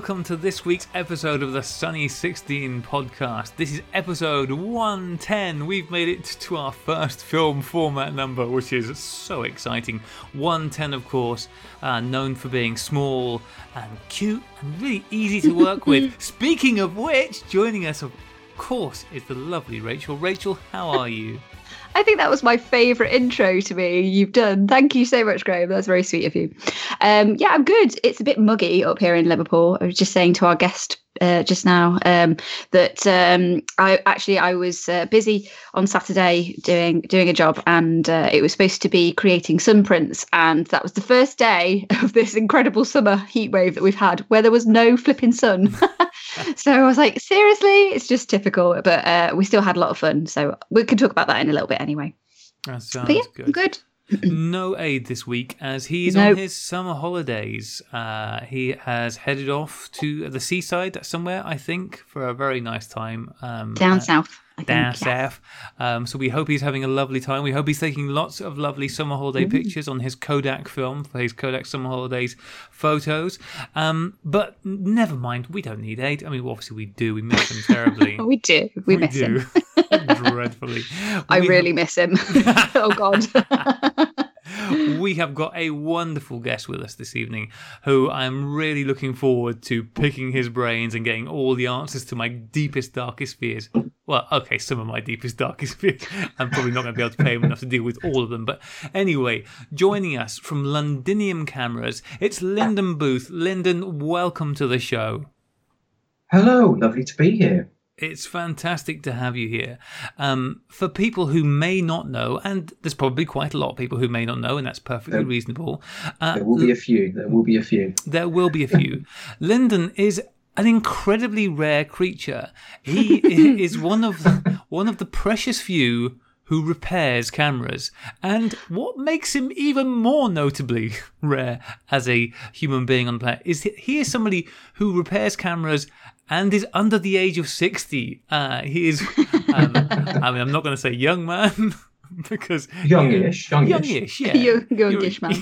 welcome to this week's episode of the Sunny 16 podcast. This is episode 110. We've made it to our first film format number, which is so exciting. 110, of course, uh, known for being small and cute and really easy to work with. Speaking of which, joining us, of course, is the lovely Rachel. Rachel, how are you? I think that was my favourite intro to me you've done. Thank you so much, Graham. That's very sweet of you. Um, yeah, I'm good. It's a bit muggy up here in Liverpool. I was just saying to our guest uh, just now um, that um, I actually I was uh, busy on Saturday doing doing a job, and uh, it was supposed to be creating sun prints, and that was the first day of this incredible summer heat wave that we've had, where there was no flipping sun. so I was like, seriously, it's just typical. But uh, we still had a lot of fun, so we can talk about that in a little bit anyway. That sounds But yeah, good. good. No Ade this week as he is Nope. on his summer holidays. Uh, he has headed off to the seaside somewhere, I think, for a very nice time. Um, Down uh, south. I think, yeah. south. Um, so we hope he's having a lovely time. We hope he's taking lots of lovely summer holiday Mm. pictures on his Kodak film for his Kodak Summer Holidays photos. Um, but never mind, we don't need Ade. I mean, obviously we do. We miss him terribly. We do. We, miss do. him. dreadfully. I We really miss him. oh God. we have got a wonderful guest with us this evening who I'm really looking forward to picking his brains and getting all the answers to my deepest, darkest fears. Well, okay, some of my deepest, darkest fears. I'm probably not going to be able to pay him enough to deal with all of them. But anyway, joining us from Londinium Cameras, it's Lyndon Booth. Lyndon, welcome to the show. Hello, lovely to be here. It's fantastic to have you here. Um, for people who may not know, and there's probably quite a lot of people who may not know, and that's perfectly There- reasonable. Uh, There will be a few. There will be a few. there will be a few. Lyndon is an incredibly rare creature. He is one of the, one of the precious few who repairs cameras. And what makes him even more notably rare as a human being on the planet is he- he is somebody who repairs cameras and is under the age of 60. Uh, he is, um, I mean, I'm not going to say young man because. Youngish, youngish. Youngish, yeah. Young- youngish man.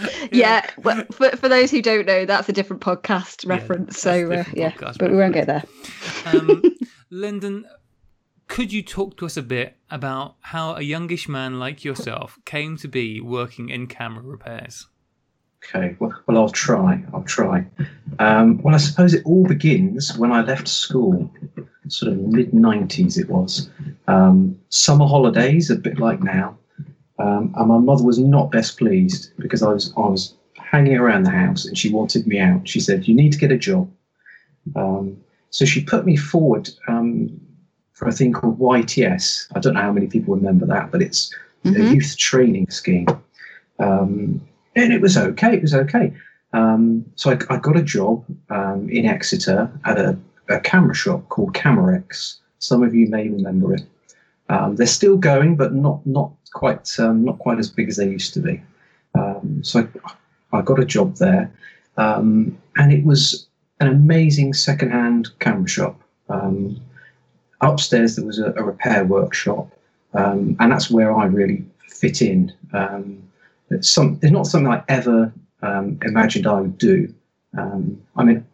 Youngish. yeah, well, for, for those who don't know, that's a different podcast reference. that's a so, uh, yeah, podcast but we won't go there. um, Lyndon, could you talk to us a bit about how a youngish man like yourself came to be working in camera repairs? Okay, well, well, I'll try. I'll try. Um, well, I suppose it all begins when I left school, sort of mid 90s it was. Um, summer holidays, a bit like now. Um, and my mother was not best pleased because I was, I was hanging around the house and she wanted me out. She said, You need to get a job. Um, so she put me forward um, for a thing called YTS. I don't know how many people remember that, but it's a Mhm. youth training scheme. Um, and it was okay. It was okay. Um, so I, I got a job um, in Exeter at a, a camera shop called Camerex. Some of you may remember it. Um, they're still going, but not not quite um, not quite as big as they used to be. Um, so I, I got a job there, um, and it was an amazing second-hand camera shop. Um, upstairs there was a, a repair workshop, um, and that's where I really fit in. It's some it's not something I ever imagined I would do. I mean,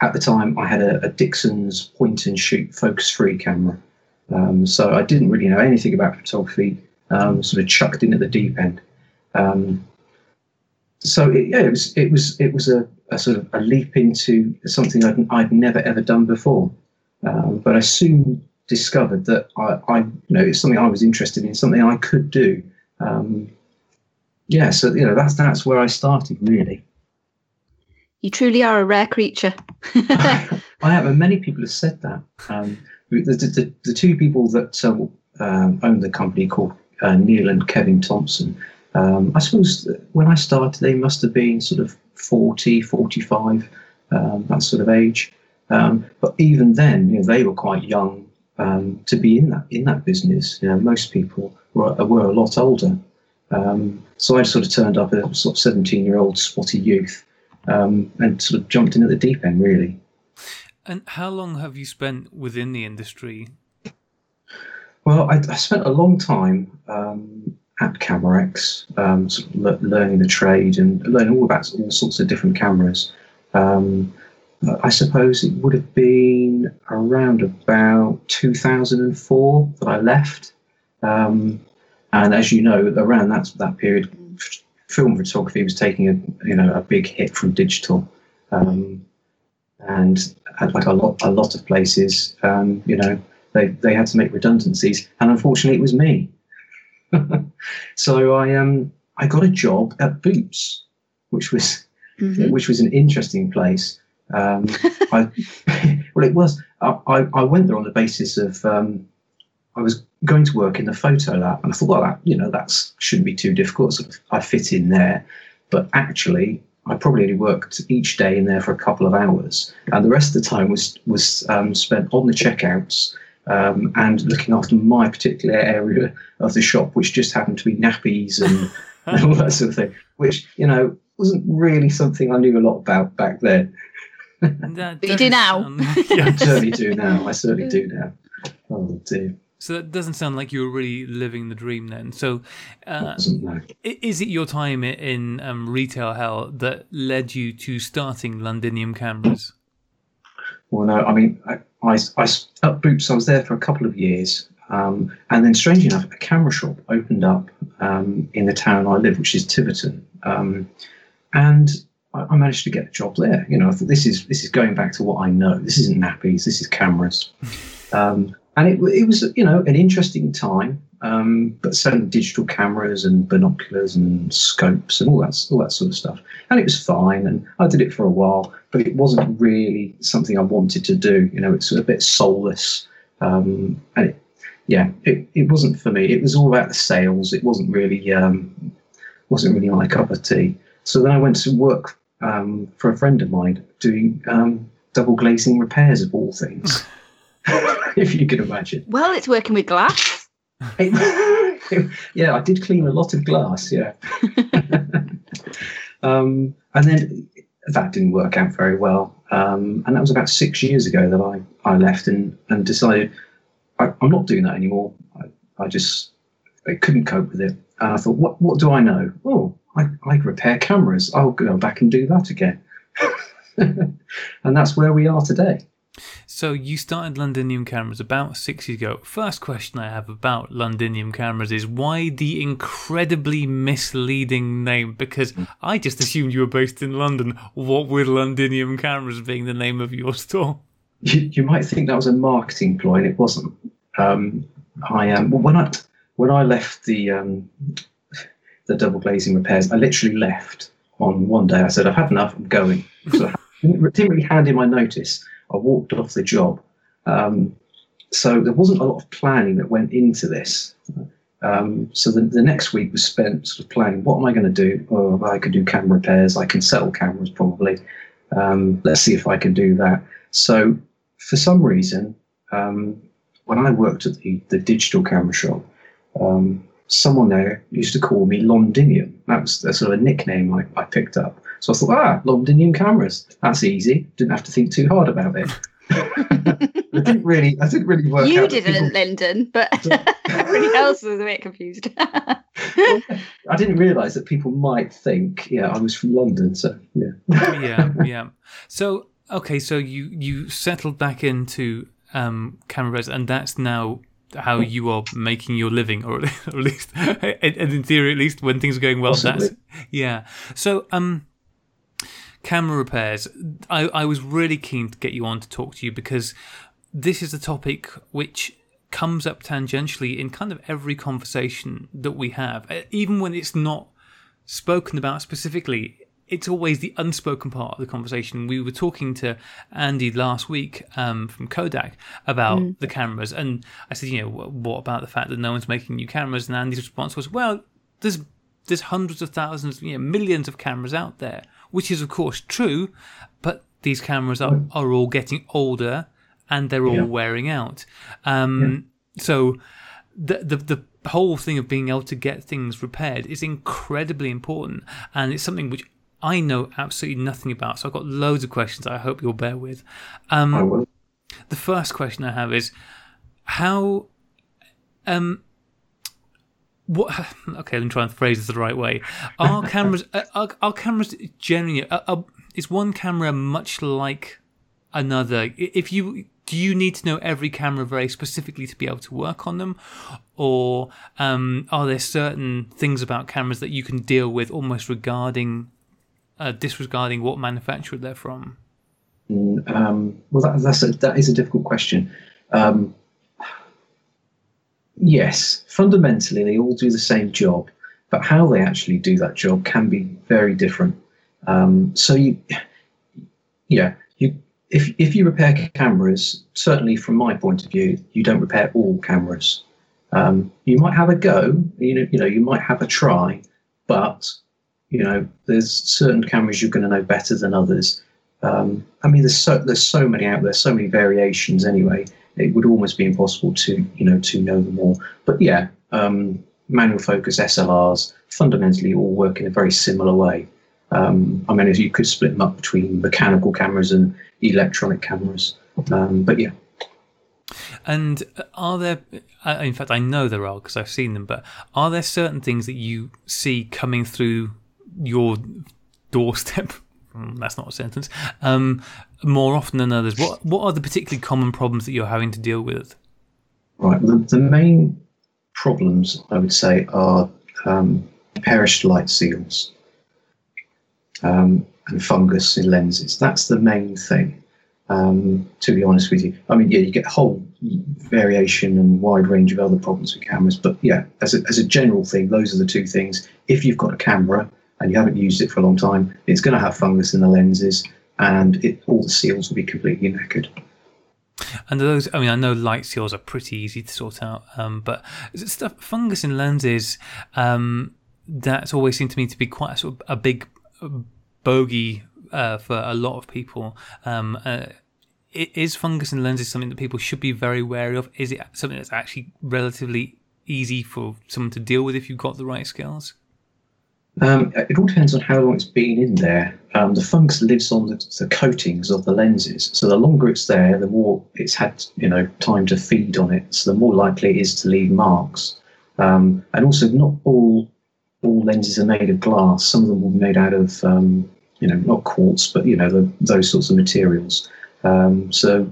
at the time I had a, a Dixon's point and shoot focus free camera, um, so I didn't really know anything about photography. Um, sort of chucked in at the deep end. Um, so it, yeah, it was it was it was a, a sort of a leap into something I'd, I'd never ever done before. Um, but I soon discovered that I, I, you know, it's something I was interested in, something I could do. Um, yeah, so you know, that's that's where I started really. You truly are a rare creature. I have, and many people have said that. Um, the, the, the, two people that uh, um, own the company called uh, Neil and Kevin Thompson, um, I suppose when I started, they must have been sort of 40, 45, um, that sort of age. Um, but even then, you know, they were quite young um, to be in that in that business. You know, most people were, were a lot older. Um, so I sort of turned up a sort of 17 year old spotty youth um, and sort of jumped in at the deep end, really. And how long have you spent within the industry? Well, I, I spent a long time um, at Camerex, um, sort of le- learning the trade and learning all about all sorts of different cameras. Um, I suppose it would have been around about 2004 that I left. Um, and as you know, around that that period, film photography was taking a you know a big hit from digital, um, and like a lot a lot of places, um, you know, they they had to make redundancies, and unfortunately, it was me. so I um I got a job at Boots, which was Mhm. which was an interesting place. Um, I, well, it was. I, I went there on the basis of um, I was going to work in the photo lab, and I thought, well, that you know, that's shouldn't be too difficult. So I fit in there, but actually, I probably only worked each day in there for a couple of hours, and the rest of the time was was um, spent on the checkouts. Um, and looking after my particular area of the shop, which just happened to be nappies and, and all that sort of thing, which you know wasn't really something I knew a lot about back then. But you do doesn't now. sound- I certainly do now. I certainly do now. Oh dear. So that doesn't sound like you were really living the dream then. So, uh, Wasn't no. i- is it your time in um, retail hell that led you to starting Londinium cameras? Well, no. I mean, I, I, I at Boots. I was there for a couple of years, um, and then, strangely enough, a camera shop opened up um, in the town I live, which is Tiverton, um, and I, I managed to get a job there. You know, I thought this is this is going back to what I know. This isn't nappies. This is cameras. Um, and it, it was, you know, an interesting time. Um, but selling digital cameras and binoculars and scopes and all that, all that sort of stuff, and it was fine. And I did it for a while, but it wasn't really something I wanted to do. You know, it's a bit soulless, um, and it, yeah, it, it wasn't for me. It was all about the sales. It wasn't really um, wasn't really my cup of tea. So then I went to work um, for a friend of mine doing um, double glazing repairs of all things. if you can imagine. Well, it's working with glass. yeah, I did clean a lot of glass. Yeah, um, and then that didn't work out very well. Um, and that was about six years ago that I, I left and, and decided I, I'm not doing that anymore. I, I just I couldn't cope with it. And I thought, what what do I know? Oh, I, I repair cameras. I'll go back and do that again. and that's where we are today. So you started Londinium cameras about six years ago. First question I have about Londinium cameras is why the incredibly misleading name? Because I just assumed you were based in London. What with Londinium cameras being the name of your store? you, you might think that was a marketing ploy, and it wasn't. Um, I um, when I when I left the um, the double glazing repairs, I literally left on one day. I said, "I've had enough. I'm going." So I didn't, didn't really hand in my notice. I walked off the job. Um, so there wasn't a lot of planning that went into this. Um, so the, the next week was spent sort of planning what am I going to do? Oh, I could do camera repairs. I can settle cameras probably. Um, let's see if I can do that. So for some reason, um, when I worked at the, the digital camera shop, um, someone there used to call me Londinium. That was a sort of a nickname I, I picked up. So I thought, ah, Londinium cameras. That's easy. Didn't have to think too hard about it. I didn't really, I didn't really work you out. didn't, people- Lyndon, but everybody else was a bit confused. I didn't realise that people might think, yeah, I was from London. So yeah. yeah, yeah. So okay, so you you settled back into um, cameras, and that's now how you are making your living, or, at least, and in theory, at least when things are going well. Possibly. That's yeah. So um, camera repairs. I I was really keen to get you on to talk to you because this is a topic which comes up tangentially in kind of every conversation that we have, even when it's not spoken about specifically. It's always the unspoken part of the conversation. We were talking to Andy last week um, from Kodak about the cameras, and I said, you know, what about the fact that no one's making new cameras? And Andy's response was, well, there's there's hundreds of thousands, you know, millions of cameras out there, which is of course true, but these cameras are, are all getting older and they're all Yeah. wearing out. Um, So the, the the whole thing of being able to get things repaired is incredibly important, and it's something which I know absolutely nothing about. So I've got loads of questions. I hope you'll bear with. Um, I will. the first question I have is how um what okay let me try and phrase this the right way are cameras are, are, are cameras generally are, are, is one camera much like another? If you do you need to know every camera very specifically to be able to work on them, or um, are there certain things about cameras that you can deal with almost regarding uh, disregarding what manufacturer they're from? Um, well, that, that's a, that is a difficult question. Um, yes, fundamentally, they all do the same job, but how they actually do that job can be very different. Um, so you, yeah, you if if you repair cameras, certainly from my point of view, you don't repair all cameras. Um, you might have a go, you know, you know, you might have a try, but you know, there's certain cameras you're going to know better than others. Um, I mean, there's so there's so many out there, so many variations. Anyway, it would almost be impossible to you know to know them all. But yeah, um, manual focus SLRs fundamentally all work in a very similar way. Um, I mean, if you could split them up between mechanical cameras and electronic cameras, um, but yeah. And are there, in fact, I know there are because I've seen them, but are there certain things that you see coming through your doorstep? Mm, That's not a sentence. Um, more often than others. What What are the particularly common problems that you're having to deal with? Right. The, the main problems, I would say, are um, perished light seals um, and fungus in lenses. That's the main thing, um, to be honest with you. I mean, yeah, you get a whole variation and wide range of other problems with cameras, but yeah, as a, as a general thing, those are the two things. If you've got a camera and you haven't used it for a long time, it's going to have fungus in the lenses and it, all the seals will be completely knackered. And those, I mean, I know light seals are pretty easy to sort out, um, but stuff fungus in lenses um, that's always seemed to me to be quite a sort of a big bogey uh, for a lot of people. Um, uh, is fungus in lenses something that people should be very wary of? Is it something that's actually relatively easy for someone to deal with if you've got the right skills? Um, it all depends on how long it's been in there. Um, the fungus lives on the, the coatings of the lenses, so the longer it's there, the more it's had you know time to feed on it. So the more likely it is to leave marks. Um, and also, not all all lenses are made of glass. Some of them will be made out of um, you know not quartz, but you know the, those sorts of materials. Um, so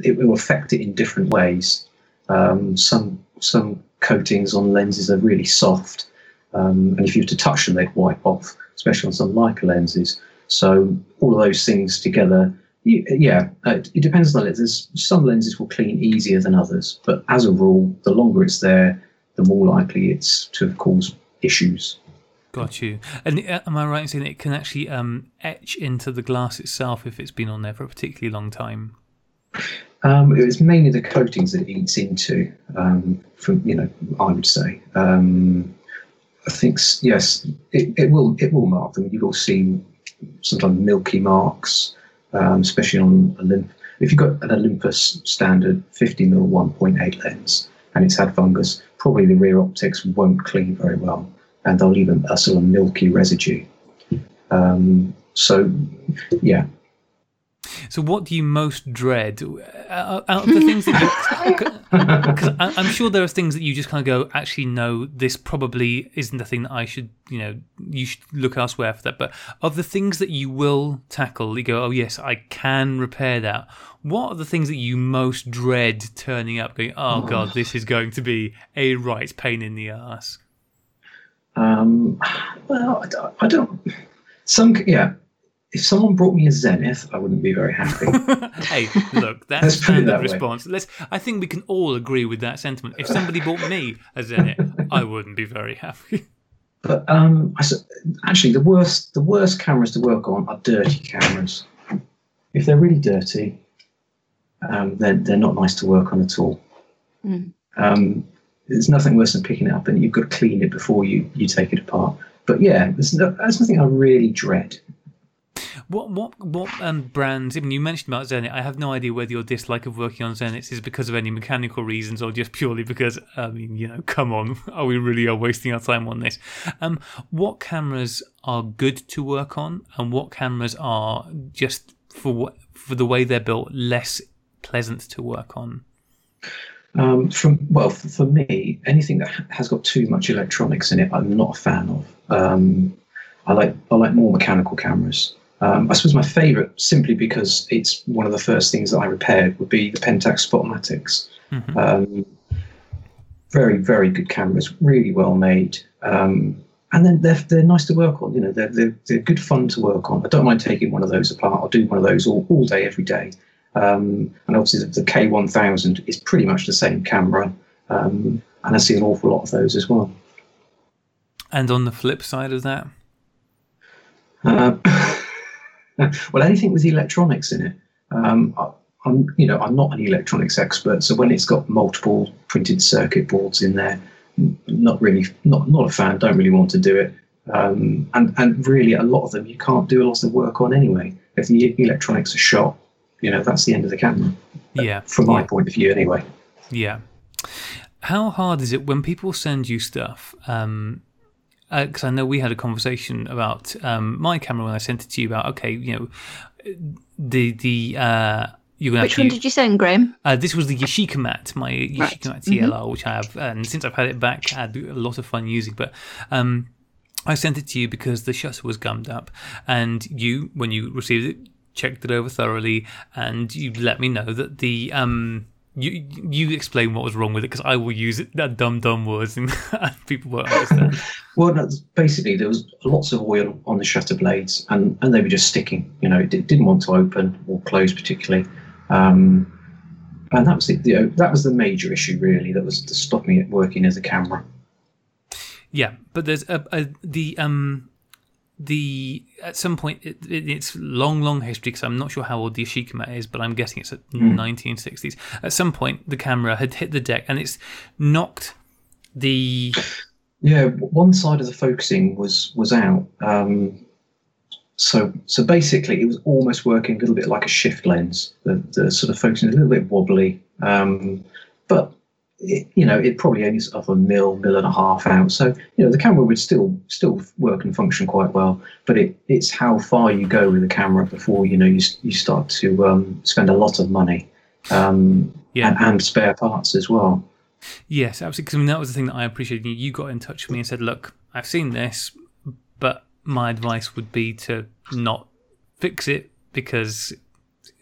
it will affect it in different ways. Um, some some coatings on lenses are really soft. Um, and if you were to touch them, they'd wipe off, especially on some Leica lenses. So all of those things together, y- yeah, uh, it, it depends on the lenses. Some lenses will clean easier than others, but as a rule, the longer it's there, the more likely it's to have caused issues. Got you. And uh, am I right in saying it can actually um, etch into the glass itself if it's been on there for a particularly long time? Um, it's mainly the coatings that it eats into. Um, from you know, I would say. Um, I think yes, it, it will it will mark them. You will see sometimes milky marks, um, especially on Olymp. If you've got an Olympus standard 50 mm 1.8 lens and it's had fungus, probably the rear optics won't clean very well, and they'll leave a, a sort of milky residue. Um, so, yeah, So, what do you most dread Uh, out of the things that you? Because I'm sure there are things that you just kind of go, actually, no, this probably isn't the thing that I should, you know, you should look elsewhere for that. But of the things that you will tackle, you go, oh yes, I can repair that. What are the things that you most dread turning up? Going, oh god, this is going to be a right pain in the ass. Um, well, I don't, I don't. Some, yeah. If someone brought me a Zenith, I wouldn't be very happy. hey, look, that's Let's a put it standard that way. response. Let's. I think we can all agree with that sentiment. If somebody bought me a Zenith, I wouldn't be very happy. but um, I s actually, the worst, the worst cameras to work on are dirty cameras. If they're really dirty, um, then they're not nice to work on at all. Mm. Um, there's nothing worse than picking it up, and you've got to clean it before you you take it apart. But yeah, there's no, that's nothing I really dread. What what what um, brands? I mean, you mentioned about Zenit. I have no idea whether your dislike of working on Zenits is because of any mechanical reasons or just purely because I mean, you know, come on, are we really are wasting our time on this? Um, what cameras are good to work on, and what cameras are just for for the way they're built less pleasant to work on? Um, from well, for, me, anything that has got too much electronics in it, I'm not a fan of. Um, I like I like more mechanical cameras. Um, I suppose my favourite, simply because it's one of the first things that I repaired, would be the Pentax Spotmatics. Mhm. Um, very, very good cameras, really well made. Um, and then they're, they're nice to work on. You know, they're, they're, they're good fun to work on. I don't mind taking one of those apart. I'll do one of those all, all day, every day. Um, and obviously, the, the K1000 is pretty much the same camera. Um, and I see an awful lot of those as well. And on the flip side of that, Uh, well, anything with electronics in it. Um, I, I'm, you know, I'm not an electronics expert, so when it's got multiple printed circuit boards in there, not really, not not a fan. Don't really want to do it. Um, and and really, a lot of them you can't do a lot of work on anyway. If the electronics are shot, you know, that's the end of the camera. yeah, From my yeah. point of view, anyway. Yeah. How hard is it when people send you stuff? Um, because I know we had a conversation about um, my camera when I sent it to you about okay, you know, the the uh, you're gonna Which one did you send, Graham? uh, this was the Yashica Mat, my Yashica Right. Mat TLR, which I have, and since I've had it back, I had a lot of fun using. But um, I sent it to you because the shutter was gummed up, and you, when you received it, checked it over thoroughly, and you let me know that the um, you you explain what was wrong with it because I will use it that dumb dumb words and people won't understand. Well, no, basically, there was lots of oil on the shutter blades, and, and they were just sticking. You know, it di- didn't want to open or close particularly, um, and that was the, the that was the major issue really. That was stopping it working as a camera. Yeah, but there's a, a the um the at some point it, it, it's long long history because I'm not sure how old the Yashica Mat is, but I'm guessing it's at 1960s. At some point, the camera had hit the deck and it's knocked the Yeah, one side of the focusing was was out. Um, so so basically, it was almost working a little bit like a shift lens. The, the sort of focusing a little bit wobbly, um, but it, you know it probably only sort of a mil mil and a half out. So you know the camera would still still work and function quite well. But it, it's how far you go with the camera before you know you you start to um, spend a lot of money um, yeah and, and spare parts as well. yes absolutely because I mean that was the thing that I appreciated. You, you got in touch with me and said, "Look, I've seen this, but my advice would be to not fix it because."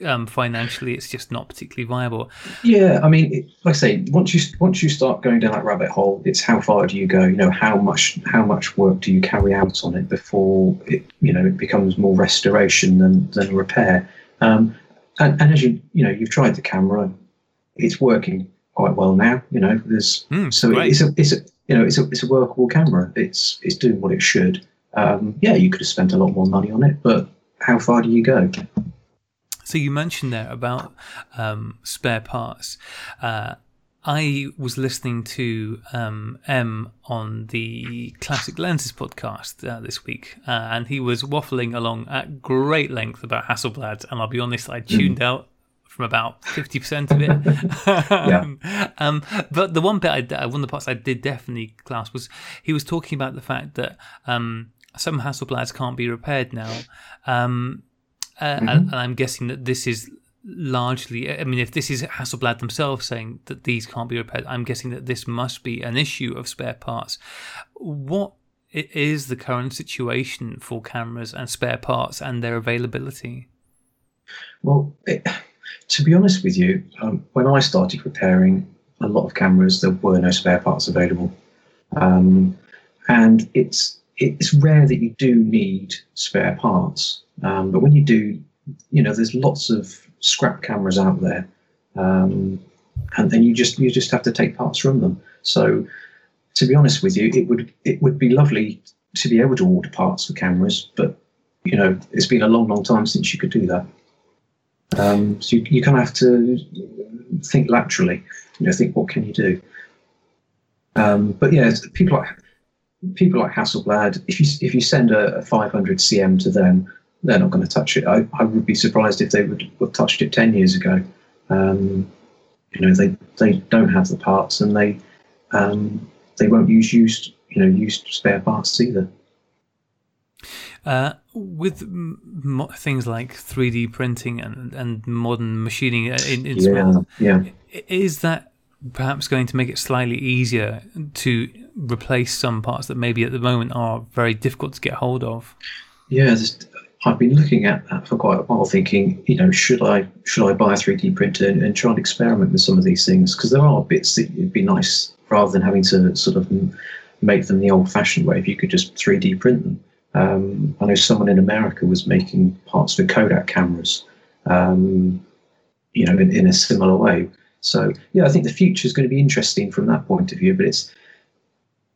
Um, financially, it's just not particularly viable. Yeah, I mean, it, like I say, once you once you start going down that rabbit hole, it's how far do you go? You know, how much how much work do you carry out on it before it you know it becomes more restoration than than repair? Um, and, and as you you know, you've tried the camera, it's working quite well now. You know, there's Mm, so great. it's a it's a you know it's a it's a workable camera. It's it's doing what it should. Um, yeah, you could have spent a lot more money on it, but how far do you go? So you mentioned there about um, spare parts. Uh, I was listening to um, M on the Classic Lenses podcast uh, this week, uh, and he was waffling along at great length about Hasselblad. And I'll be honest, I tuned out from about fifty percent of it. um, um, but the one bit, I, d- one of the parts I did definitely class was he was talking about the fact that um, some Hasselblads can't be repaired now. Um, uh, and, and I'm guessing that this is largely. I mean, if this is Hasselblad themselves saying that these can't be repaired, I'm guessing that this must be an issue of spare parts. what is the current situation for cameras and spare parts and their availability? Well, it, to be honest with you, um, when I started repairing a lot of cameras, there were no spare parts available, um, and it's it's rare that you do need spare parts. Um, but when you do, you know, there's lots of scrap cameras out there, um, and then you just you just have to take parts from them. So, to be honest with you, it would it would be lovely to be able to order parts for cameras, but you know, it's been a long, long time since you could do that. Um, so you, you kind of have to think laterally. You know, think what can you do. Um, but yeah, people like people like Hasselblad. If you if you send a, a 500 cm to them, they're not going to touch it. I, I would be surprised if they would have touched it 10 years ago. Um, you know, they they don't have the parts, and they um, they won't use used you know used spare parts either. Uh, with mo- things like 3D printing and, and modern machining uh, in, in Yeah, small, yeah. is that perhaps going to make it slightly easier to replace some parts that maybe at the moment are very difficult to get hold of? Yeah, I've been looking at that for quite a while, thinking, you know, should I should I buy a 3D printer and, and try and experiment with some of these things? Because there are bits that it'd be nice rather than having to sort of make them the old-fashioned way. If you could just 3D print them. Um, I know someone in America was making parts for Kodak cameras, um, you know, in, in a similar way. So yeah, I think the future is going to be interesting from that point of view. But it's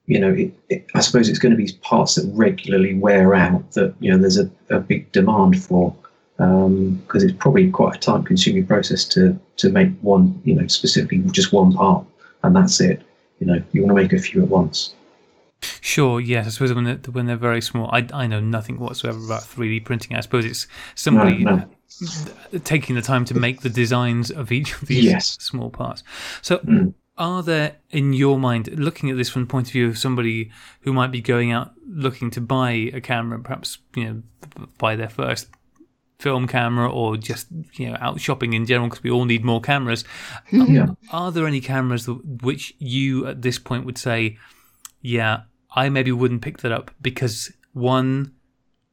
you know, it, it, I suppose it's going to be parts that regularly wear out that you know there's a, a big demand for because um, it's probably quite a time-consuming process to to make one, you know, specifically just one part, and that's it. You know, you want to make a few at once. Sure. Yes. I suppose when they're, when they're very small, I I know nothing whatsoever about 3D printing. I suppose it's somebody no, no. taking the time to make the designs of each of these yes. small parts. So. Mm are there, in your mind, looking at this from the point of view of somebody who might be going out looking to buy a camera, perhaps you know, buy their first film camera or just you know out shopping in general because we all need more cameras. Yeah. Um, are there any cameras which you at this point would say, yeah, I maybe wouldn't pick that up because one,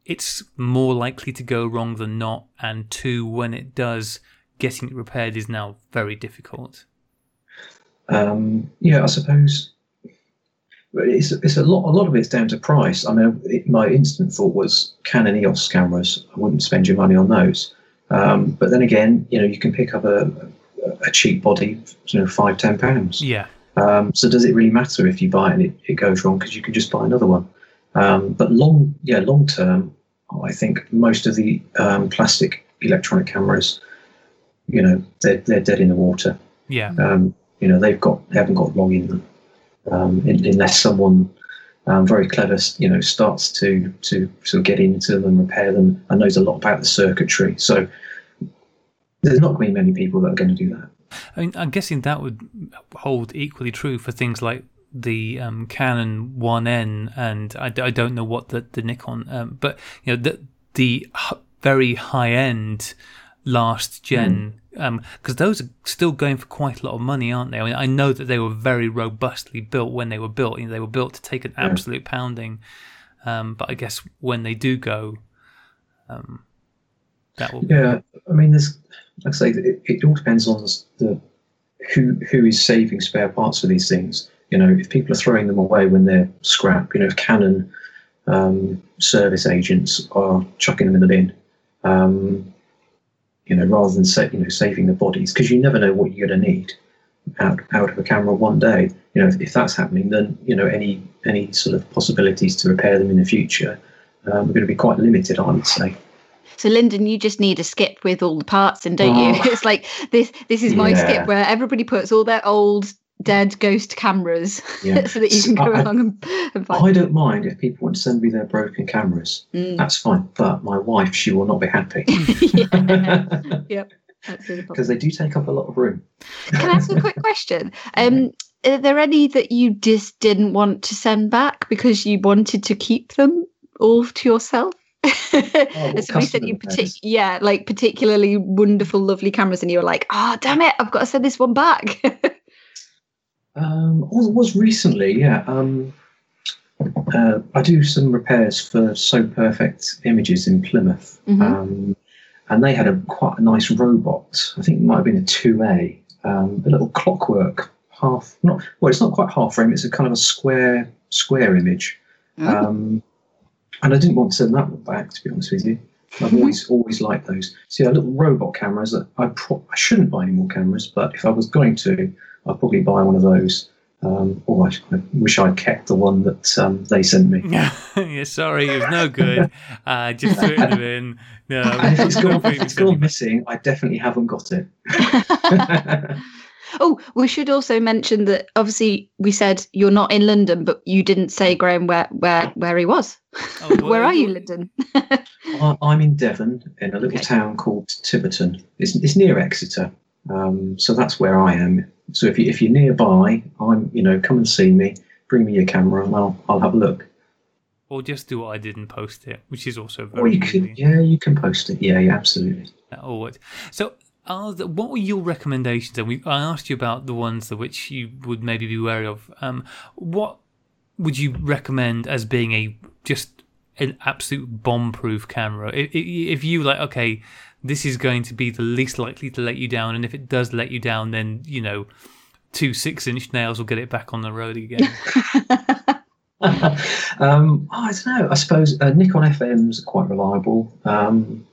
it's more likely to go wrong than not, and two, when it does, getting it repaired is now very difficult. Um, yeah, I suppose it's, it's a lot. A lot of it's down to price. I mean, it, my instant thought was Canon EOS cameras. I wouldn't spend your money on those. Um, but then again, you know, you can pick up a, a cheap body, you know, five ten pounds. Yeah. Um, so does it really matter if you buy it and it, it goes wrong because you can just buy another one? Um, but long, yeah, long term, I think most of the um, plastic electronic cameras, you know, they're they're dead in the water. Yeah. Um, you know, they've got they haven't got long in them, um, unless someone um, very clever, you know, starts to to sort of get into them and repair them and knows a lot about the circuitry. So there's not going to be many people that are going to do that. I mean, I'm guessing that would hold equally true for things like the um, Canon 1N, and I, I, don't know what the the Nikon, um, but you know the the very high end last gen mm because um, those are still going for quite a lot of money, aren't they? I mean, I know that they were very robustly built when they were built. You know, they were built to take an yeah. absolute pounding. Um, but I guess when they do go, um, that will. Yeah, I mean, there's. Like I say, it, it all depends on the who who is saving spare parts for these things. You know, if people are throwing them away when they're scrap, you know, if Canon um, service agents are chucking them in the bin. You know, rather than you know, saving the bodies, because you never know what you're going to need out out of a camera one day. You know, if, if, that's happening, then you know any any sort of possibilities to repair them in the future um, are going to be quite limited, I would say. So Lyndon, you just need a skip with all the parts and don't oh, you? It's like this. This is my yeah. skip where everybody puts all their old dead ghost cameras yeah. so that you can go I, along and, and I don't mind if people want to send me their broken cameras. Mm. That's fine. But my wife, she will not be happy. yep. Because they do take up a lot of room. Can I ask a quick question? Um, are there any that you just didn't want to send back because you wanted to keep them all to yourself? oh, somebody said you partic- yeah, like particularly wonderful, lovely cameras, and you were like, "Oh, damn it, I've got to send this one back." Um, was, was recently, yeah. Um, uh, I do some repairs for So Perfect Images in Plymouth, mm-hmm. um, and they had a quite a nice robot. I think it might have been a two A, um, a little clockwork half. Not well, it's not quite half frame. It's a kind of a square square image, mm-hmm. and I didn't want to send that one back. To be honest with you, I've always always liked those. So yeah, little robot cameras that I pro- I shouldn't buy any more cameras, but if I was going to, I'd probably buy one of those. Um, or I, I, wish I'd kept the one that um, they sent me. yeah, sorry, it was no good. Uh, just threw it in the bin. No, if it's gone, if it's gone missing, I definitely haven't got it. oh, we should also mention that obviously we said you're not in London, but you didn't say Graham where where where he was. Oh, where are you, Lyndon? I'm in Devon, in a little okay. town called Tiverton. It's, it's near Exeter, um, so that's where I am. So if you if you're nearby, I'm you know come and see me, bring me your camera, and I'll I'll have a look. Or just do what I did and post it, which is also very. Or you can, yeah, you can post it. Yeah, yeah, absolutely. Or so. The, what were your recommendations? And we, I asked you about the ones that which you would maybe be wary of. Um, what would you recommend as being a just an absolute bomb-proof camera. If, if you like, okay, this is going to be the least likely to let you down, and if it does let you down, then you know, two six-inch nails will get it back on the road again. um, I don't know. I suppose uh, Nikon FMs are quite reliable. Um,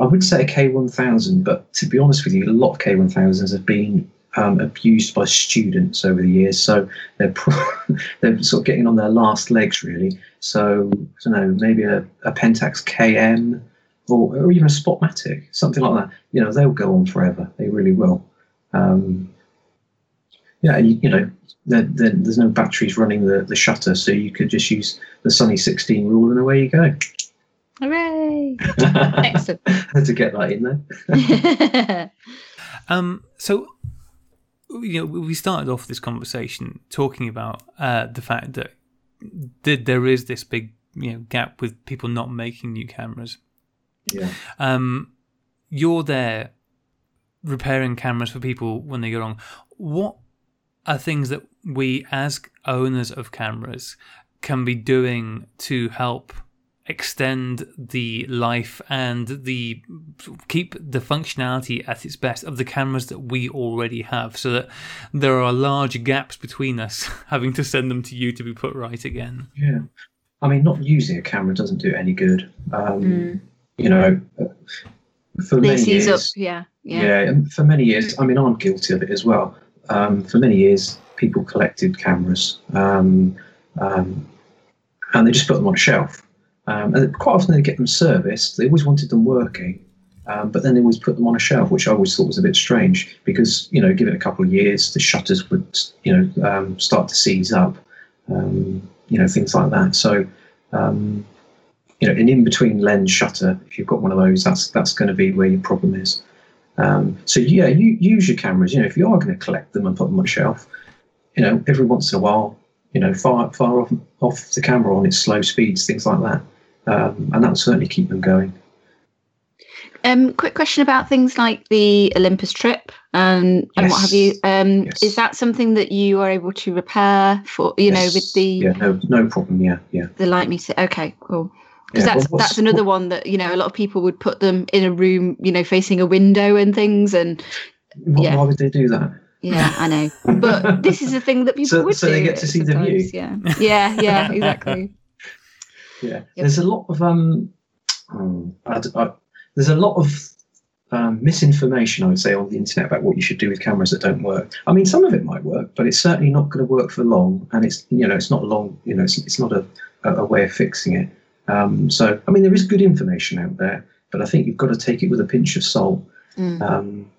I would say a K1000, but to be honest with you, a lot of K1000s have been um, abused by students over the years, so they're pro- they're sort of getting on their last legs really. So I don't know, maybe a, a Pentax KM or, or even a Spotmatic, something like that. You know, they'll go on forever. They really will. Um, yeah, and you, you know, there, there, there's no batteries running the, the shutter, so you could just use the Sunny 16 rule, and away you go. Hooray! Excellent. Had to get that in there. Um, so, you know, we started off this conversation talking about uh, the fact that th- there is this big, you know, gap with people not making new cameras. Yeah. Um, you're there repairing cameras for people when they go wrong. What are things that we, as owners of cameras, can be doing to help extend the life and the keep the functionality at its best of the cameras that we already have so that there are large gaps between us having to send them to you to be put right again Yeah. I mean, not using a camera doesn't do any good. Um, You know, for many years. up. Yeah. Yeah. Yeah, for many years, I mean, I'm guilty of it as well. Um, for many years, people collected cameras um, um, and they just put them on a shelf. Um, and quite often they get them serviced. They always wanted them working, um, but then they always put them on a shelf, which I always thought was a bit strange because, you know, give it a couple of years, the shutters would, you know, um, start to seize up, um, you know, things like that. So, um, you know, an in-between lens shutter, if you've got one of those, that's that's going to be where your problem is. Um, so yeah, you use your cameras. You know, if you are going to collect them and put them on a shelf, you know, every once in a while, you know, fire fire off off the camera on its slow speeds, things like that, um, and that will certainly keep them going. Um, quick question about things like the Olympus trip and, and what have you. Um, Yes. Is that something that you are able to repair for, you know, with the yeah, no no problem. Yeah, yeah. the light meter? Okay, cool. Because Yeah, that's well, that's another one that you know a lot of people would put them in a room, you know, facing a window and things. And Why, Yeah. why would they do that? yeah, I know. But this is the thing that people So- would so do. they get to see the view? Yeah, yeah, yeah, exactly. Yeah, there's a lot of um, um, I d- I- there's a lot of um, misinformation, I would say, on the internet about what you should do with cameras that don't work. I mean, some of it might work, but it's certainly not going to work for long, and it's you know, it's not long, you know, it's, it's not a, a, a way of fixing it. Um, so, I mean, there is good information out there, but I think you've got to take it with a pinch of salt. Mm. Um,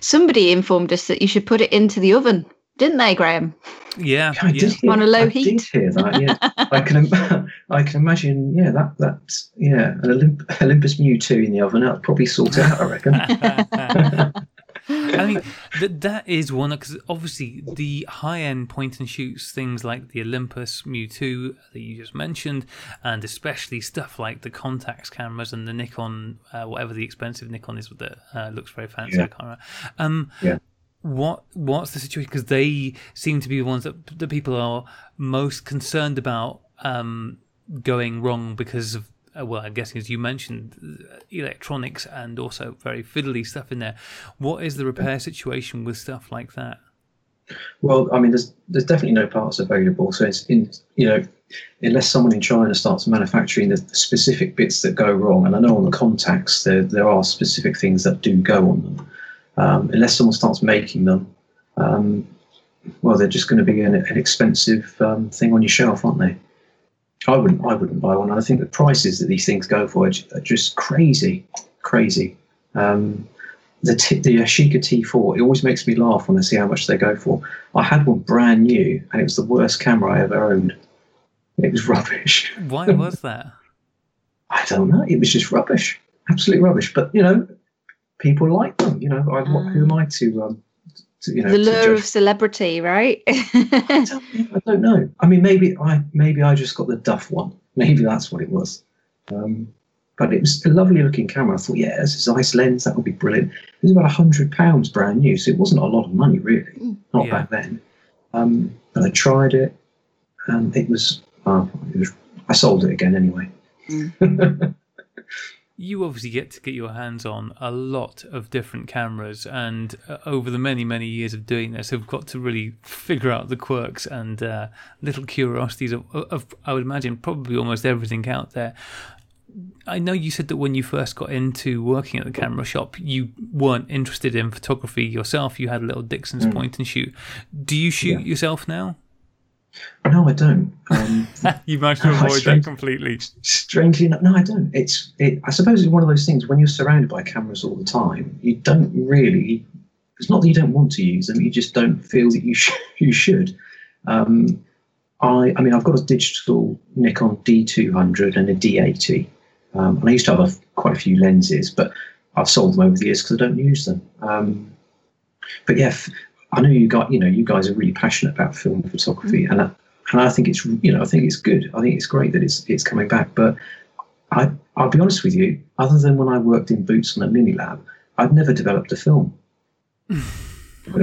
Somebody informed us that you should put it into the oven, didn't they, Graham? yeah I yeah did hear, On a low I heat. did hear that. Yeah, I can. im- I can imagine. Yeah, that that yeah, an Olymp- Olympus Mju two in the oven. That'll probably sort it out. I reckon. I mean, that that is one because obviously the high end point and shoots things like the Olympus Mju 2 that you just mentioned, and especially stuff like the Contax cameras and the Nikon, uh, whatever the expensive Nikon is that uh, looks very fancy. Yeah. I can't remember. Um, Yeah. What what's the situation? Because they seem to be the ones that the people are most concerned about um, going wrong because of well, I'm guessing as you mentioned, uh, electronics and also very fiddly stuff in there. What is the repair situation with stuff like that? Well, I mean, there's there's definitely no parts available. So it's in you know, unless someone in China starts manufacturing the specific bits that go wrong, and I know on the Contax there there are specific things that do go on them. Um, unless someone starts making them, um, well, they're just going to be an, an expensive um, thing on your shelf, aren't they? I wouldn't I wouldn't buy one. I think the prices that these things go for are just crazy, crazy. Um, the t- the Yashica T4 it always makes me laugh when I see how much they go for. I had one brand new, and it was the worst camera I ever owned. It was rubbish. Why was that? I don't know. It was just rubbish, absolute rubbish. But you know, people like them. You know, I, what, who am I to, um, to you know, the lure of celebrity, right? I don't, I don't know. I mean, maybe I maybe I just got the Duff one. Maybe that's what it was. Um, but it was a lovely looking camera. I thought, yeah, this is a nice lens. That would be brilliant. It was about a hundred pounds brand new, so it wasn't a lot of money really. Mm. Not Yeah. back then. Um, but I tried it, and it was, well, it was. I sold it again anyway. you obviously get to get your hands on a lot of different cameras and uh, over the many many years of doing this have got to really figure out the quirks and uh, little curiosities of, of i would imagine probably almost everything out there I know you said that when you first got into working at the camera shop, you weren't interested in photography yourself. You had a little Dixon's mm. point and shoot. Do you shoot yeah. yourself now? No, I don't. Um, you managed to avoid that completely. Strangely, enough, no, I don't. It's, it, I suppose it's one of those things when you're surrounded by cameras all the time, you don't really. It's not that you don't want to use them; you just don't feel that you sh- you should. Um, I, I mean, I've got a digital Nikon D200 and a D80, um, and I used to have a, quite a few lenses, but I've sold them over the years because I don't use them. Um, but yeah, I know you got you know you guys are really passionate about film photography, mm-hmm. and I, and I think it's you know I think it's good. I think it's great that it's it's coming back. But I I'll be honest with you, other than when I worked in Boots on a mini lab, I've never developed a film.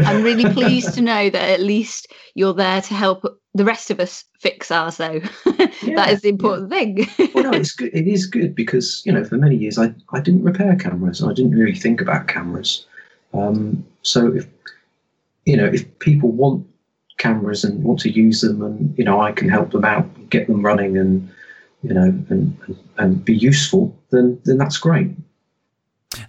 I'm really pleased to know that at least you're there to help the rest of us fix ours, though. Yeah, that is the important yeah. thing. well, no, it's good. It is good because you know for many years I, I didn't repair cameras and I didn't really think about cameras. Um, so if you know if people want cameras and want to use them, and you know I can help them out, get them running, and you know and and, and be useful, then then that's great.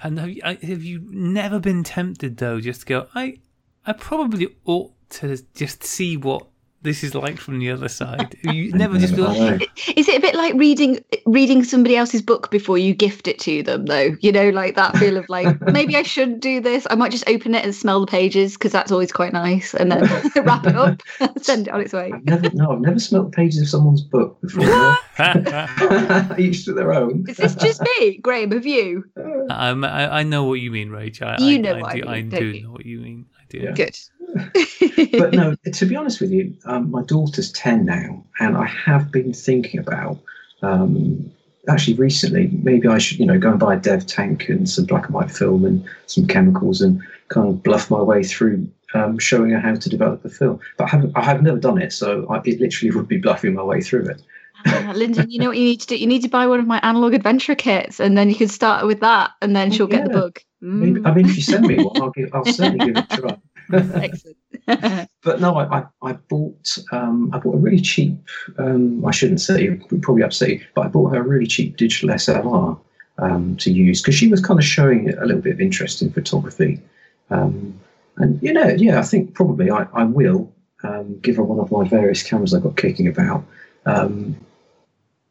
And have you, have you never been tempted though, just to go? I I probably ought to just see what this is like from the other side. You never just feel like, is it a bit like reading reading somebody else's book before you gift it to them though? You know, like that feel of like maybe I shouldn't do this. I might just open it and smell the pages because that's always quite nice, and then wrap it up, send it on its way. I've never, no, I've never smelled pages of someone's book before. Each to their own. Is this just me, Graham? Have you? Um, I, I know what you mean, Rach. I, you know I, what I, do, I, mean, I do know what you mean. I. Yeah. Good. but no, to be honest with you, um, my daughter's 10 now, and I have been thinking about um, actually recently maybe I should, you know, go and buy a dev tank and some black and white film and some chemicals and kind of bluff my way through um, showing her how to develop the film. But I haven't, I have never done it, so I, it literally would be bluffing my way through it. uh, Lyndon, you know what you need to do? You need to buy one of my analog adventure kits, and then you can start with that, and then she'll yeah. get the bug. Mm. I mean, if you send me one, I'll, give, I'll certainly give it a try. Excellent. but no, I, I, I bought um, I bought a really cheap. Um, I shouldn't say probably upset you, but I bought her a really cheap digital SLR um, to use because she was kind of showing a little bit of interest in photography. Um, and you know, yeah, I think probably I, I will um, give her one of my various cameras I've got kicking about. Um,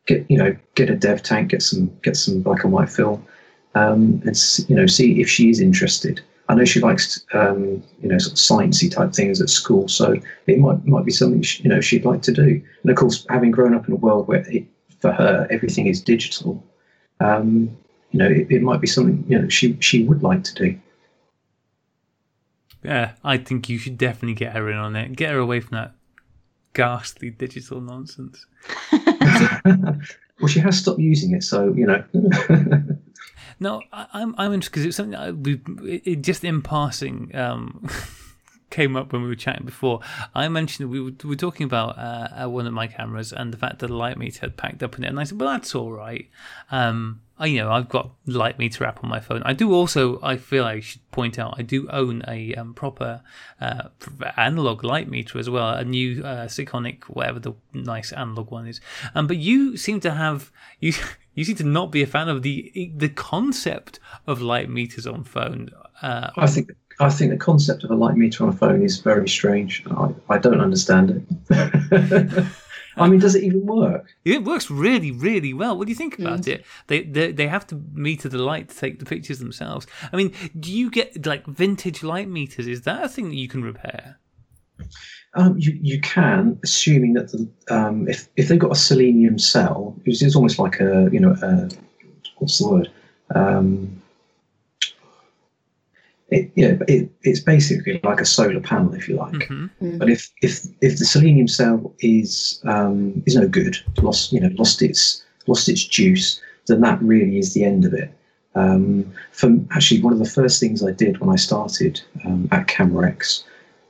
get you know, get a dev tank, get some get some black and white film, and you know, see if she is interested. I know she likes, um, you know, sort of sciencey type things at school, so it might might be something she, you know she'd like to do. And of course, having grown up in a world where it, for her everything is digital, um, you know, it, it might be something you know she she would like to do. Yeah, I think you should definitely get her in on it. Get her away from that ghastly digital nonsense. well, she has stopped using it, so you know. No, I, am I'm interested because it's something that we it, just in passing um, came up when we were chatting before. I mentioned we were, we were talking about uh, one of my cameras and the fact that the light meter had packed up in it, and I said, "Well, that's all right." Um, I, you know, I've got light meter app on my phone. I do also. I feel I should point out I do own a um, proper uh, analog light meter as well, a new uh, Sekonic, whatever the nice analog one is. Um, but you seem to have you you seem to not be a fan of the the concept of light meters on phone. Uh, I think I think the concept of a light meter on a phone is very strange. I, I don't understand it. I mean, does it even work? It works really, really well. What do you think about it? They, they they have to meter the light to take the pictures themselves. I mean, do you get like vintage light meters? Is that a thing that you can repair? Um, you, you can, assuming that the, um, if if they've got a selenium cell, which is almost like a you know a, what's the word? Um, it, yeah, it, it's basically like a solar panel, if you like. Mm-hmm. Mm. But if, if if the selenium cell is um, is no good, lost you know lost its lost its juice, then that really is the end of it. Um, for actually, one of the first things I did when I started um, at Camerex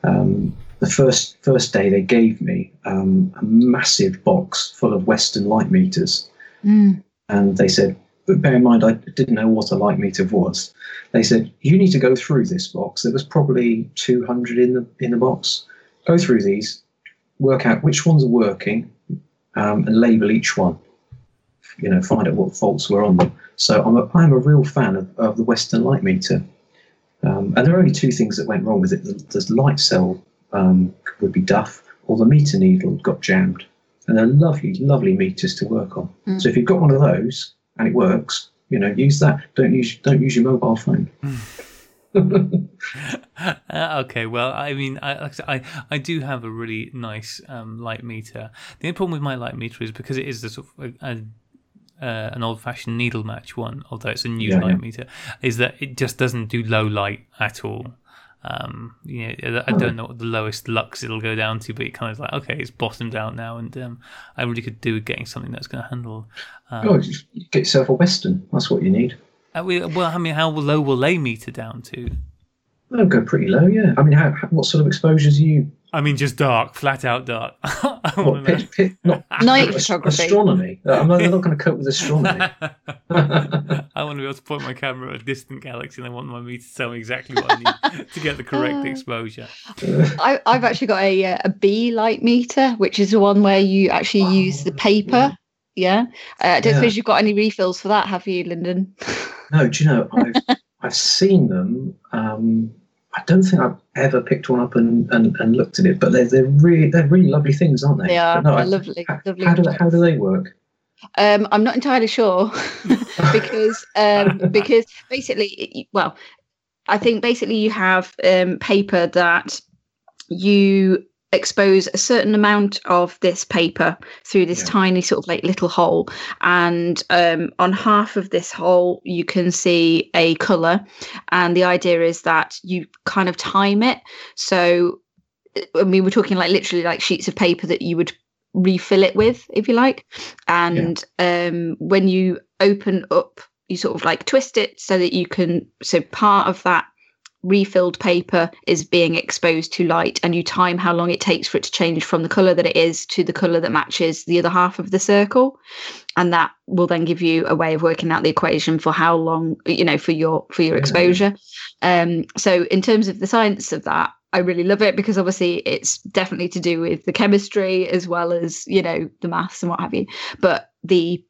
um, the first first day they gave me um, a massive box full of Weston light meters. Mm. and they said, but bear in mind, I didn't know what a light meter was. They said, you need to go through this box. There was probably 200 in the in the box. Go through these, work out which ones are working, um, and label each one. You know, find out what faults were on them. So I'm a, I'm a real fan of, of the Weston light meter. Um, and there are only two things that went wrong with it. The, the light cell um, would be duff, or the meter needle got jammed. And they're lovely, lovely meters to work on. Mm. So if you've got one of those and it works, you know, use that. Don't use don't use your mobile phone. Uh, okay, well, I mean, I, I, I I do have a really nice um, light meter. The only problem with my light meter is because it is the sort of a, a, uh, an old-fashioned needle match one, although it's a new Yeah, light yeah. meter, is that it just doesn't do low light at all. Um, you know, I don't know what the lowest lux it'll go down to, but it kind of like okay, it's bottomed out now, and um, I really could do with getting something that's going to handle. Um, Oh, just get yourself a Weston. That's what you need. uh, we- well, I mean, how low will they meter down to? They'll go pretty low, yeah. I mean, how, how, what sort of exposures are you? I mean, just dark, flat out dark. I What, want to know. pit, pit, not Night photography. astronomy. Uh, I'm not, not going to cope with astronomy. I want to be able to point my camera at a distant galaxy and I want my meter to tell me exactly what I need to get the correct Uh, exposure. I, I've actually got a uh, a Bee light meter, which is the one where you actually use the paper. Yeah, uh, I don't Yeah. suppose you've got any refills for that, have you, Lyndon? No, do you know I've I've seen them. Um, I don't think I've ever picked one up and, and, and looked at it, but they're they're really they're really lovely things, aren't they? They are no, they're I- lovely, How, lovely. how do they, how do they work? Um, I'm not entirely sure because um, because basically, well, I think basically you have um, paper that you expose a certain amount of this paper through this Yeah. tiny sort of like little hole. And um, on half of this hole you can see a color and the idea is that you kind of time it. So I mean we're talking like literally like sheets of paper that you would refill it with if you like. And um when you open up you sort of like twist it so that you can so part of that refilled paper is being exposed to light and you time how long it takes for it to change from the color that it is to the color that matches the other half of the circle. And that will then give you a way of working out the equation for how long you know for your for your exposure. Um so in terms of the science of that I really love it because obviously it's definitely to do with the chemistry as well as you know the maths and what have you. But the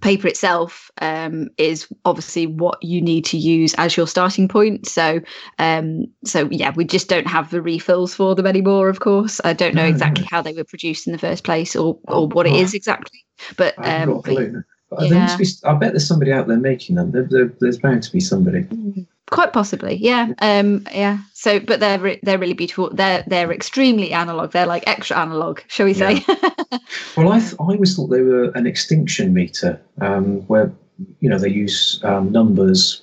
paper itself um, is obviously what you need to use as your starting point so um, so yeah we just don't have the refills for them anymore of course i don't know No, no. exactly how they were produced in the first place or or what it is exactly but um clue. But there must yeah. be, I bet there's somebody out there making them. There, there, there's bound to be somebody. quite possibly yeah um yeah so but they're re- they're really beautiful they're they're extremely analog they're like extra analog shall we say Well, I, th- I always thought they were an extinction meter, um, where you know they use um, numbers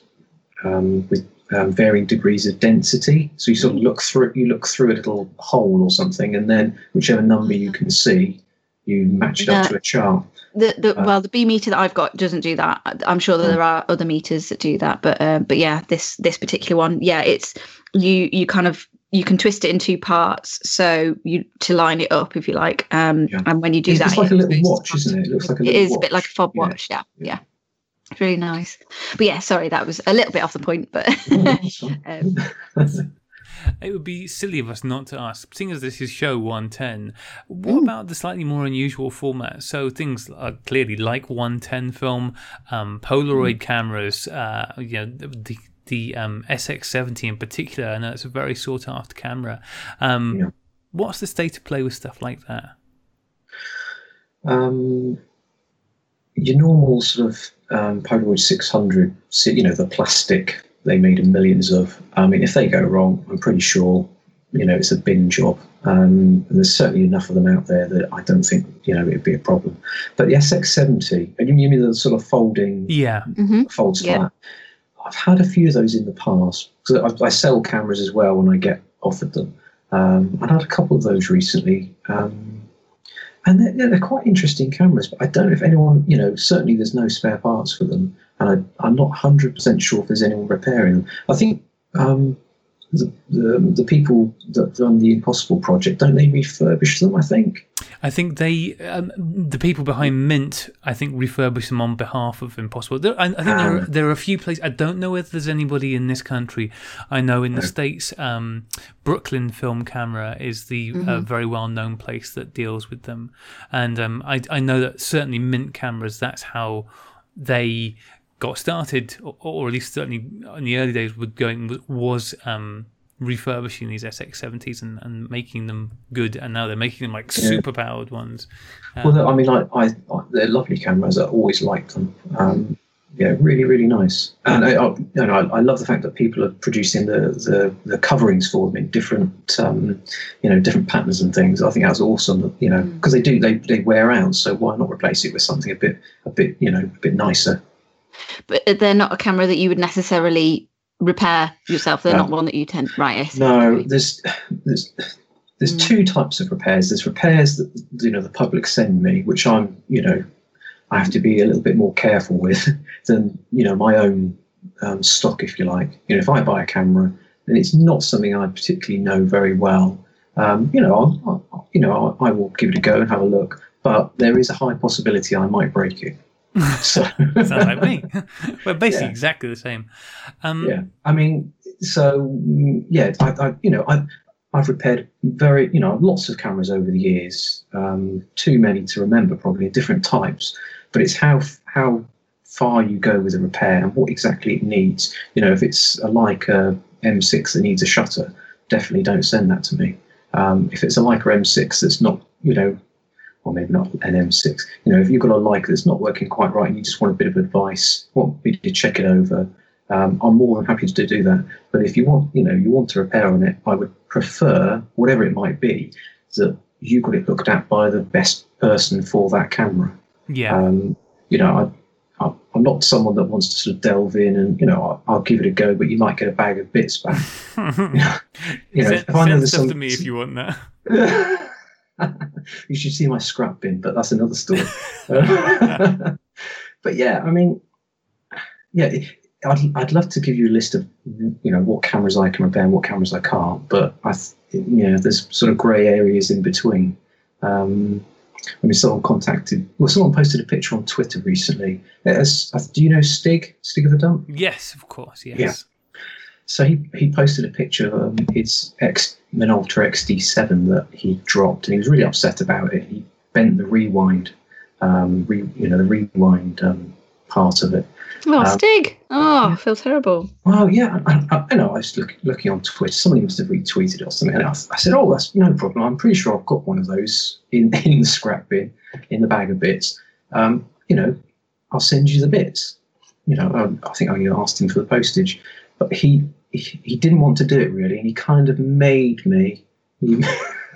um, with um, varying degrees of density. So you sort of look through you look through a little hole or something, and then whichever number you can see, you match it up Yeah. to a chart. The, the Uh, well, the Bee meter that I've got doesn't do that. I'm sure that Hmm. there are other meters that do that, but uh, but yeah, this this particular one, yeah, it's you you kind of you can twist it in two parts, so you to line it up if you like. Um, Yeah. and when you do It's, that, it's like a little watch, isn't it? It looks like a It is a bit like a fob watch. Yeah, Yeah. yeah, It's really nice. But yeah, sorry, that was a little bit off the point, but um, It would be silly of us not to ask, seeing as this is show 110, what Ooh. about the slightly more unusual format? So things are clearly like 110 film, um, Polaroid cameras, uh, you know, the, the, um, SX70 in particular. I know it's a very sought after camera. Um, Yeah. What's What's the state of play with stuff like that? Um, your normal sort of um, Polaroid 600, you know, the plastic they made millions of. I mean, if they go wrong, I'm pretty sure, you know, it's a bin job. Um, and there's certainly enough of them out there that I don't think, you know, it'd be a problem. But the SX70, and you mean the sort of folding Yeah. mhm. folds Yeah. flat. I've had a few of those in the past because I, I sell cameras as well when I get offered them. Um, I had a couple of those recently, um, and they're, they're quite interesting cameras. But I don't know if anyone, you know, certainly there's no spare parts for them, and I, I'm not 100% sure if there's anyone repairing them. I think um, the, the, the people that run the Impossible project don't they refurbish them? I think. I think they, um, the people behind Mint, I think refurbish them on behalf of Impossible. There, I, I, think there, are, there are a few places. I don't know whether there's anybody in this country. I know in the states, um, Brooklyn Film Camera is the mm-hmm. uh, very well known place that deals with them, and um, I, I know that certainly Mint cameras. That's how they got started, or, or, at least certainly in the early days, with going was um, refurbishing these SX70s and, and making them good, and now they're making them like yeah. super powered ones. Um, well, I mean, I, I, they're lovely cameras. I always like them. Um, yeah, really, really nice. And I, I, you know, I, I, love the fact that people are producing the, the, the coverings for them in different, um, you know, different patterns and things. I think that's awesome. You know, because mm. they do they, they wear out. So why not replace it with something a bit a bit you know a bit nicer? But they're not a camera that you would necessarily repair yourself. They're no. not one that you tend right. No, there's there's there's mm. two types of repairs. There's repairs that you know the public send me, which I'm you know I have to be a little bit more careful with than you know my own um, stock, if you like. You know, if I buy a camera and it's not something I particularly know very well, um, you know, I'll, I'll, you know, I, I will give it a go and have a look. But there is a high possibility I might break it. So sounds like me. We're basically yeah. exactly the same. Um, yeah, I mean, so yeah, I, I you know, I I've repaired very, you know, lots of cameras over the years. Um, too many to remember, probably different types. But it's how how far you go with a repair and what exactly it needs. You know, if it's a Leica M6 that needs a shutter, definitely don't send that to me. Um, if it's a Leica M6 that's not, you know, or maybe not an M6. You know, if you've got a Leica that's not working quite right and you just want a bit of advice, want me to check it over, um, I'm more than happy to do that. But if you want, you know, you want to repair on it, I would prefer, whatever it might be, that you got it looked at by the best person for that camera. Yeah. Um, you know, I, I, am not someone that wants to sort of delve in and, you know, I'll, I'll, give it a go, but you might get a bag of bits back. you know, send, if I know there's stuff some, to me if you want that. you should see my scrap bin, but that's another story. but yeah, I mean, yeah, I'd, I'd love to give you a list of you know what cameras I can repair and what cameras I can't, but I you know there's sort of grey areas in between. Um, I mean, someone contacted, well, someone posted a picture on Twitter recently. As, do you know Stig, Stig of the Dump? Yes, of course, yes. Yeah. So he, he posted a picture of um, his X Minolta XD7 that he dropped, and he was really upset about it. He bent the rewind, um, re, you know, the rewind um, part of it. Oh, um, Stig! Oh, I feel terrible. Well, yeah, I, I, I know. I was look, looking on Twitter. Somebody must have retweeted it or something. And I, I, said, "Oh, that's no problem. I'm pretty sure I've got one of those in in the scrap bin, in the bag of bits. Um, you know, I'll send you the bits. You know, um, I think I only asked him for the postage, but he he, didn't want to do it really, and he kind of made me. He,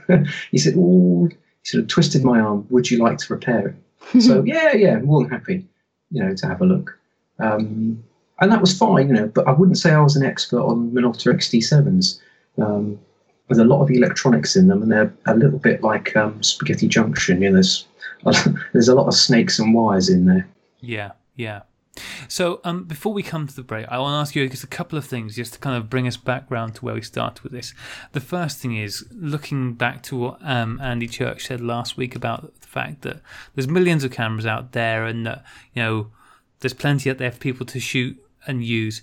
he said, "Oh," he sort of twisted my arm. Would you like to repair it? so yeah, yeah, more than happy, you know, to have a look. Um, and that was fine, you know. But I wouldn't say I was an expert on Minolta XD7s. Um, there's a lot of electronics in them, and they're a little bit like um, Spaghetti Junction. You know, there's there's a lot of snakes and wires in there. Yeah, yeah. So, um, before we come to the break, I want to ask you just a couple of things just to kind of bring us back round to where we started with this. The first thing is looking back to what um, Andy Church said last week about the fact that there's millions of cameras out there and that, you know, there's plenty out there for people to shoot and use.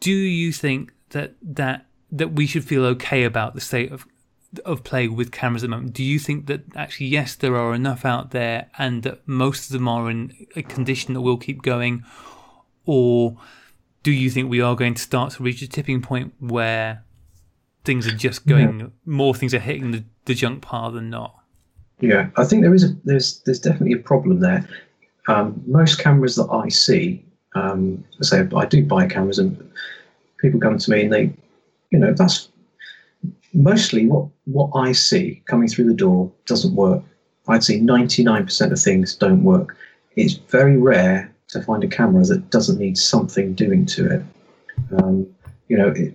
Do you think that that that we should feel okay about the state of of play with cameras at the moment. Do you think that actually, yes, there are enough out there and that most of them are in a condition that will keep going? Or do you think we are going to start to reach a tipping point where things are just going, yeah. more things are hitting the, the junk pile than not? Yeah, I think there is a there's there's definitely a problem there. Um, most cameras that I see, um, I say I do buy cameras, and people come to me and they, you know, that's mostly what, what I see coming through the door doesn't work. I'd say 99% of things don't work. It's very rare to find a camera that doesn't need something doing to it. Um, you know, it,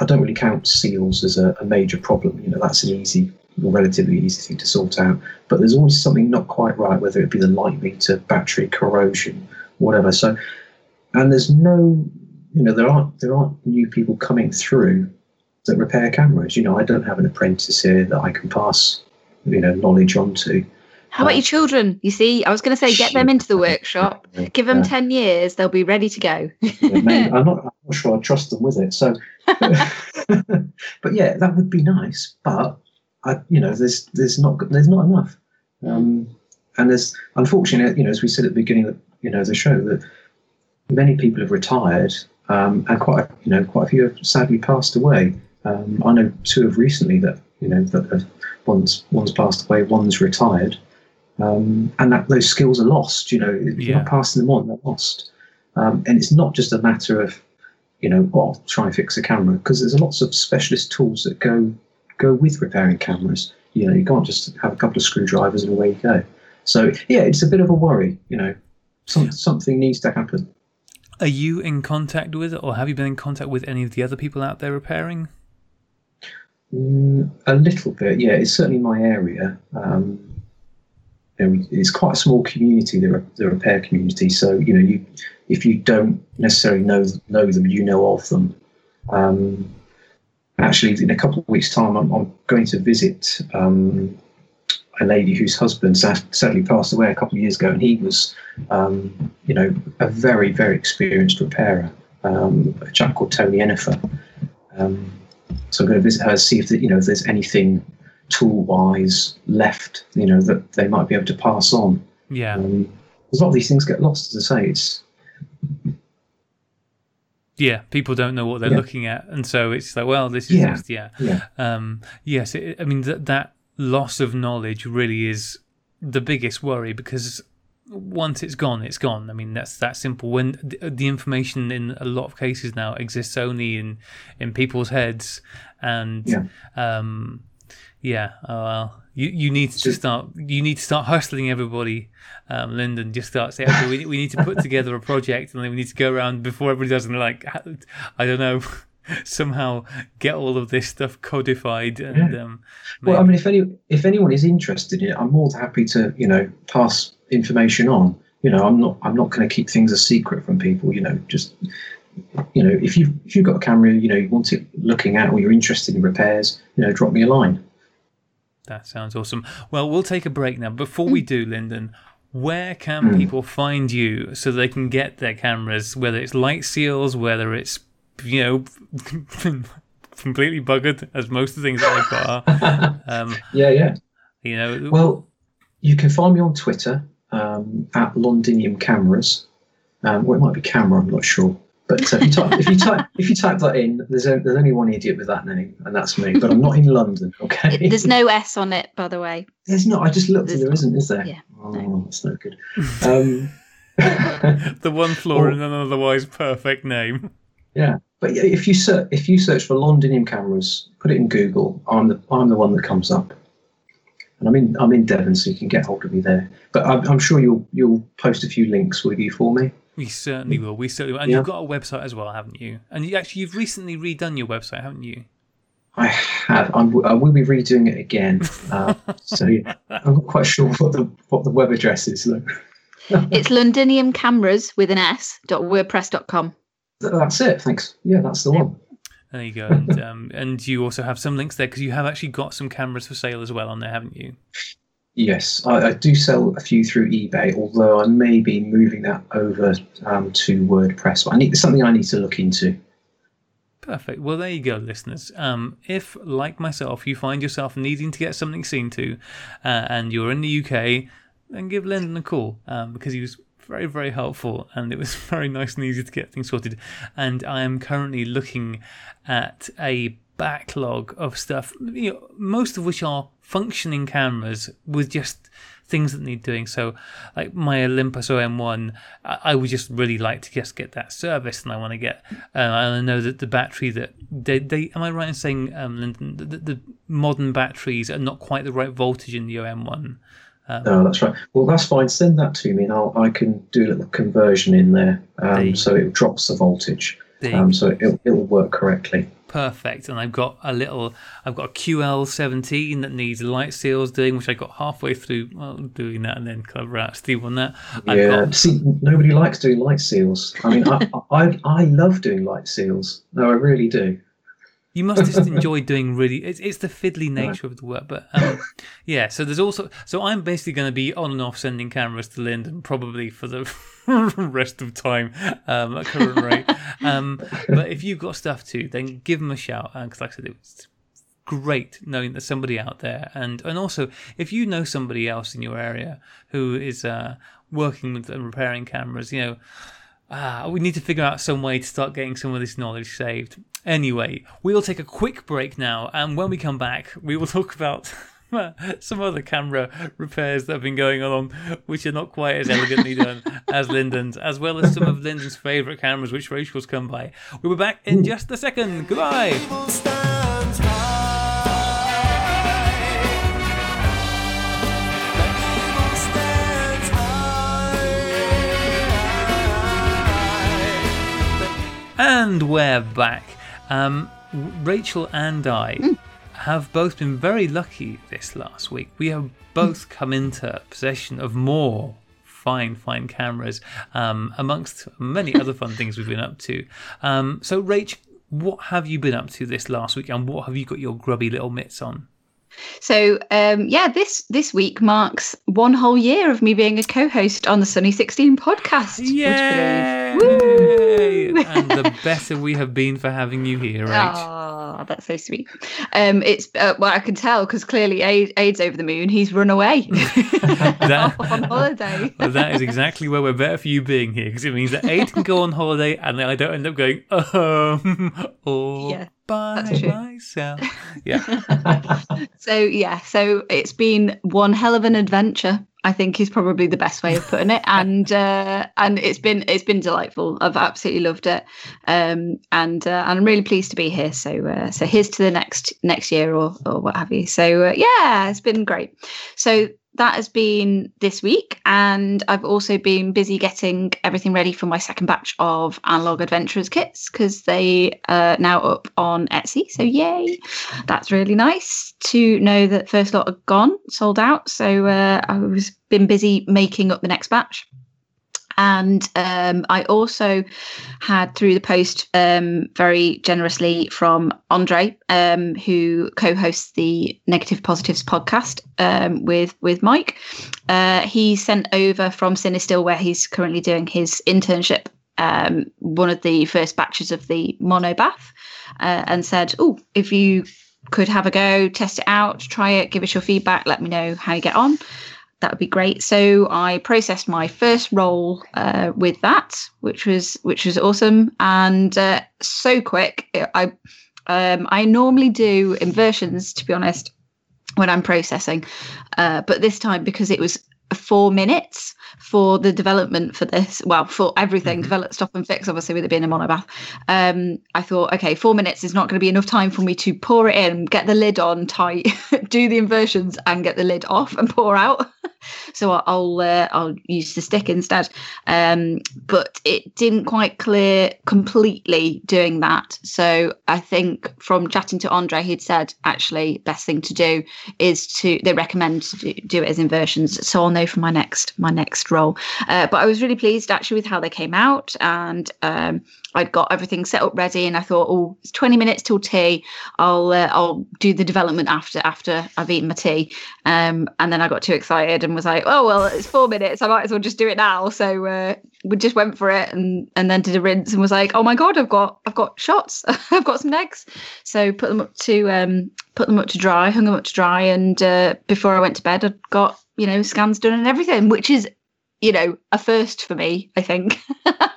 I don't really count seals as a, a, major problem. You know, that's an easy, relatively easy thing to sort out. But there's always something not quite right, whether it be the light meter, battery corrosion, whatever. So, and there's no you know there aren't there aren't new people coming through that repair cameras. You know, I don't have an apprentice here that I can pass you know knowledge onto. How about your children? You see, I was going to say get them into the workshop, give them Yeah. 10 years, they'll be ready to go. I'm not, I'm not sure I trust them with it. So, but yeah, that would be nice. But I, you know, there's there's not there's not enough, um, and there's unfortunately, you know, as we said at the beginning of you know the show, that many people have retired, um, and quite you know quite a few have sadly passed away. Um, I know two have recently that you know that have, one's one's passed away, one's retired, um, and that those skills are lost. You know, if you're not passing them on, they're lost. Um, and it's not just a matter of, you know, oh, I'll try and fix a camera because there's a lots of specialist tools that go go with repairing cameras. You know, you can't just have a couple of screwdrivers and away you go. So yeah, it's a bit of a worry. You know, some, something needs to happen. Are you in contact with, or have you been in contact with any of the other people out there repairing? Mm, a little bit, yeah. It's certainly my area. Um, it's quite a small community, the, the repair community. So you know, you if you don't necessarily know know them, you know of them. Um, actually, in a couple of weeks' time, I'm, I'm going to visit um, a lady whose husband sadly passed away a couple of years ago, and he was, um, you know, a very very experienced repairer, um, a chap called Tony Ennifer. Um, so I'm going to visit her, see if the, you know if there's anything tool wise left, you know, that they might be able to pass on. Yeah. Um, a lot of these things get lost, as I say. It's Yeah, people don't know what they're Yeah. looking at, and so it's like, well, this is Yeah. just yeah. yeah, Um, yes, it, I mean that that loss of knowledge really is the biggest worry because once it's gone, it's gone. I mean that's that simple. When the, the information in a lot of cases now exists only in in people's heads, and Yeah. um, yeah, oh, well, you you need to Just- start you need to start hustling everybody. Um, Lyndon, just start saying, okay, we, we need to put together a project, and then we need to go around before everybody does, and like, I don't know, somehow get all of this stuff codified and um, Well, I mean, if any if anyone is interested in it, I'm more than happy to you know pass information on. You know, I'm not I'm not going to keep things a secret from people. You know, just you know, if you if you've got a camera, you know, you want it looking at, or you're interested in repairs, you know, drop me a line. That sounds awesome. Well, we'll take a break now. Before we do, Lyndon, where can Mm. people find you so they can get their cameras, whether it's light seals, whether it's, you know, completely buggered, as most of the things that I've got are. Um, Yeah, yeah. you know, Well, you can find me on Twitter um, at Londinium Cameras. Um, or it might be camera, I'm not sure. But uh, if, you type, if you type if you type that in, there's, o- there's only one idiot with that name, and that's me. But I'm not in London. Okay. There's no S on it, by the way. There's not. I just looked and There's there isn't, is there? Yeah, Oh, no. that's no good. Um, the one flaw Or- in an otherwise perfect name. yeah, but if you search if you search for Londinium cameras, put it in Google. I'm the I'm the one that comes up, and I'm in I'm in Devon, so you can get hold of me there. But I'm, I'm sure you'll you'll post a few links, will you, for me? We certainly will. We certainly will. And Yeah. you've got a website as well, haven't you? And you, actually, you've recently redone your website, haven't you? I have. I'm, I will be redoing it again. Uh, so yeah, I'm not quite sure what the what the web address is. Though. It's Londinium Cameras with an S dot wordpress.com. That's it. Thanks. Yeah, that's the one. There you go. And, um, and you also have some links there because you have actually got some cameras for sale as well on there, haven't you? Yes, I, I do sell a few through eBay, although I may be moving that over um, to WordPress. But I need something I need to look into. Perfect. Well, there you go, listeners. Um, if, like myself, you find yourself needing to get something seen to, uh, and you're in the UK, then give Lyndon a call um, because he was very, very helpful, and it was very nice and easy to get things sorted. And I am currently looking at a backlog of stuff, you know, most of which are functioning cameras with just things that need doing. So, like my Olympus OM1, I, would just really like to just get that serviced, and I want to get. Uh, I know that the battery that they, they am I right in saying, um, the, the modern batteries are not quite the right voltage in the OM1. No, that's right. Well, that's fine. Send that to me, and I'll, I can do a little conversion in there, um, so it drops the voltage, you um, so it'll, it'll work correctly. perfect. And I've got a little, I've got a QL17 that needs light seals doing, which I got halfway through well, doing that and then kind of rat Steve on that. I've yeah. got- See, nobody likes doing light seals. I mean, I, I I love doing light seals. No, I really do. You must just enjoy doing really. It's, it's the fiddly nature of the work, but um, yeah. So there's also so I'm basically going to be on and off sending cameras to Lyndon probably for the rest of time um, at current rate. Um, but if you've got stuff too, then give them a shout because, like I said, it's great knowing there's somebody out there, and and also if you know somebody else in your area who is uh, working with and repairing cameras, you know. Ah, we need to figure out some way to start getting some of this knowledge saved. Anyway, we'll take a quick break now, and when we come back, we will talk about some other camera repairs that have been going on, which are not quite as elegantly done as Lyndon's, as well as some of Lyndon's favourite cameras, which Rachel's come by. We'll be back in just a second. Goodbye. stands high. The evil stands high. And we're back. Um, Rachel and I have both been very lucky this last week. We have both come into possession of more fine, fine cameras, um, amongst many other fun things we've been up to. Um, so, Rach, what have you been up to this last week, and what have you got your grubby little mitts on? So um, yeah, this this week marks one whole year of me being a co-host on the Sunny Sixteen podcast. Yay! And the better we have been for having you here, Rach. Oh, that's so sweet. Um, it's uh, well, I can tell because clearly Ade, Ade's over the moon. He's run away That- on holiday. Well, that is exactly where we're better for you being here because it means that Ade can go on holiday and then I don't end up going um all Yeah, by myself. Yeah, so yeah, so it's been one hell of an adventure. I think is probably the best way of putting it, and uh, and it's been it's been delightful. I've absolutely loved it, um, and uh, and I'm really pleased to be here. So uh, so here's to the next next year or or what have you. So uh, yeah, it's been great. So that has been this week, and I've also been busy getting everything ready for my second batch of Analog Adventurers kits because they are now up on Etsy. So yay! That's really nice to know that first lot are gone, sold out. So uh, I was been busy making up the next batch. And um, I also had through the post um, very generously from Andre, um, who co-hosts the Negative Positives podcast um, with with Mike. Uh, he sent over from Cinestill, where he's currently doing his internship, um, one of the first batches of the mono bath, uh, and said, "Oh, if you could have a go, test it out, try it, give us your feedback, let me know how you get on." That would be great. So I processed my first roll uh, with that, which was which was awesome and uh, so quick. I um, I normally do inversions, to be honest, when I'm processing, uh, but this time because it was four minutes for the development for this well for everything develop stop and fix obviously with it being a monobath. Um i thought okay four minutes is not going to be enough time for me to pour it in get the lid on tight do the inversions and get the lid off and pour out. So i'll uh, i'll use the stick instead. Um but it didn't quite clear completely doing that. So i think from chatting to andre he'd said actually best thing to do is to they recommend to do, do it as inversions. So i'll know for my next my next roll uh, but i was really pleased actually with how they came out and um I'd got everything set up ready, and I thought, oh, it's twenty minutes till tea. I'll uh, I'll do the development after after I've eaten my tea. Um, and then I got too excited and was like, oh well, it's four minutes. I might as well just do it now. So uh, we just went for it, and and then did a rinse, and was like, oh my god, I've got I've got shots. I've got some eggs. So put them up to um put them up to dry, hung them up to dry, and uh, before I went to bed, I'd got you know scans done and everything, which is you know a first for me, I think.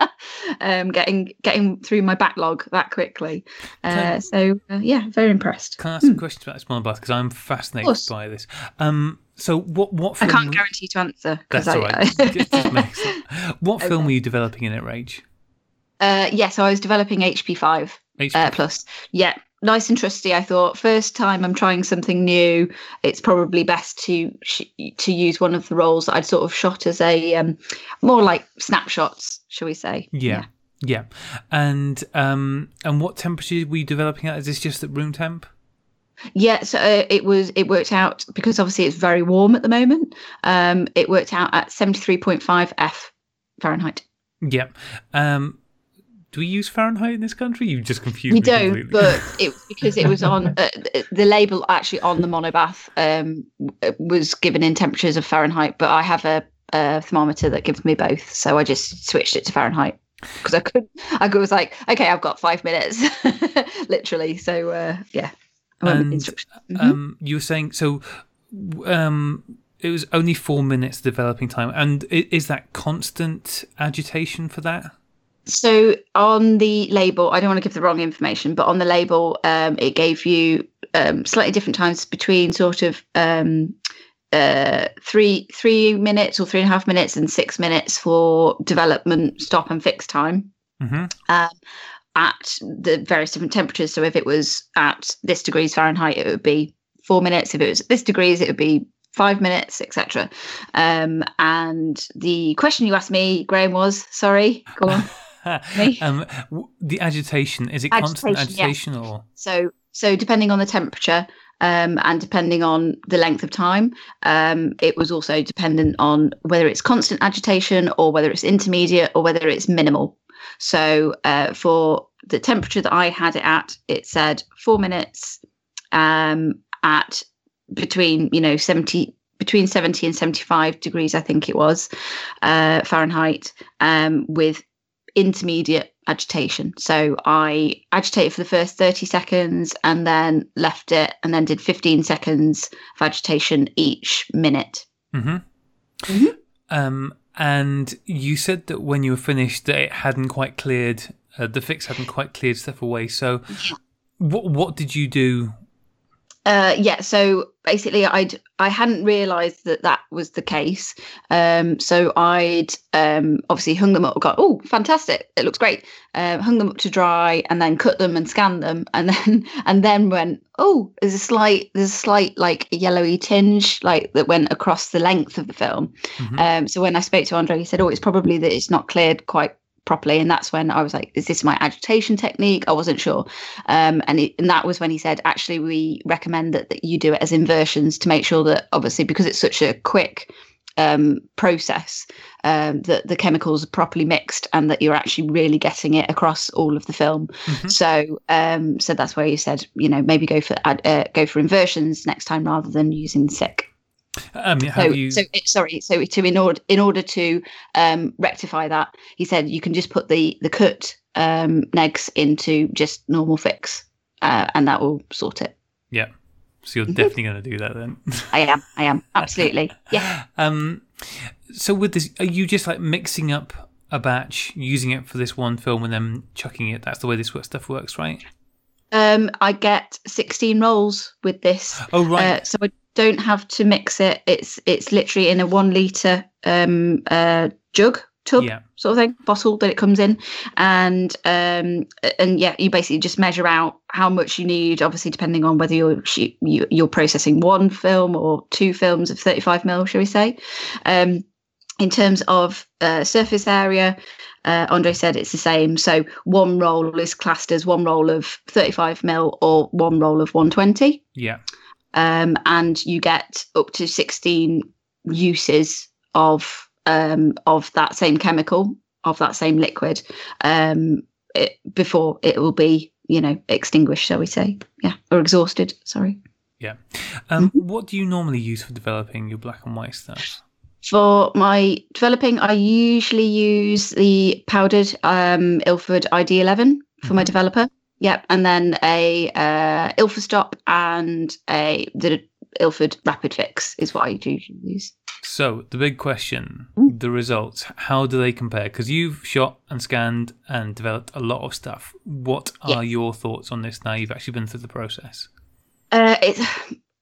um, getting getting through my backlog that quickly. Uh, so uh, yeah, very impressed. Can I ask a question about this monobath because I'm fascinated by this. Um, so what what film... I can't guarantee to answer That's I, all right. Just what film Okay. were you developing in it, rage uh, yeah, so I was developing HP five HP uh, plus. Yeah, nice and trusty. I thought first time I'm trying something new, it's probably best to sh- to use one of the roles that I'd sort of shot as a um, more like snapshots, shall we say? Yeah. Yeah, and um, and what temperature were you developing at? Is this just at room temp? Yeah, so uh, it was. It worked out because obviously it's very warm at the moment. Um, it worked out at seventy three point five F Fahrenheit. Yeah. Um, do we use Fahrenheit in this country? You just confused We me don't, completely. but it because it was on uh, the label actually on the monobath um, was given in temperatures of Fahrenheit. But I have a, a thermometer that gives me both, so I just switched it to Fahrenheit because I could. I was like, okay, I've got five minutes, literally. So uh, yeah, I went with the And, instructions. Mhm. um, you were saying so. Um, it was only four minutes developing time, and is that constant agitation for that? So on the label, I don't want to give the wrong information, but on the label, um, it gave you um, slightly different times between sort of um, uh, three three minutes or three and a half minutes and six minutes for development, stop and fix time hmm um, at the various different temperatures. So if it was at this degrees Fahrenheit, it would be four minutes. If it was at this degrees, it would be five minutes, etc. Um, and the question you asked me, Graham, was sorry, go on. Um, the agitation is it constant Agitation, yes. agitation or So, so depending on the temperature um, and depending on the length of time, um, it was also dependent on whether it's constant agitation or whether it's intermediate or whether it's minimal. So, uh, for the temperature that I had it at, it said four minutes um, at between you know seventy between seventy and seventy five degrees, I think it was uh, Fahrenheit, um, with intermediate agitation. So I agitated for the first 30 seconds and then left it and then did 15 seconds of agitation each minute. hmm Mhm. Um, and you said that when you were finished, that it hadn't quite cleared. Uh, the fix hadn't quite cleared stuff away. So, what what did you do? Uh, yeah, so basically, I'd I hadn't realised that that was the case. Um, so I'd um, obviously hung them up. Got oh, fantastic! It looks great. Um, hung them up to dry, and then cut them and scanned them, and then and then went oh, there's a slight there's a slight like yellowy tinge like that went across the length of the film. Mhm. Um, so when I spoke to Andre, he said, "Oh, it's probably that it's not cleared quite properly," and that's when I was like, "Is this my agitation technique?" I wasn't sure, um, and it, and that was when he said, "Actually, we recommend that, that you do it as inversions to make sure that obviously because it's such a quick." Um, process um, that the chemicals are properly mixed and that you're actually really getting it across all of the film. Mhm. So, um, so that's where you said, you know, maybe go for uh, go for inversions next time rather than using sick. Um, So, you? so sorry. So to in order in order to um, rectify that, he said you can just put the the cut um, negs into just normal fix, uh, and that will sort it. yeah. So Mm-hmm. you're definitely going to do that then. I am. I am absolutely. Yeah. Um, so with this, are you just like mixing up a batch, using it for this one film, and then chucking it? That's the way this stuff works, right? Um, I get sixteen rolls with this, Oh, right. uh, so I don't have to mix it. It's it's literally in a one liter um, uh, jug tub. yeah. sort of thing bottle that it comes in and um and yeah you basically just measure out how much you need obviously depending on whether you're you- you're processing one film or two films of 35 mil shall we say um in terms of uh, surface area uh, andre said it's the same so one roll is classed as one roll of 35 mil or one roll of 120 Yeah. Um, and you get up to 16 uses of um, of that same chemical of that same liquid um, it, before it will be you know extinguished shall we say yeah or exhausted sorry Um, Mm-hmm. What do you normally use for developing your black and white stuff? for my developing i usually use the powdered um, ilford id11 for my Mhm. developer yep and then a uh, ilford stop and a the ilford rapid fix is what i usually use So the big question, Mm. the results, how do they compare? Because you've shot and scanned and developed a lot of stuff. What are your thoughts on this now? You've actually been through the process. Uh, it's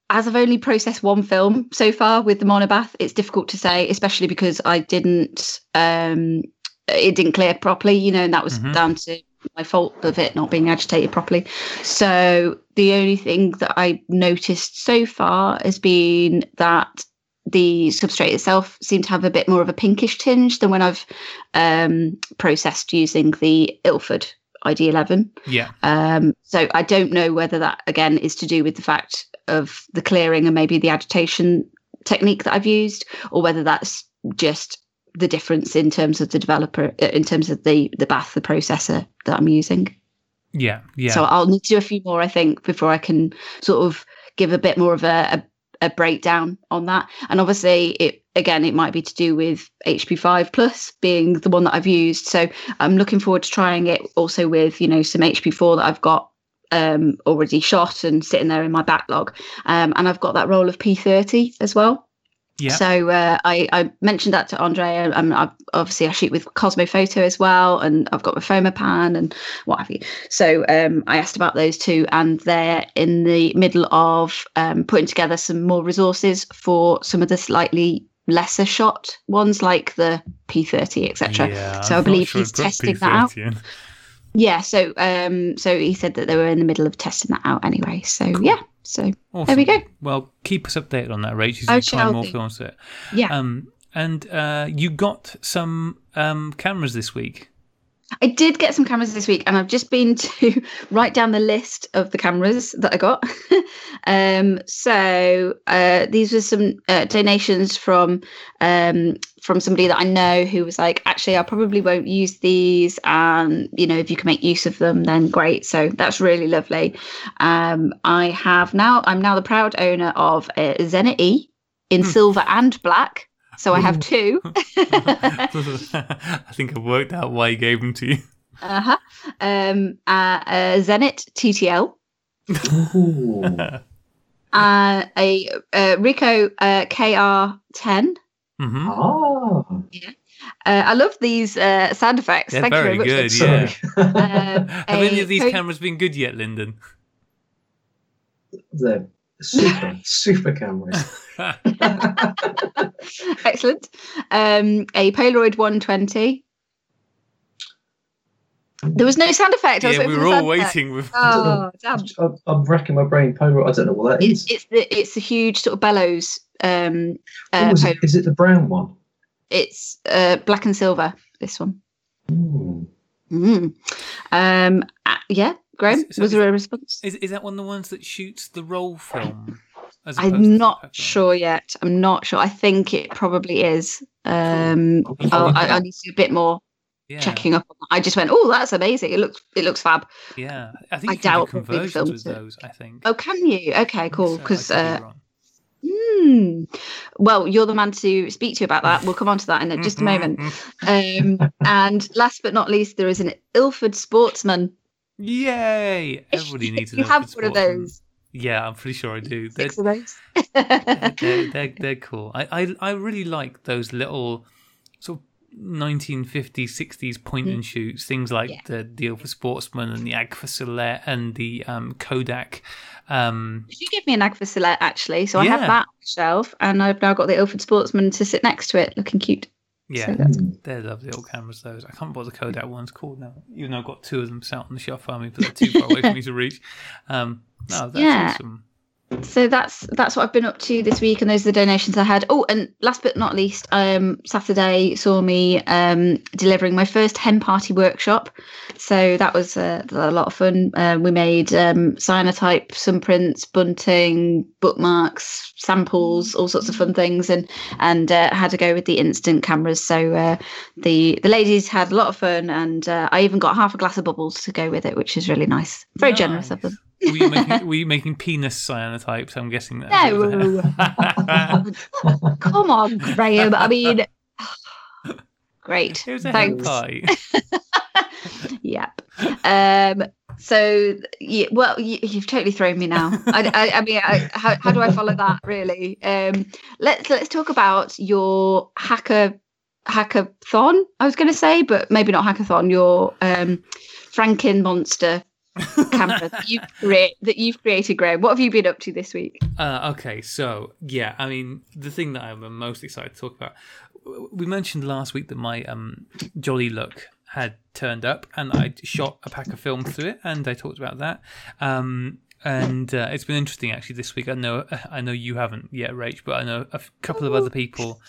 as I've only processed one film so far with the monobath, it's difficult to say, especially because I didn't, um, it didn't clear properly, you know, and that was Mhm. down to my fault of it not being agitated properly. So the only thing that I noticed so far has been that the substrate itself seemed to have a bit more of a pinkish tinge than when I've um, processed using the Ilford ID11. Yeah. Um, so I don't know whether that again is to do with the fact of the clearing and maybe the agitation technique that I've used, or whether that's just the difference in terms of the developer, uh, in terms of the the bath, the processor that I'm using. Yeah. Yeah. So I'll need to do a few more, I think, before I can sort of give a bit more of a, a, a breakdown on that. And obviously, it again, it might be to do with HP5 Plus being the one that I've used. So I'm looking forward to trying it also with you know some FP4 that I've got um, already shot and sitting there in my backlog. Um, and I've got that roll of P30 as well. Yeah. So uh, I, I mentioned that to Andre. Um, I've, obviously, I shoot with Kosmo Foto as well, and I've got my Fomapan and what have you. So um, I asked about those two, and they're in the middle of um, putting together some more resources for some of the slightly lesser shot ones, like the P30, etc. Yeah, so I I'm not believe sure he's testing that out. In. Yeah. So um, so he said that they were in the middle of testing that out anyway. So yeah. So Awesome. There we go. Well, keep us updated on that, Rach, as I you shall more films yeah. Um, and uh, you got some um, cameras this week. I did get some cameras this week, and I've just been to write down the list of the cameras that I got. um, so uh, these were some uh, donations from um, from somebody that I know who was like, actually, I probably won't use these, and you know, if you can make use of them, then great. So that's really lovely. Um, I have now, I'm now the proud owner of a Zenit E in silver and black. So I have two. I think I've worked out why he gave them to you. Uh-huh. Um, uh, a Zenit TTL, Ooh. uh, a, uh Ricoh uh, KR10. hmm ah. Uh, I love these uh, sound effects. They're Thank very you very much. good, yeah. Um, Have any of these Po- cameras been good yet, Lyndon? They're super, super cameras. Excellent. Um, a Polaroid 120. There was no sound effect. I was yeah, waiting we for were all waiting with. Oh, damn. I'm, I'm racking my brain. Polaroid. I don't know what that is. It's, it's the it's a huge sort of bellows. Um, Oh, uh, is, it, is it the brown one? It's uh, black and silver. This one. Ooh. Mm. Um, uh, yeah, Graham, So- so was there a response? Is, is that one of the ones that shoots the roll film? as I'm not sure yet. I'm not sure. I think it probably is. Um. I'll, I, I need to do a bit more Yeah, checking up. on. I just went, oh, that's amazing. It looks, it looks fab. Yeah, I think I doubt conversions with those. I think. Oh, can you? Okay, cool. Because, be uh, hmm. well, you're the man to speak to about that. We'll come on to that in just a moment. Um, and last but not least, there is an Ilford Sportsman. Yay! Everybody needs an you have one of those. Yeah, I'm pretty sure I do. They're, Six of those. they're, they're, they're cool. I, I I really like those little sort of 1950s, 60s point and shoots. Things like. Yeah. the Ilford Sportsman and the Agfa Silette and the um, Kodak. Um, You gave me an Agfa Silette actually, so I Yeah. have that on the shelf, and I've now got the Ilford Sportsman to sit next to it, looking cute. Yeah, So they're lovely little cameras. Those I can't remember what the Kodak one's called now. Even though I've got two of them sat on the shelf for me, but they're too far away for me to reach. Um, no, that's Yeah. awesome. So that's that's what I've been up to this week, and those are the donations I had. Oh, and last but not least, um, Saturday saw me um, delivering my first hen party workshop. So that was uh, a lot of fun. Uh, we made um, cyanotype, some prints, bunting, bookmarks, samples, all sorts of fun things, and and uh, had to go with the instant cameras. So uh, the the ladies had a lot of fun, and uh, I even got half a glass of bubbles to go with it, which is really nice. Very generous of them. Were you making, were you making penis cyanotypes? I'm guessing that. No. Come on, Graham. I mean, great. it was a Thanks. pie. Yep. Um. So, yeah, well, you, you've totally thrown me now. I, I, I mean, I, how, how do I follow that? Really? Um. Let's let's talk about your hacker hackathon. I was going to say, but maybe not hackathon. Your um, Franken monster camera that you create that you've created, Graham. What have you been up to this week? Uh, okay, so yeah, I mean, the thing that I'm most excited to talk about, we mentioned last week that my um, Jolly Look had turned up, and I shot a pack of film through it, and I talked about that. Um, and uh, it's been interesting actually this week. I know I know you haven't yet, Rach, but I know a f- couple of other people.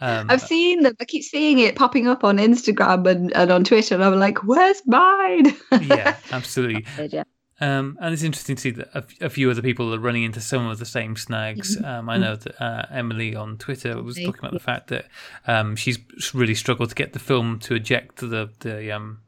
Um, I've seen them. I keep seeing it popping up on Instagram and, and on Twitter, and I'm like, "Where's mine?" yeah, absolutely. yeah. Um, and it's interesting to see that a, f- a few other people are running into some of the same snags. Um, I know that uh, Emily on Twitter was talking about the fact that um, she's really struggled to get the film to eject the the um,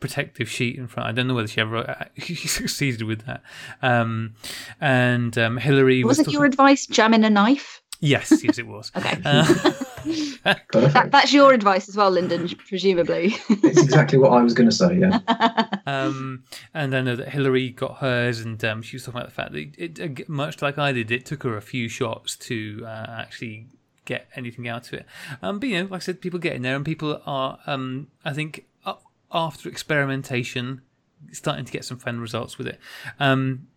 protective sheet in front. I don't know whether she ever uh, she succeeded with that. Um, and um, Hillary was, Was it your advice? jamming a knife. yes, yes, it was. Okay. Uh, That, that's your advice as well, Lyndon, presumably. it's exactly what I was going to say. Yeah. Um, and I know that Hillary got hers, and um, she was talking about the fact that it, it, much like I did, it took her a few shots to uh, actually get anything out of it. Um, but you know, like I said, people get in there, and people are, um, I think, after experimentation, starting to get some fun results with it. Um,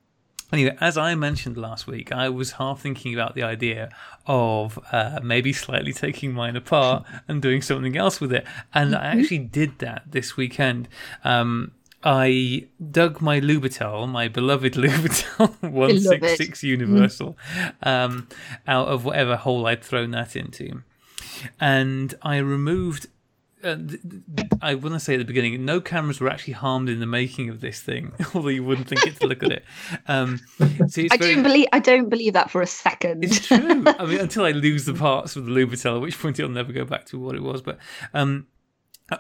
Anyway, as I mentioned last week, I was half thinking about the idea of uh, maybe slightly taking mine apart and doing something else with it. And I actually did that this weekend. Um, I dug my Lubitel, my beloved Lubitel 166 Universal, um, out of whatever hole I'd thrown that into. And I removed uh, th- th- I want to say at the beginning, no cameras were actually harmed in the making of this thing, although you wouldn't think it to look at it. Um, so it's I very, don't believe. I don't believe that for a second. it's true. I mean, until I lose the parts of the Lubitel, at which point it'll never go back to what it was. But um,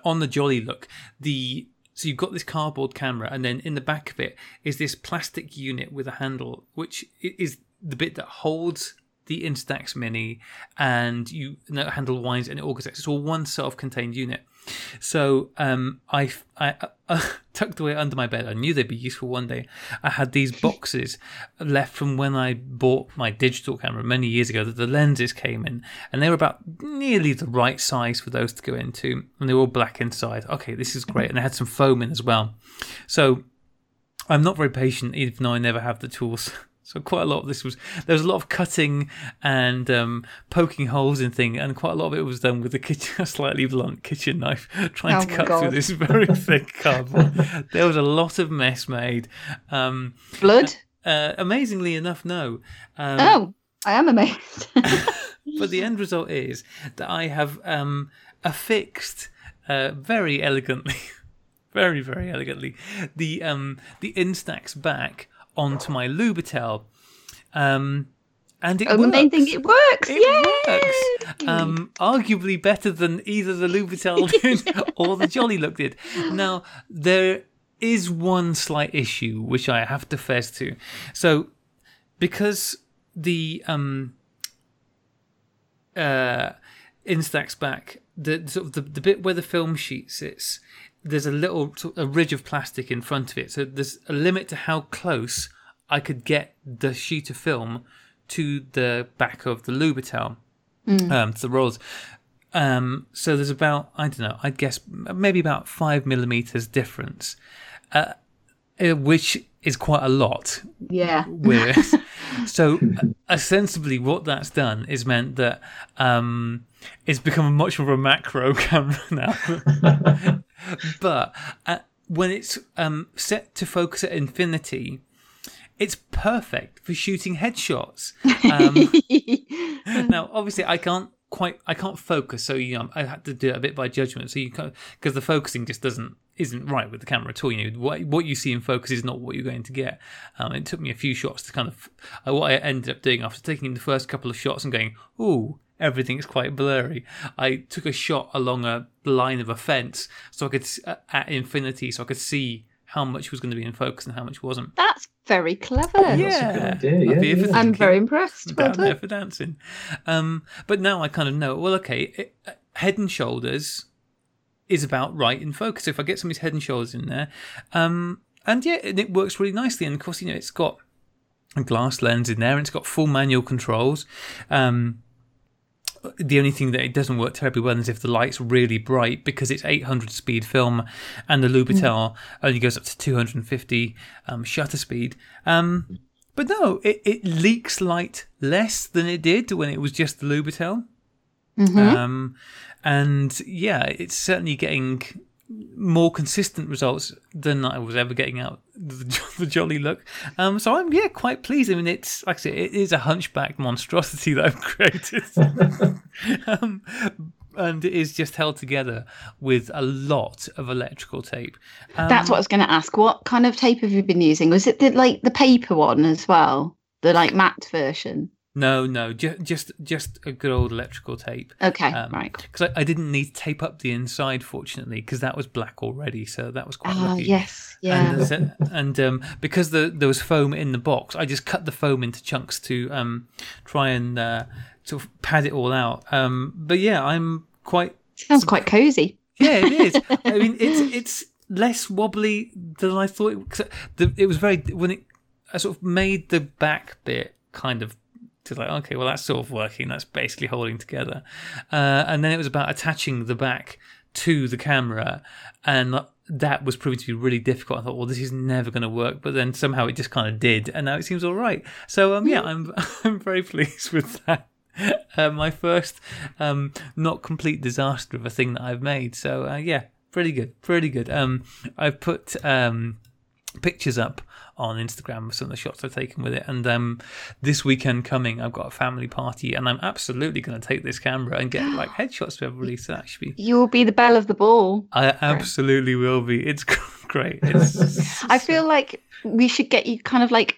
on the Jolly look, the so you've got this cardboard camera, and then in the back of it is this plastic unit with a handle, which is the bit that holds the Instax Mini, and you handle winds and all. It's all one self-contained unit. So um, I, I uh, tucked away under my bed. I knew they'd be useful one day. I had these boxes left from when I bought my digital camera many years ago. That the lenses came in, and they were about nearly the right size for those to go into, and they were all black inside. Okay, this is great, and they had some foam in as well. So I'm not very patient, even though I never have the tools. So quite a lot of this was there was a lot of cutting and um, poking holes in thing, and quite a lot of it was done with a, kitchen, a slightly blunt kitchen knife, trying Oh to cut through this very thick cardboard. there was a lot of mess made. Um, Blood. uh, amazingly enough, no. Um, oh, I am amazed. but the end result is that I have um, affixed uh, very elegantly, very very elegantly, the um, the Instax back onto my Lubitel, um, and it oh, the works. main thing, it works. It Yay! works. Um, arguably better than either the Lubitel or the Jolly Look did. Now there is one slight issue which I have to fess to. So because the um uh Instax back, the sort of the, the bit where the film sheet sits, there's a little a ridge of plastic in front of it. So there's a limit to how close I could get the sheet of film to the back of the Lubitel, um, to the rolls. Um, so there's about I don't know, I guess maybe about five millimeters difference, uh, uh, which is quite a lot Yeah. so ostensibly what that's done is meant that um it's become much more of a macro camera now. But uh, when it's um set to focus at infinity it's perfect for shooting headshots. Um, now obviously i can't quite i can't focus so you know i had to do it a bit by judgment so you because the focusing just doesn't isn't right with the camera at all you know what, what you see in focus is not what you're going to get um, it took me a few shots to kind of uh, what i ended up doing after taking the first couple of shots and going ooh everything's quite blurry i took a shot along a line of a fence so i could uh, at infinity so i could see how much was going to be in focus and how much wasn't That's very clever. yeah, good idea, I'll yeah, be ever yeah. I'm very impressed. Well down there for dancing. Um, but now I kind of know. Well, okay, it, uh, head and shoulders is about right in focus. If I get somebody's head and shoulders in there, um, and yeah, and it works really nicely. And of course, you know, it's got a glass lens in there, and it's got full manual controls. Um, the only thing that it doesn't work terribly well is if the light's really bright because it's 800 speed film and the Lubitel only goes up to 250 um, shutter speed. Um, but no, it, it leaks light less than it did when it was just the Lubitel. Mm-hmm. Um, and yeah, it's certainly getting more consistent results than I was ever getting out the, the jolly look. Um, so I'm yeah quite pleased. I mean, it's like I said, it is a hunchback monstrosity that I've created, um, and it is just held together with a lot of electrical tape. Um, That's what I was going to ask. What kind of tape have you been using? Was it the like the paper one as well, the like matte version? No, no, just just just a good old electrical tape. Okay, Um, right. Because I, I didn't need to tape up the inside, fortunately, because that was black already, so that was quite Ah, lucky. yes, yeah. And, uh, and um, because the, there was foam in the box, I just cut the foam into chunks to um, try and uh, sort of pad it all out. Um, but yeah, I'm quite Sounds quite cozy. yeah, it is. I mean, it's it's less wobbly than I thought. It, 'cause the, it was very when it I sort of made the back bit kind of to like okay, well that's sort of working. That's basically holding together, uh, and then it was about attaching the back to the camera, and that was proving to be really difficult. I thought, well, this is never going to work, but then somehow it just kind of did, and now it seems all right. So um, yeah, I'm I'm very pleased with that. Uh, my first um, not complete disaster of a thing that I've made. So uh, yeah, pretty good, pretty good. Um, I've put um, pictures up on Instagram of some of the shots I've taken with it, and um, this weekend coming, I've got a family party, and I'm absolutely going to take this camera and get like headshots for everybody. So that should be. You will be the belle of the ball. I absolutely will be. It's great. It's, I feel like we should get you kind of like,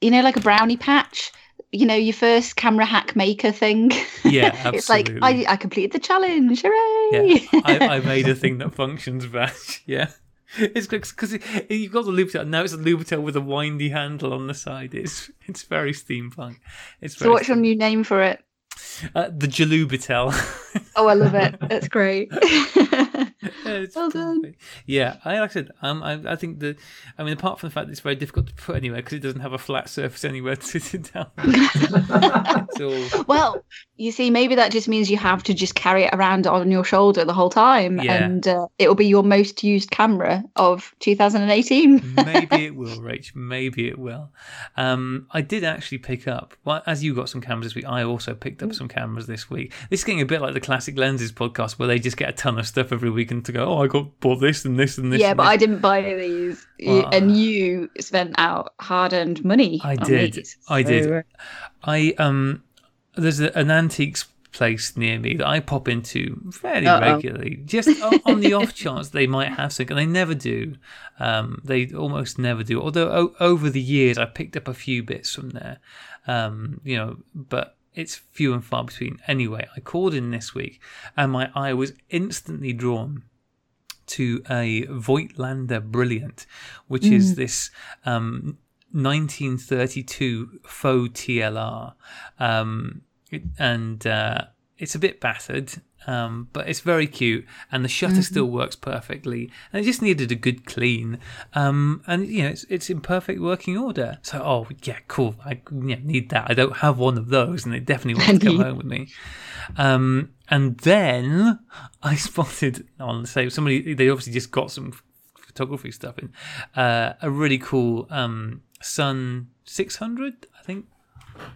you know, like a brownie patch. You know, your first camera hack maker thing. Yeah, it's like I. I completed the challenge. Hooray! Yeah, I, I made a thing that functions best. Yeah. It's because you've got the Lubitel. Now it's a Lubitel with a windy handle on the side. It's it's very steampunk. It's very so what's your new name for it? uh, the Jalubitel. Oh, I love it. That's great. It's Well done. Yeah, I like I said, um, I, I think the, I mean, apart from the fact that it's very difficult to put anywhere because it doesn't have a flat surface anywhere to sit down. all well, you see, maybe that just means you have to just carry it around on your shoulder the whole time, Yeah. and uh, it will be your most used camera of 2018. maybe it will, Rach. Maybe it will. Um, I did actually pick up, well, as you got some cameras this week, I also picked up some cameras this week. This is getting a bit like the Classic Lenses podcast where they just get a ton of stuff every week and to go, oh, I got bought this and this and this. yeah, and but this. I didn't buy these, Well, and you spent out hard-earned money. I did. these. I did. So, uh, I um, there's a, an antiques place near me that I pop into fairly Uh-oh. regularly, just on, on the off chance they might have something. And they never do. Um, they almost never do. Although o- over the years, I picked up a few bits from there. Um, you know, but it's few and far between. Anyway, I called in this week, and my eye was instantly drawn to a Voigtlander Brilliant, which is this um, 1932 faux TLR. Um, it- and uh, it's a bit battered, um, but it's very cute, and the shutter still works perfectly. And it just needed a good clean, um, and you know it's it's in perfect working order. So oh yeah, cool. I yeah, need that. I don't have one of those, and it definitely wants to come home with me. Um, and then I spotted on say somebody they obviously just got some photography stuff in uh, a really cool um, Sun 600, I think.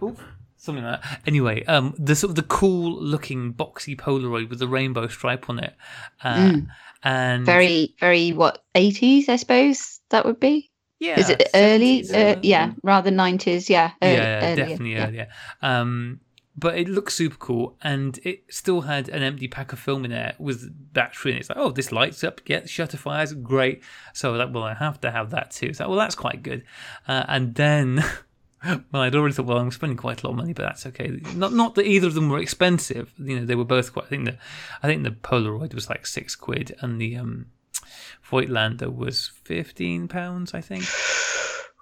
Ooh, something like that. Anyway, um, the sort of the cool looking boxy Polaroid with the rainbow stripe on it, uh, Mm. and very, very what 80s, I suppose that would be. yeah, Is it early? Uh, yeah, rather 90s. Yeah, early, yeah, earlier, definitely yeah. earlier. Um, but it looks super cool, and it still had an empty pack of film in there with battery. And it's like, oh, this lights up. Yeah, shutter fires, great. So I was like, well, I have to have that too. So well, that's quite good. Uh, and then. Well, I'd already thought, well, I'm spending quite a lot of money, but that's okay. Not not that either of them were expensive. You know, they were both quite. I think the, I think the Polaroid was like six quid, and the um, Voigtlander was fifteen pounds. I think.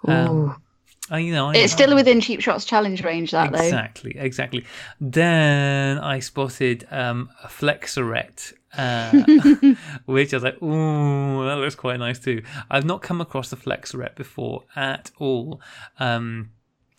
Um. I, you know, I, it's still within cheap shots challenge range, that though. Exactly, exactly. Then I spotted um, a Flexaret, uh, which I was like, ooh, that looks quite nice too. I've not come across the Flexaret before at all. Um,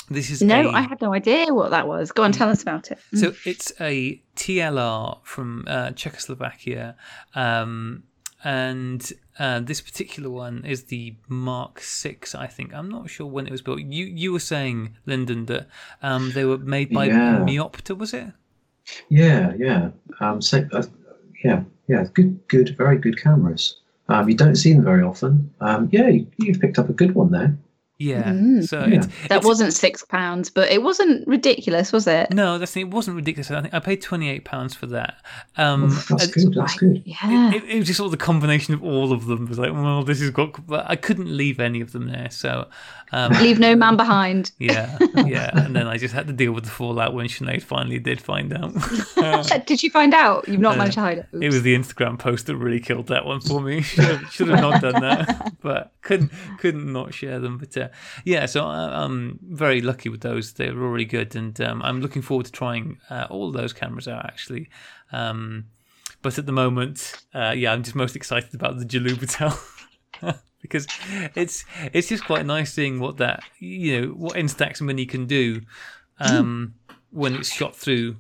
this is No, a- I had no idea what that was. Go on, tell us about it. so it's a TLR from uh, Czechoslovakia, um, and uh, this particular one is the Mark Six. I think I'm not sure when it was built. You you were saying, Lyndon, that um, they were made by Yeah. Meopta, was it? Yeah, yeah. Um, so, uh, yeah, yeah. Good, good, very good cameras. Um, you don't see them very often. Um, yeah, you, you've picked up a good one there. Yeah. Mm. So Yeah. it's That it's- wasn't six pounds, but it wasn't ridiculous, was it? no, that's. It wasn't ridiculous. I think I paid twenty eight pounds for that. Um, Oof, that's good. That's good. Yeah. It, it was just sort of the combination of all of them. It was like, well, this has got. But I couldn't leave any of them there. So, um, Leave no man behind. yeah, yeah. And then I just had to deal with the fallout when Sinead finally did find out. Did you find out? You've not Uh, managed to hide it. it was the Instagram post that really killed that one for me. should, have, should have not done that, but couldn't couldn't not share them. But uh, yeah, so I, I'm very lucky with those. They were really good, and um, I'm looking forward to trying uh, all those cameras out actually. Um, but at the moment, uh, yeah, I'm just most excited about the Jalubitel. Because it's it's just quite nice seeing what that you know what Instax Mini can do um, when it's shot through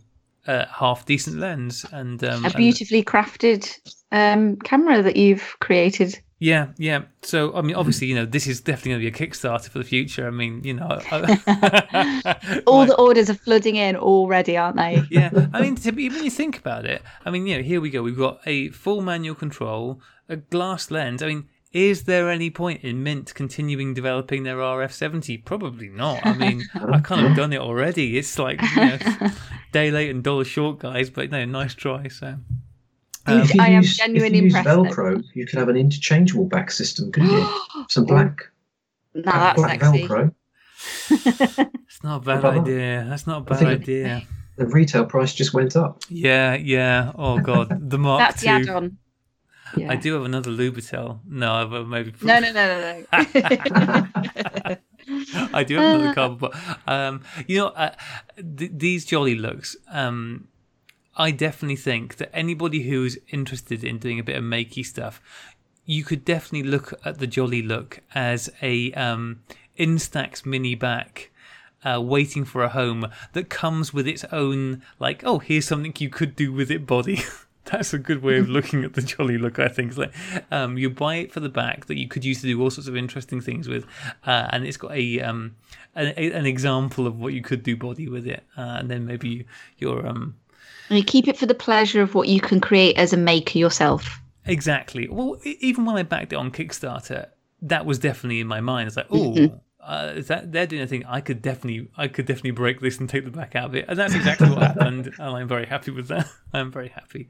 a half decent lens and um, a and- beautifully crafted um, camera that you've created. Yeah, yeah. So I mean, obviously, you know, this is definitely going to be a Kickstarter for the future. I mean, you know, I- All my- the orders are flooding in already, aren't they? yeah. I mean, to be, when you think about it, I mean, you know, here we go. We've got a full manual control, a glass lens. I mean, is there any point in Mint continuing developing their RF70? Probably not. I mean, I kind of done it already. It's like you know, day late and dollar short, guys. But no, nice try. So. Um, If you I am use, genuinely if you use impressed, though. Velcro, you could have an interchangeable back system, couldn't you? Some black, now that's black sexy. Velcro. it's not a bad Brother. idea. That's not a bad idea. The retail price just went up. Yeah, yeah. Oh god, the Mark That's the add-on. Yeah. I do have another Lubitel. No, I've maybe. No, no, no, no, no. I do have another carbon, but um, you know, uh, th- these jolly looks. Um, I definitely think that anybody who's interested in doing a bit of makey stuff, you could definitely look at the jolly look as a um, Instax mini back. Uh, waiting for a home that comes with its own, like, oh, here's something you could do with it body. That's a good way of looking at the jolly look, I think. Like um, you buy it for the back that you could use to do all sorts of interesting things with, uh, and it's got a, um, an, a an example of what you could do body with it, uh, and then maybe you, you're um, And you keep it for the pleasure of what you can create as a maker yourself. Exactly. Well, even when I backed it on Kickstarter, that was definitely in my mind. It's like, oh, uh, is that they're doing a thing? I could definitely, I could definitely break this and take the back out of it, and that's exactly what happened. And I'm very happy with that. I'm very happy.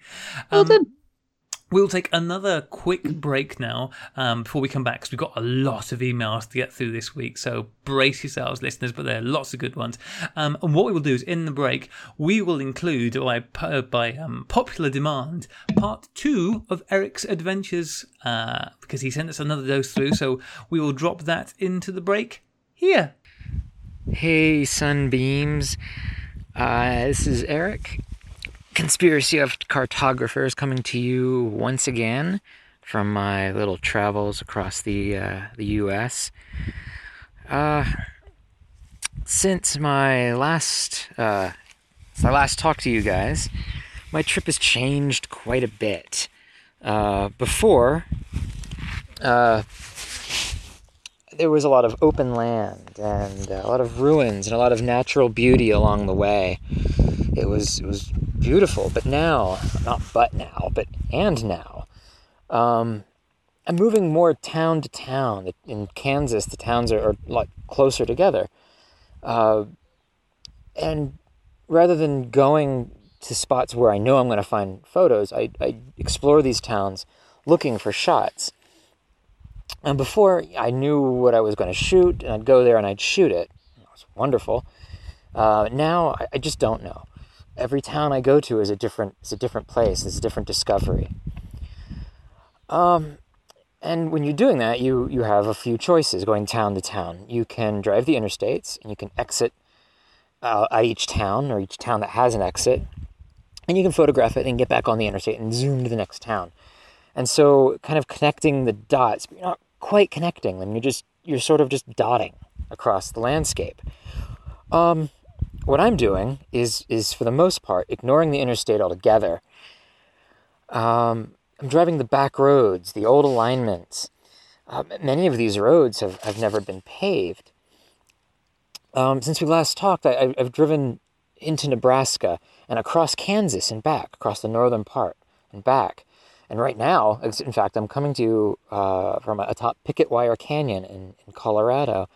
Well Um, done. We'll take another quick break now um, before we come back because we've got a lot of emails to get through this week. So brace yourselves, listeners, but there are lots of good ones. Um, and what we will do is in the break, we will include by, uh, by um, popular demand part two of Eric's adventures uh, because he sent us another dose through. So we will drop that into the break here. Hey, sunbeams. Uh, this is Eric, conspiracy of cartographers, coming to you once again from my little travels across the uh, the U.S. Uh, since my last uh, since I last talked to you guys, my trip has changed quite a bit. Uh, before, uh, there was a lot of open land and a lot of ruins and a lot of natural beauty along the way. It was it was beautiful, but now, not but now, but and now, um, I'm moving more town to town. In Kansas, the towns are, are a lot closer together, uh, and rather than going to spots where I know I'm going to find photos, I, I explore these towns looking for shots. And before I knew what I was going to shoot, and I'd go there and I'd shoot it. It was wonderful. Uh, now I, I just don't know. Every town I go to is a different is a different place. It's a different discovery. Um, and when you're doing that, you you have a few choices going town to town. You can drive the interstates, and you can exit uh, at each town or each town that has an exit, and you can photograph it and get back on the interstate and zoom to the next town. And so, kind of connecting the dots, you're not quite connecting them. You're just you're sort of just dotting across the landscape. Um, what I'm doing is is for the most part ignoring the interstate altogether. Um, I'm driving the back roads, the old alignments. Uh, many of these roads have, have never been paved. Um, since we last talked, I, I've driven into Nebraska and across Kansas and back, across the northern part and back. And right now, in fact, I'm coming to you uh, from atop Picket Wire Canyon in, in Colorado.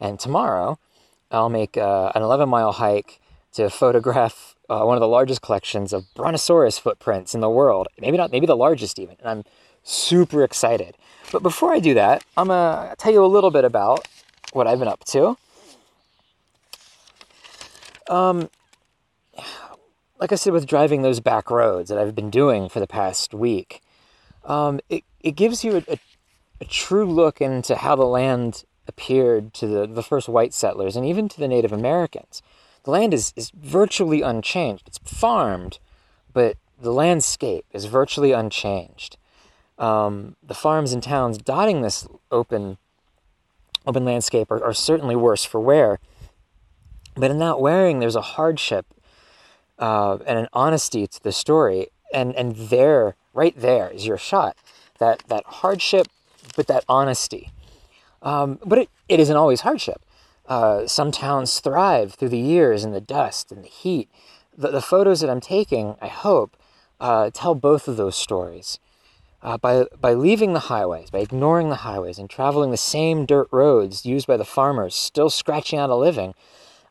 And tomorrow, I'll make uh, an 11 mile hike to photograph uh, one of the largest collections of Brontosaurus footprints in the world. Maybe not, maybe the largest even. And I'm super excited. But before I do that, I'm to tell you a little bit about what I've been up to. Um, like I said, with driving those back roads that I've been doing for the past week, um, it, it gives you a, a, a true look into how the land appeared to the, the first white settlers and even to the Native Americans. The land is, is virtually unchanged. It's farmed, but the landscape is virtually unchanged. Um, the farms and towns dotting this open open landscape are, are certainly worse for wear. But in that wearing, there's a hardship uh, and an honesty to the story, and and there, right there, is your shot. That that hardship, but that honesty. Um, but it, it isn't always hardship. Uh, some towns thrive through the years in the dust and the heat. The, the photos that I'm taking, I hope, uh, tell both of those stories. Uh, by, by leaving the highways, by ignoring the highways and traveling the same dirt roads used by the farmers still scratching out a living,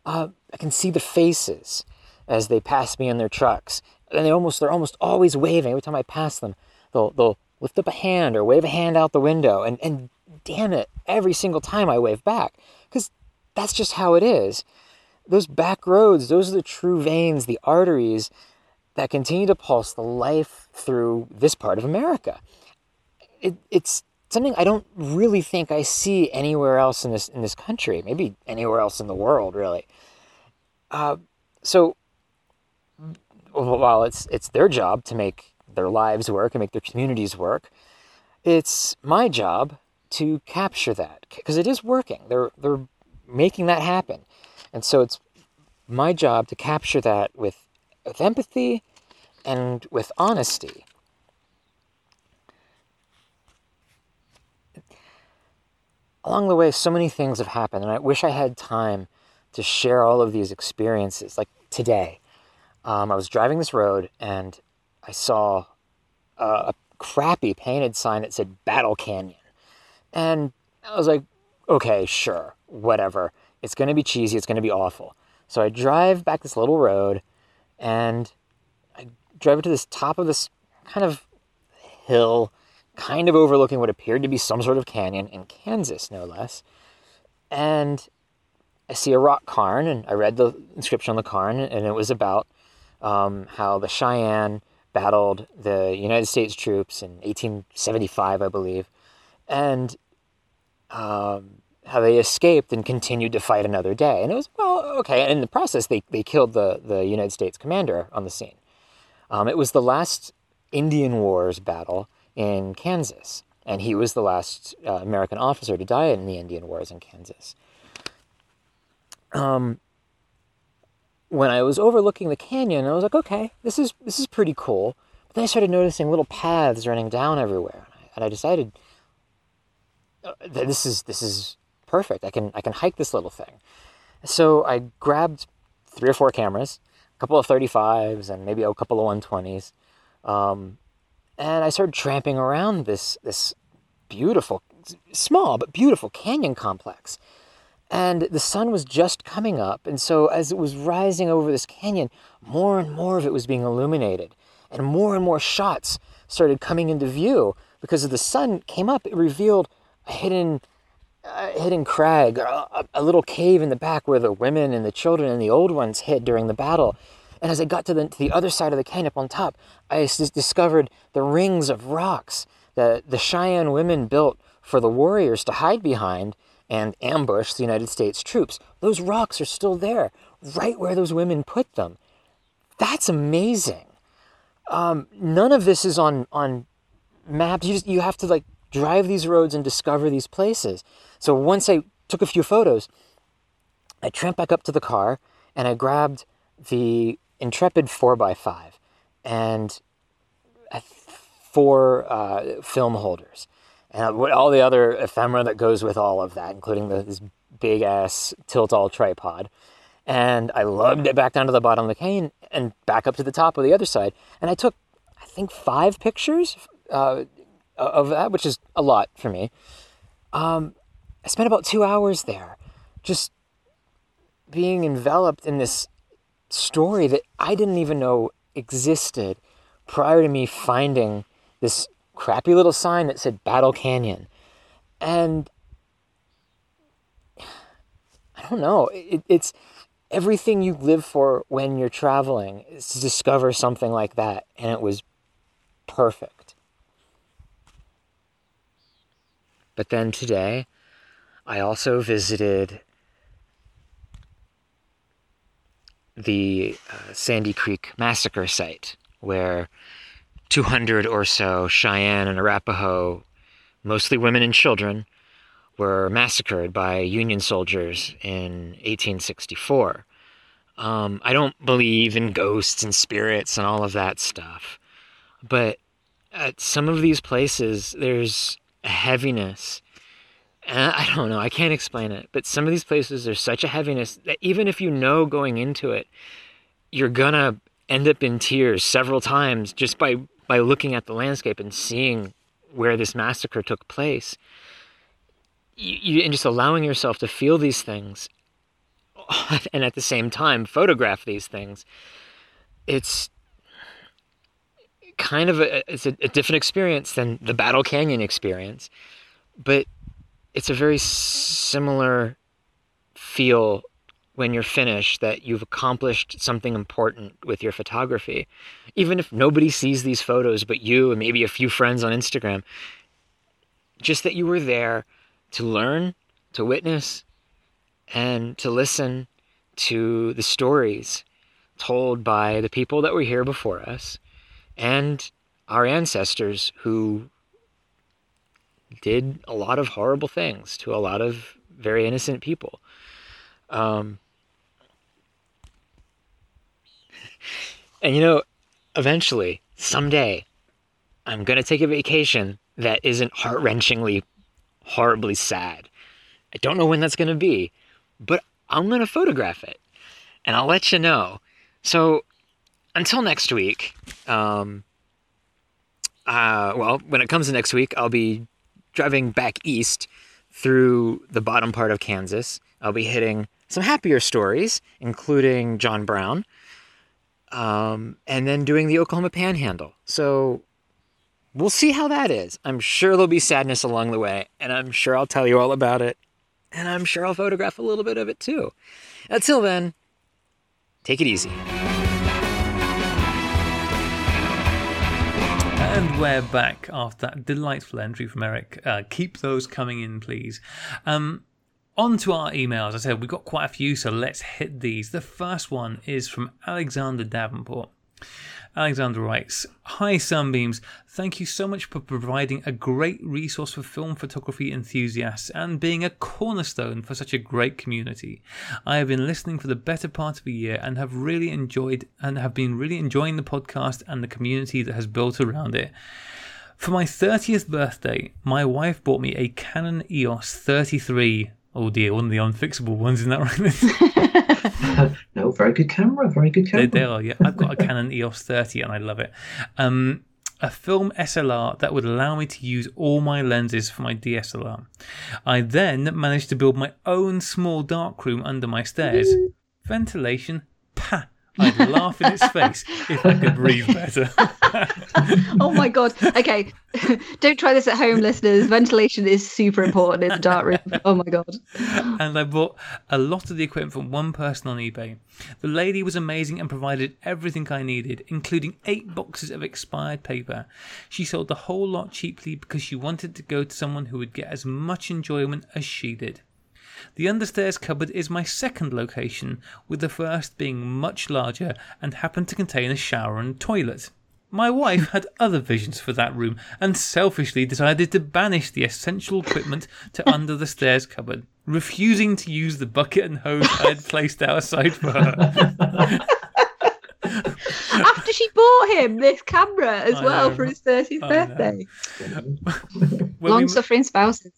uh, I can see the faces as they pass me in their trucks. And they almost, they're almost always waving. Every time I pass them, they'll, they'll lift up a hand or wave a hand out the window. And, and damn it, every single time I wave back. Because that's just how it is. Those back roads, those are the true veins, the arteries that continue to pulse the life through this part of America. It, it's something I don't really think I see anywhere else in this in this country, maybe anywhere else in the world, really. Uh, so, while it's it's their job to make their lives work and make their communities work, it's my job to capture that because it is working. They're they're making that happen, and so it's my job to capture that with with empathy and with honesty. Along the way, so many things have happened, and I wish I had time to share all of these experiences. Like today, um, I was driving this road and I saw a, a crappy painted sign that said Battle Canyon. And I was like, okay, sure, whatever. It's going to be cheesy, it's going to be awful. So I drive back this little road and I drive to this top of this kind of hill, kind of overlooking what appeared to be some sort of canyon in Kansas, no less. And I see a rock cairn, and I read the inscription on the cairn, and it was about um, how the Cheyenne battled the United States troops in 1875, I believe, and um, how they escaped and continued to fight another day. And it was, well, okay. And in the process, they, they killed the, the United States commander on the scene. Um, it was the last Indian Wars battle in Kansas, and he was the last uh, American officer to die in the Indian Wars in Kansas. Um, when I was overlooking the canyon, I was like, okay, this is this is pretty cool. But then I started noticing little paths running down everywhere, and I, decided that this is this is perfect. I can I can hike this little thing. So I grabbed three or four cameras, a couple of 35s, and maybe a couple of 120s, um, and I started tramping around this this beautiful, small but beautiful canyon complex. And the sun was just coming up, and so as it was rising over this canyon, more and more of it was being illuminated, and more and more shots started coming into view because as the sun came up, it revealed a hidden, uh, hidden crag, a, a little cave in the back where the women and the children and the old ones hid during the battle. And as I got to the, to the other side of the canyon up on top, I s- discovered the rings of rocks that the Cheyenne women built for the warriors to hide behind and ambush the United States troops. Those rocks are still there, right where those women put them. That's amazing. Um, none of this is on on maps. You just you have to like drive these roads and discover these places. So once I took a few photos, I tramped back up to the car and I grabbed the Intrepid 4x5 and uh, four uh, film holders and all the other ephemera that goes with all of that, including this big ass Tiltall tripod. And I lugged it back down to the bottom of the canyon and back up to the top of the other side. And I took, I think, five pictures uh, of that, which is a lot for me. Um, I spent about two hours there, just being enveloped in this story that I didn't even know existed prior to me finding this crappy little sign that said Battle Canyon. And I don't know, it, it's everything you live for when you're traveling is to discover something like that. And it was perfect. But then today, I also visited the uh, Sandy Creek massacre site where 200 or so Cheyenne and Arapaho, mostly women and children, were massacred by Union soldiers in 1864. Um, I don't believe in ghosts and spirits and all of that stuff, but at some of these places, there's a heaviness. And I don't know, I can't explain it, but some of these places, there's such a heaviness that even if you know going into it, you're gonna end up in tears several times just by, by looking at the landscape and seeing where this massacre took place. You, you, and just allowing yourself to feel these things and at the same time photograph these things. It's kind of a, it's a, a different experience than the Battle Canyon experience, but it's a very similar feel when you're finished that you've accomplished something important with your photography. Even if nobody sees these photos but you and maybe a few friends on Instagram, just that you were there to learn, to witness, and to listen to the stories told by the people that were here before us and our ancestors who did a lot of horrible things to a lot of very innocent people. Um, and you know, eventually, someday, I'm going to take a vacation that isn't heart wrenchingly, horribly sad. I don't know when that's going to be, but I'm going to photograph it and I'll let you know. So until next week, um, uh, well, when it comes to next week, I'll be driving back east through the bottom part of Kansas. I'll be hitting some happier stories, including John Brown, um, and then doing the Oklahoma Panhandle. So we'll see how that is. I'm sure there'll be sadness along the way, and I'm sure I'll tell you all about it, and I'm sure I'll photograph a little bit of it too. Until then, take it easy. And we're back after that delightful entry from Eric. Uh, keep those coming in, please. Um, on to our emails. I said we've got quite a few, so let's hit these. The first one is from Alexander Davenport. Alexander writes Hi, Sunbeams. Thank you so much for providing a great resource for film photography enthusiasts and being a cornerstone for such a great community. I have been listening for the better part of a year and have really enjoyed and have been really enjoying the podcast and the community that has built around it. For my 30th birthday, my wife bought me a Canon EOS 33. Oh dear, one of the unfixable ones, isn't that right? no, very good camera. Very good camera. they are, yeah. I've got a Canon EOS 30 and I love it. Um, a film SLR that would allow me to use all my lenses for my DSLR. I then managed to build my own small darkroom under my stairs. Ventilation, pah! I'd laugh in its face if I could breathe better. oh my god. Okay. Don't try this at home, listeners. Ventilation is super important in the dark room. Oh my god. and I bought a lot of the equipment from one person on eBay. The lady was amazing and provided everything I needed, including eight boxes of expired paper. She sold the whole lot cheaply because she wanted to go to someone who would get as much enjoyment as she did. The understairs cupboard is my second location, with the first being much larger and happened to contain a shower and toilet. My wife had other visions for that room and selfishly decided to banish the essential equipment to under the stairs cupboard, refusing to use the bucket and hose I had placed outside for her. After she bought him this camera as I well know. for his 30th I birthday. Long we- suffering spouses.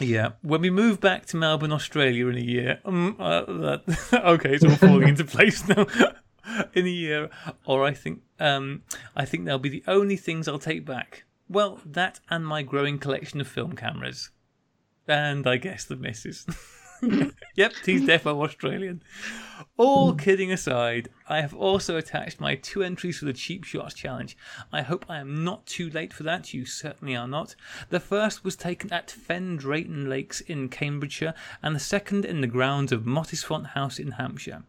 Yeah, when we move back to Melbourne, Australia in a year, um, uh, that, okay, it's all falling into place now. in a year, or I think, um, I think they'll be the only things I'll take back. Well, that and my growing collection of film cameras. And I guess the missus. yep, he's defo Australian. All kidding aside, I have also attached my two entries for the Cheap Shots Challenge. I hope I am not too late for that. You certainly are not. The first was taken at Fen Drayton Lakes in Cambridgeshire, and the second in the grounds of Mottisfont House in Hampshire.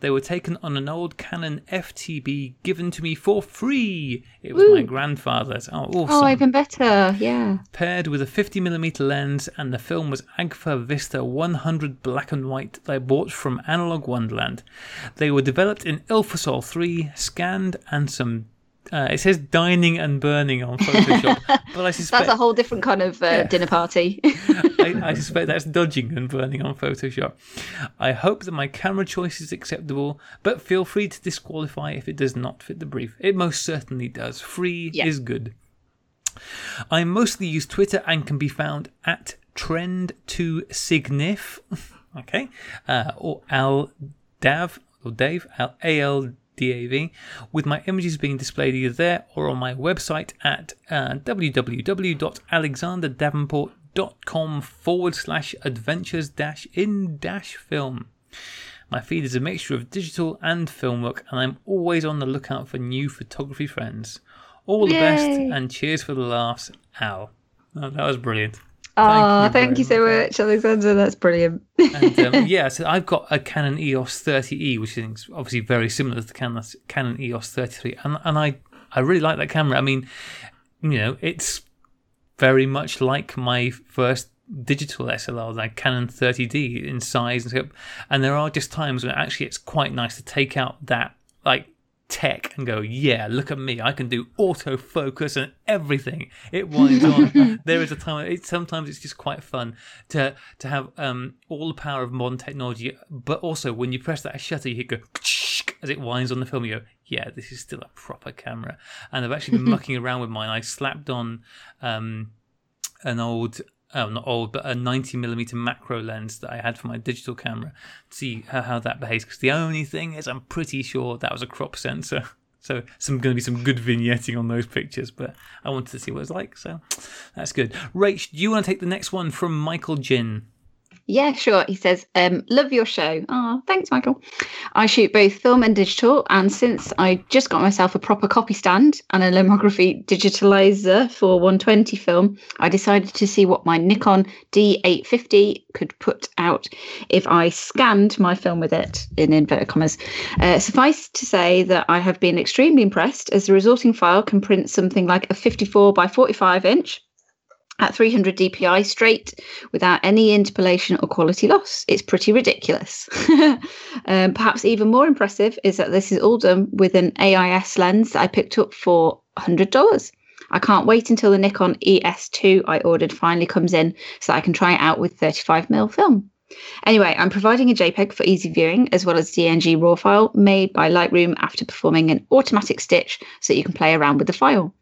They were taken on an old Canon FTB given to me for free. It was my grandfather's. Oh, oh awesome Oh, even better. Yeah. paired with a 50mm lens, and the film was Agfa Vista 100 black and white that I bought from Analog Wonderland. They were developed in Ilfosol 3, scanned, and some. Uh, it says dining and burning on Photoshop, but I suspect That's a whole different kind of uh, Yeah. dinner party. I, I suspect that's dodging and burning on Photoshop. I hope that my camera choice is acceptable, but feel free to disqualify if it does not fit the brief. It most certainly does. Free Yeah. is good. I mostly use Twitter and can be found at trend2signif, okay, uh, or al dav or Dave al al DAV, with my images being displayed either there or on my website at uh, www.alexanderdavenport.com forward slash adventures dash in dash film. My feed is a mixture of digital and film work, and I'm always on the lookout for new photography friends. All the best, and cheers for the laughs, Al. Oh, that was brilliant. Oh, you thank you so much, Alexander. That's brilliant. And um, yeah, so I've got a Canon EOS 30e, which is obviously very similar to the Canon, Canon EOS 33, and and I I really like that camera. I mean, you know, it's very much like my first digital SLR, like Canon 30D in size and scope. And there are just times when actually it's quite nice to take out that like tech and go, yeah, look at me, I can do autofocus and everything. It winds on. there is a time. It, sometimes it's just quite fun to to have um, all the power of modern technology, but also when you press that shutter, you go as it winds on the film. You go, yeah, this is still a proper camera. And I've actually been mucking around with mine. I slapped on um, an old. Oh, not old, but a 90 millimeter macro lens that I had for my digital camera to see how, how that behaves. Because the only thing is, I'm pretty sure that was a crop sensor. So some going to be some good vignetting on those pictures, but I wanted to see what it's like. So that's good. Rach, do you want to take the next one from Michael Gin? Yeah, sure. He says, um, love your show. Oh, thanks, Michael. I shoot both film and digital, and since I just got myself a proper copy stand and a lomography DigitaLIZA for 120 film, I decided to see what my Nikon D850 could put out if I scanned my film with it, in inverted commas. Uh, suffice to say that I have been extremely impressed as the resulting file can print something like a 54 by 45 inch at 300 dpi straight without any interpolation or quality loss. It's pretty ridiculous. um, perhaps even more impressive is that this is all done with an AIS lens that I picked up for $100. I can't wait until the Nikon ES2 I ordered finally comes in so I can try it out with 35mm film. Anyway, I'm providing a JPEG for easy viewing as well as DNG RAW file made by Lightroom after performing an automatic stitch so you can play around with the file.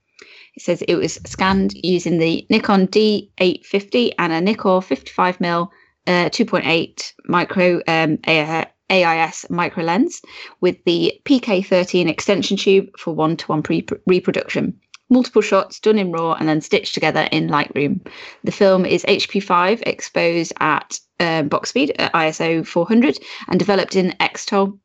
It says it was scanned using the Nikon D850 and a Nikkor 55mm uh, 2.8 micro um, AIS micro lens with the PK13 extension tube for one-to-one reproduction. Multiple shots done in RAW and then stitched together in Lightroom. The film is HP5 exposed at um, box speed at ISO 400 and developed in Xtol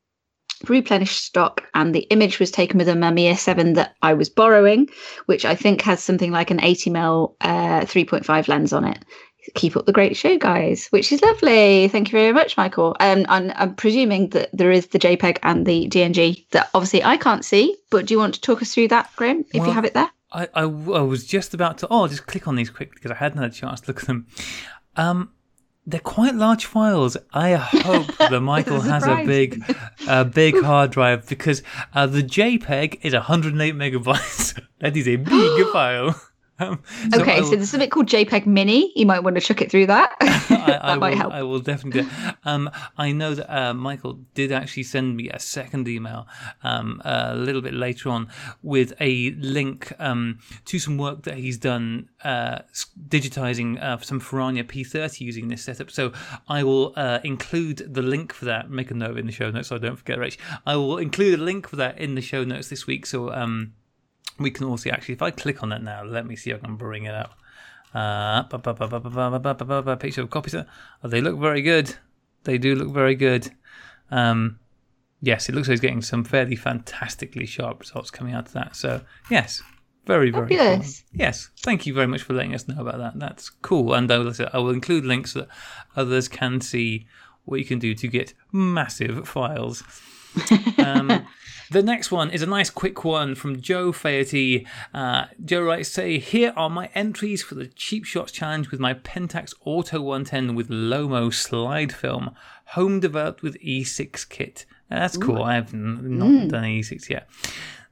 replenished stock and the image was taken with a Mamiya 7 that I was borrowing which I think has something like an 80mm uh, 3.5 lens on it keep up the great show guys which is lovely thank you very much Michael um, and I'm presuming that there is the JPEG and the DNG that obviously I can't see but do you want to talk us through that Graham if Well, you have it there I, I, I was just about to. Oh, I'll just click on these quick because I hadn't had a chance to look at them. Um, they're quite large files. I hope that Michael has a big, a big hard drive because uh, the JPEG is 108 megabytes. that is a big file. Um, so okay I so will- there's something called JPEG mini you might want to chuck it through that I, I that might will, help I will definitely. Um, I know that uh, Michael did actually send me a second email um, a little bit later on with a link um, to some work that he's done uh, digitizing uh, some Ferrania P30 using this setup. So I will uh, include the link for that. Make a note in the show notes so I don't forget, Rach. I will include a link for that in the show notes this week. So we can also actually, if I click on that now, let me see if I can bring it up. Uh, picture of copies. Oh, they look very good. They do look very good. Um, yes, it looks like he's getting some fairly fantastically sharp results coming out of that. So, yes, very, very Fabulous. Cool. Yes, thank you very much for letting us know about that. That's cool. And I will, I will include links so that others can see what you can do to get massive files. Um, the next one is a nice quick one from Joe Fayety. Uh, Joe writes, say, here are my entries for the Cheap Shots Challenge with my Pentax Auto 110 with Lomo slide film, home developed with E6 kit. That's cool. I have n- not done E6 yet.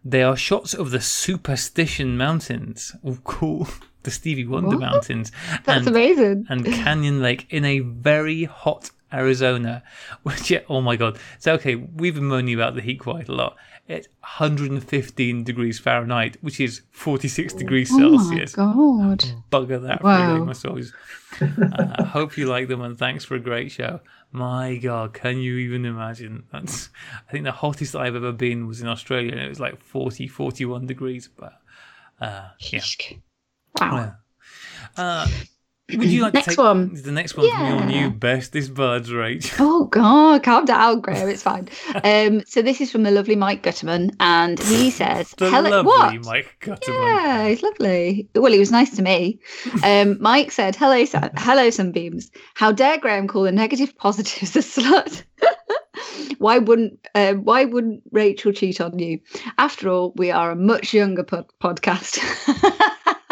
They are shots of the Superstition Mountains. Oh, cool. The Stevie Wonder What? Mountains. That's and, amazing. and Canyon Lake in a very hot Arizona. Which, yeah, oh my god. So, okay, we've been moaning about the heat quite a lot. It's 115 degrees Fahrenheit, which is 46 degrees Celsius. Oh my god. Bugger that Wow. a day, my souls. uh, hope you like them and thanks for a great show. My god, can you even imagine? That's I think the hottest I've ever been was in Australia and it was like 40, 41 degrees. But uh, yeah. Wow. Uh, would you like Next to take one. the next one from your Yeah. new bestest buds, Rach? Oh God, calm down, Graham. It's fine. Um, so this is from the lovely Mike Gutterman, and he says, The "Hello, lovely what? Mike Gutterman. Yeah, he's lovely. Well, he was nice to me. Um, Mike said, "Hello, Sun- hello, sunbeams. How dare Graham call the negative positives a slut? why wouldn't uh, Why wouldn't Rachel cheat on you? After all, we are a much younger pod- podcast."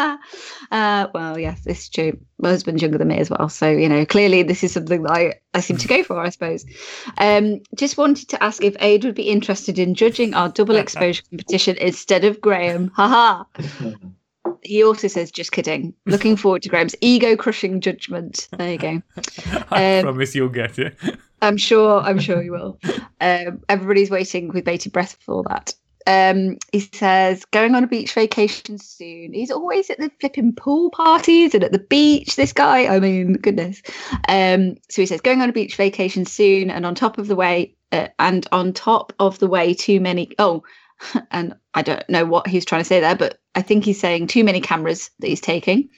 Uh, well, yes, this is true. My husband's younger than me as well. So, you know, clearly this is something that I, I seem to go for, I suppose. Um, just wanted to ask if Ade would be interested in judging our double exposure competition instead of Graham. Haha. He also says, just kidding. Looking forward to Graham's ego crushing judgment. There you go. I Um, promise you'll get it. I'm sure. I'm sure you will. Um, everybody's waiting with bated breath for that. Um, he says going on a beach vacation soon. He's always at the flipping pool parties and at the beach. This guy, I mean, goodness. Um, so he says going on a beach vacation soon, and on top of the way, uh, and on top of the way, too many. Oh, and I don't know what he's trying to say there, but I think he's saying too many cameras that he's taking,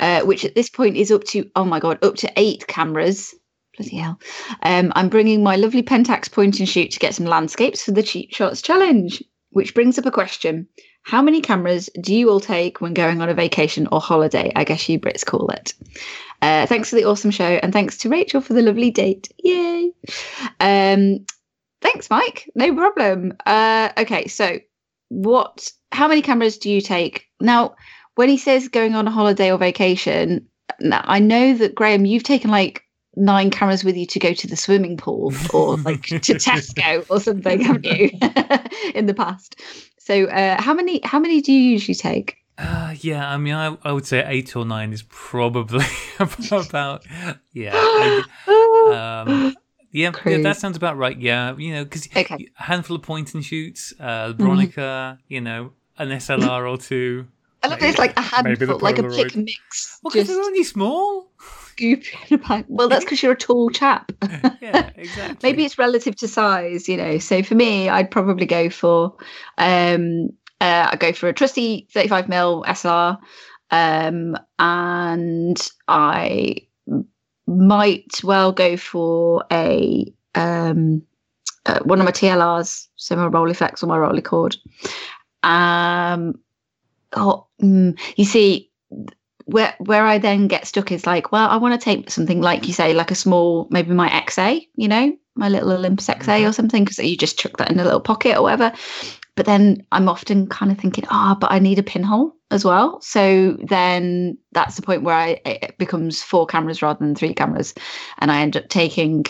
uh, which at this point is up to oh my god, up to eight cameras. Bloody hell. Um, I'm bringing my lovely Pentax point and shoot to get some landscapes for the Cheap Shots Challenge, which brings up a question. How many cameras do you all take when going on a vacation or holiday? I guess you Brits call it. Uh, thanks for the awesome show, and thanks to Rachel for the lovely date. Yay! Um, thanks, Mike. No problem. Uh, okay, so what? How many cameras do you take now? When he says going on a holiday or vacation, now I know that Graham, you've taken like nine cameras with you to go to the swimming pool or like to Tesco or something, haven't you? in the past. So, uh, how many? How many do you usually take? Uh, yeah, I mean, I, I would say eight or nine is probably about, yeah. I- um, yeah, yeah, that sounds about right. Yeah, you know, because Okay. a handful of point and shoots, uh, Bronica, you know, an SLR or two. I love this, like a handful, like a pick mix. Well, because just they're only small. Scoop in a. Well, that's because you're a tall chap. Yeah, exactly. Maybe it's relative to size, you know. So for me, I'd probably go for, um, uh, I go for a trusty 35 mil SLR, um, and I might well go for a um, uh, one of my TLRs, so my Rolleiflex or my Rolleicord. Um, oh, mm, you see, where where I then get stuck is like, well, I want to take something like you say, like a small, maybe my XA, you know, my little Olympus XA or something, because you just chuck that in a little pocket or whatever. But then I'm often kind of thinking, ah, but I need a pinhole as well. So then that's the point where I it becomes four cameras rather than three cameras, and I end up taking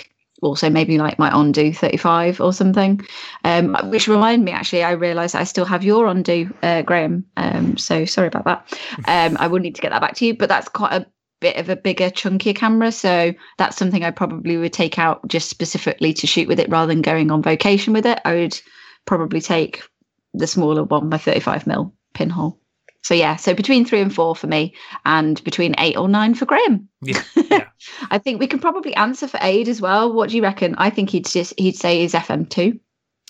also maybe like my Ondu 35 or something. Um, which remind me, actually, I realised I still have your Ondu uh, Graham. Um, so sorry about that. Um, I will need to get that back to you, but that's quite a bit of a bigger, chunkier camera. So that's something I probably would take out just specifically to shoot with it rather than going on vocation with it. I would probably take the smaller one, my 35 mil pinhole. So yeah, so between three and four for me, and between eight or nine for Graham. Yeah, yeah. I think we can probably answer for Ade as well. What do you reckon? I think he'd just he'd say his FM two.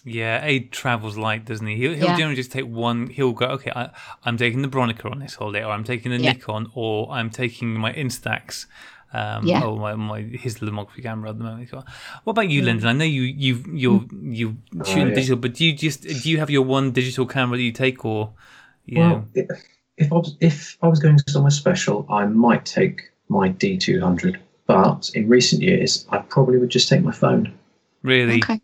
Yeah, Ade travels light, doesn't he? He'll, he'll Yeah. generally just take one. He'll go, okay, I, I'm taking the Bronica on this holiday, or I'm taking the Yeah. Nikon, or I'm taking my Instax. Um, Yeah. or my, my his lomography camera at the moment. What about you, Lyndon? I know you you you you shoot in yeah. digital, but do you just do you have your one digital camera that you take, or yeah? Well, if, if I was if I was going somewhere special, I might take my D two hundred. But in recent years, I probably would just take my phone. really? Okay.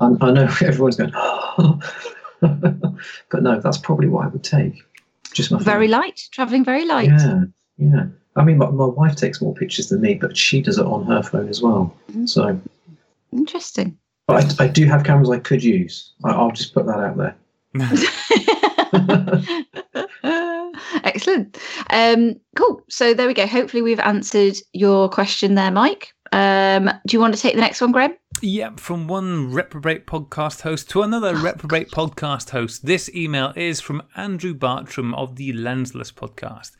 I, I know everyone's going, but no, that's probably what I would take. Just my phone. Very light, traveling very light. Yeah, yeah. I mean, my, my wife takes more pictures than me, but she does it on her phone as well. Mm. So, Interesting. but I, I do have cameras I could use. I, I'll just put that out there. Excellent. Um, cool. So there we go. Hopefully we've answered your question there, Mike. Um, do you want to take the next one, Graham? Yep, from one reprobate podcast host to another reprobate podcast host. This email is from Andrew Bartram of the Lensless podcast.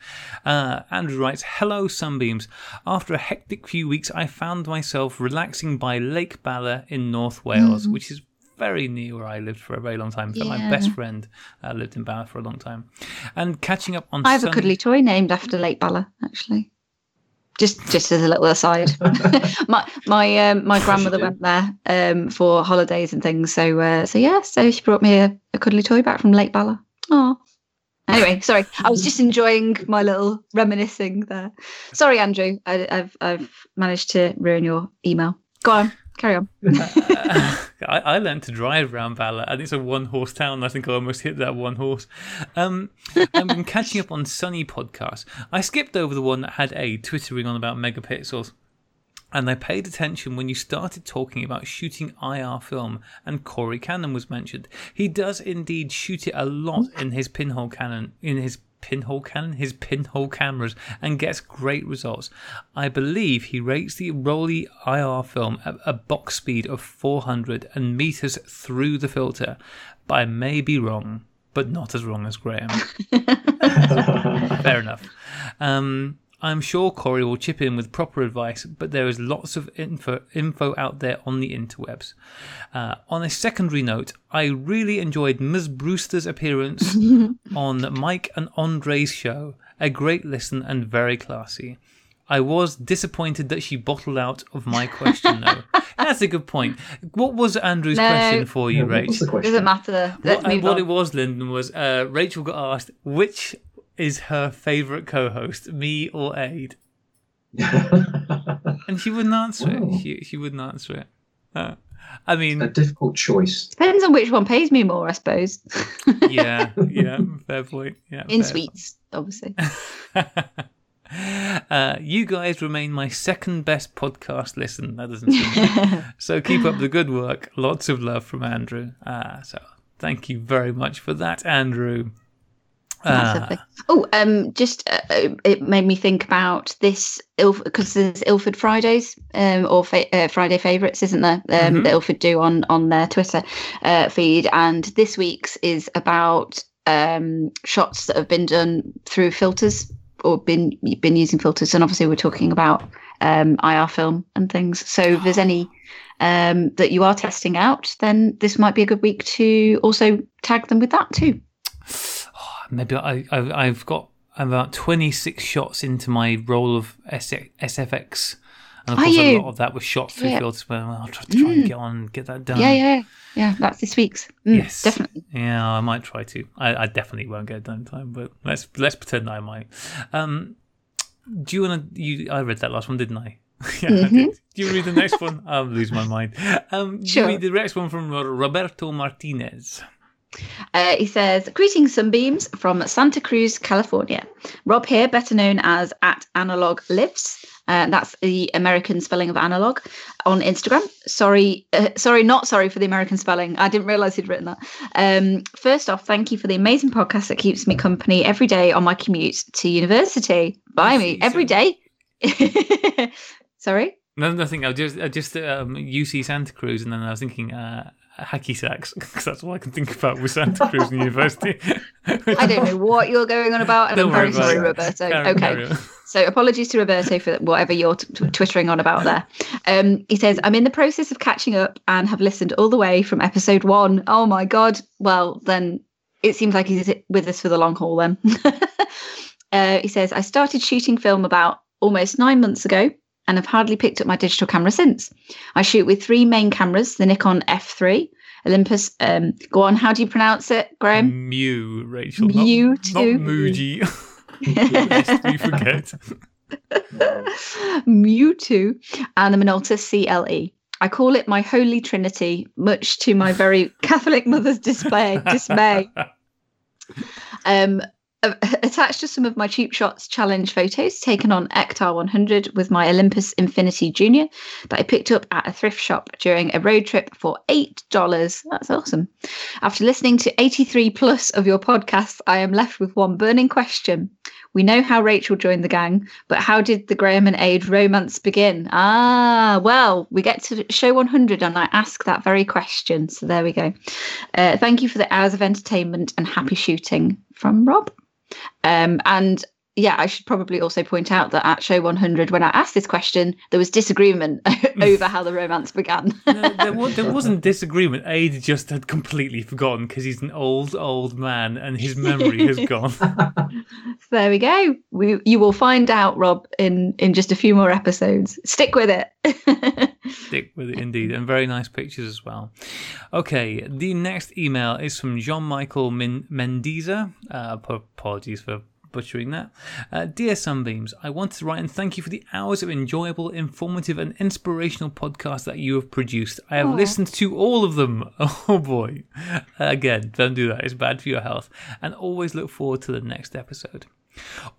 Uh, Andrew writes Hello, Sunbeams. After a hectic few weeks, I found myself relaxing by Lake Bala in North Wales, which is very near where I lived for a very long time. In fact, my best friend uh, lived in Bala for a long time. And catching up on I have a cuddly toy named after Lake Bala, actually. Just, just as a little aside, my my um, my grandmother went there um, for holidays and things. So uh, so yeah, so she brought me a, a cuddly toy back from Lake Bala. Oh, anyway, sorry, I was just enjoying my little reminiscing there. Sorry, Andrew, I, I've I've managed to ruin your email. Go on, carry on. I, I learned to drive around Bala, and it's a one horse town. I think I almost hit that one horse. Um, I've been catching up on Sunny podcasts. I skipped over the one that had a twittering on about megapixels. And I paid attention when you started talking about shooting IR film, and Corey Cannon was mentioned. He does indeed shoot it a lot in his pinhole cannon, in his pinhole cannon, his pinhole cameras, and gets great results. I believe he rates the Rollei IR film at a box speed of 400 and meters through the filter. But I may be wrong, but not as wrong as Graham. Fair enough. Um, I'm sure Corey will chip in with proper advice, but there is lots of info, info out there on the interwebs. Uh, on a secondary note, I really enjoyed Ms. Brewster's appearance on Mike and Andre's show. A great listen and very classy. I was disappointed that she bottled out of my question, though. That's a good point. What was Andrew's No. question for you, Yeah, what Rach? the? Doesn't matter. Let's What, uh, move what on. it was, Lyndon, was uh, Rachel got asked which is her favourite co-host, me or Ade, and she wouldn't answer Oh. it. She she wouldn't answer it. Uh, I a mean, a difficult choice. Depends on which one pays me more, I suppose. yeah, yeah, fair point. Yeah, In fair sweets, obviously. uh, you guys remain my second best podcast listen. That doesn't seem so. Keep up the good work. Lots of love from Andrew. Uh, so thank you very much for that, Andrew. Uh. Oh, um, just uh, uh, it made me think about this because there's Ilford Fridays um, or fa- uh, Friday favourites, isn't there? Um, Mhm. That Ilford do on on their Twitter uh, feed, and this week's is about um, shots that have been done through filters or been been using filters, and obviously we're talking about um, IR film and things. So if there's any um, that you are testing out, then this might be a good week to also tag them with that too. Maybe I, I I've got about twenty six shots into my roll of SFX, and of Are course a lot of that was shot through Yeah. filters. But I'll try to try and Mm. get on and get that done. Yeah, yeah, yeah. That's this week's. Mm, Yes, definitely. Yeah, I might try to. I, I definitely won't get it done in time, but let's let's pretend I might. Um, do you want to? You, I read that last one, didn't I? yeah, I did. Do you read the next one? I'll lose my mind. Um, do Sure. you read the next one from Roberto Martinez? Uh, he says, Greetings, Sunbeams from Santa Cruz, California. Rob here, better known as at Analog Lives. Uh, that's the American spelling of analog on Instagram. Sorry, uh, sorry, not sorry for the American spelling. I didn't realize he'd written that. Um, first off, thank you for the amazing podcast that keeps me company every day on my commute to university. By me every sorry. No, nothing. I just, I just um, UC Santa Cruz, and then I was thinking uh, hacky sacks because that's all I can think about with Santa Cruz University. I don't know what you're going on about, and Don't I'm very sorry, it. Roberto. Carry- okay. carry. So apologies to Roberto for whatever you're t- t- twittering on about there. Um, he says, I'm in the process of catching up and have listened all the way from episode one. Oh my God. Well, then it seems like he's with us for the long haul then. uh, he says, I started shooting film about almost nine months ago and have hardly picked up my digital camera since. I shoot with three main cameras the Nikon F3, Olympus. Um, go on, how do you pronounce it, Graham? Mew, Rachel. not- Mew Not too. Muji. Lest we forget. Mju II, and the Minolta CLE. I call it my holy trinity, much to my very Catholic mother's display, dismay. Um, attached to some of my cheap shots challenge photos taken on Ektar 100 with my Olympus Infinity Junior that I picked up at a thrift shop during a road trip for $8. That's awesome. After listening to 83 plus of your podcasts, I am left with one burning question. We know how Rachel joined the gang, but how did the Graham and Ade romance begin? Ah, well, we get to show 100 and I ask that very question. So there we go. Uh, thank you for the hours of entertainment and happy shooting from Rob. Um, and yeah, I should probably also point out that at show 100, when I asked this question, there was disagreement over how the romance began. No, there, was, there wasn't disagreement. Ade just had completely forgotten because he's an old, old man and his memory has gone. So there we go. We, you will find out, Rob, in in just a few more episodes. Stick with it. Stick with it indeed, and very nice pictures as well. Okay, the next email is from Jean Michael Min- Mendiza. Uh, ap- apologies for butchering that. Uh, Dear Sunbeams, I wanted to write and thank you for the hours of enjoyable, informative, and inspirational podcasts that you have produced. I have Aw. listened to all of them. Oh boy. Again, don't do that, it's bad for your health. And always look forward to the next episode.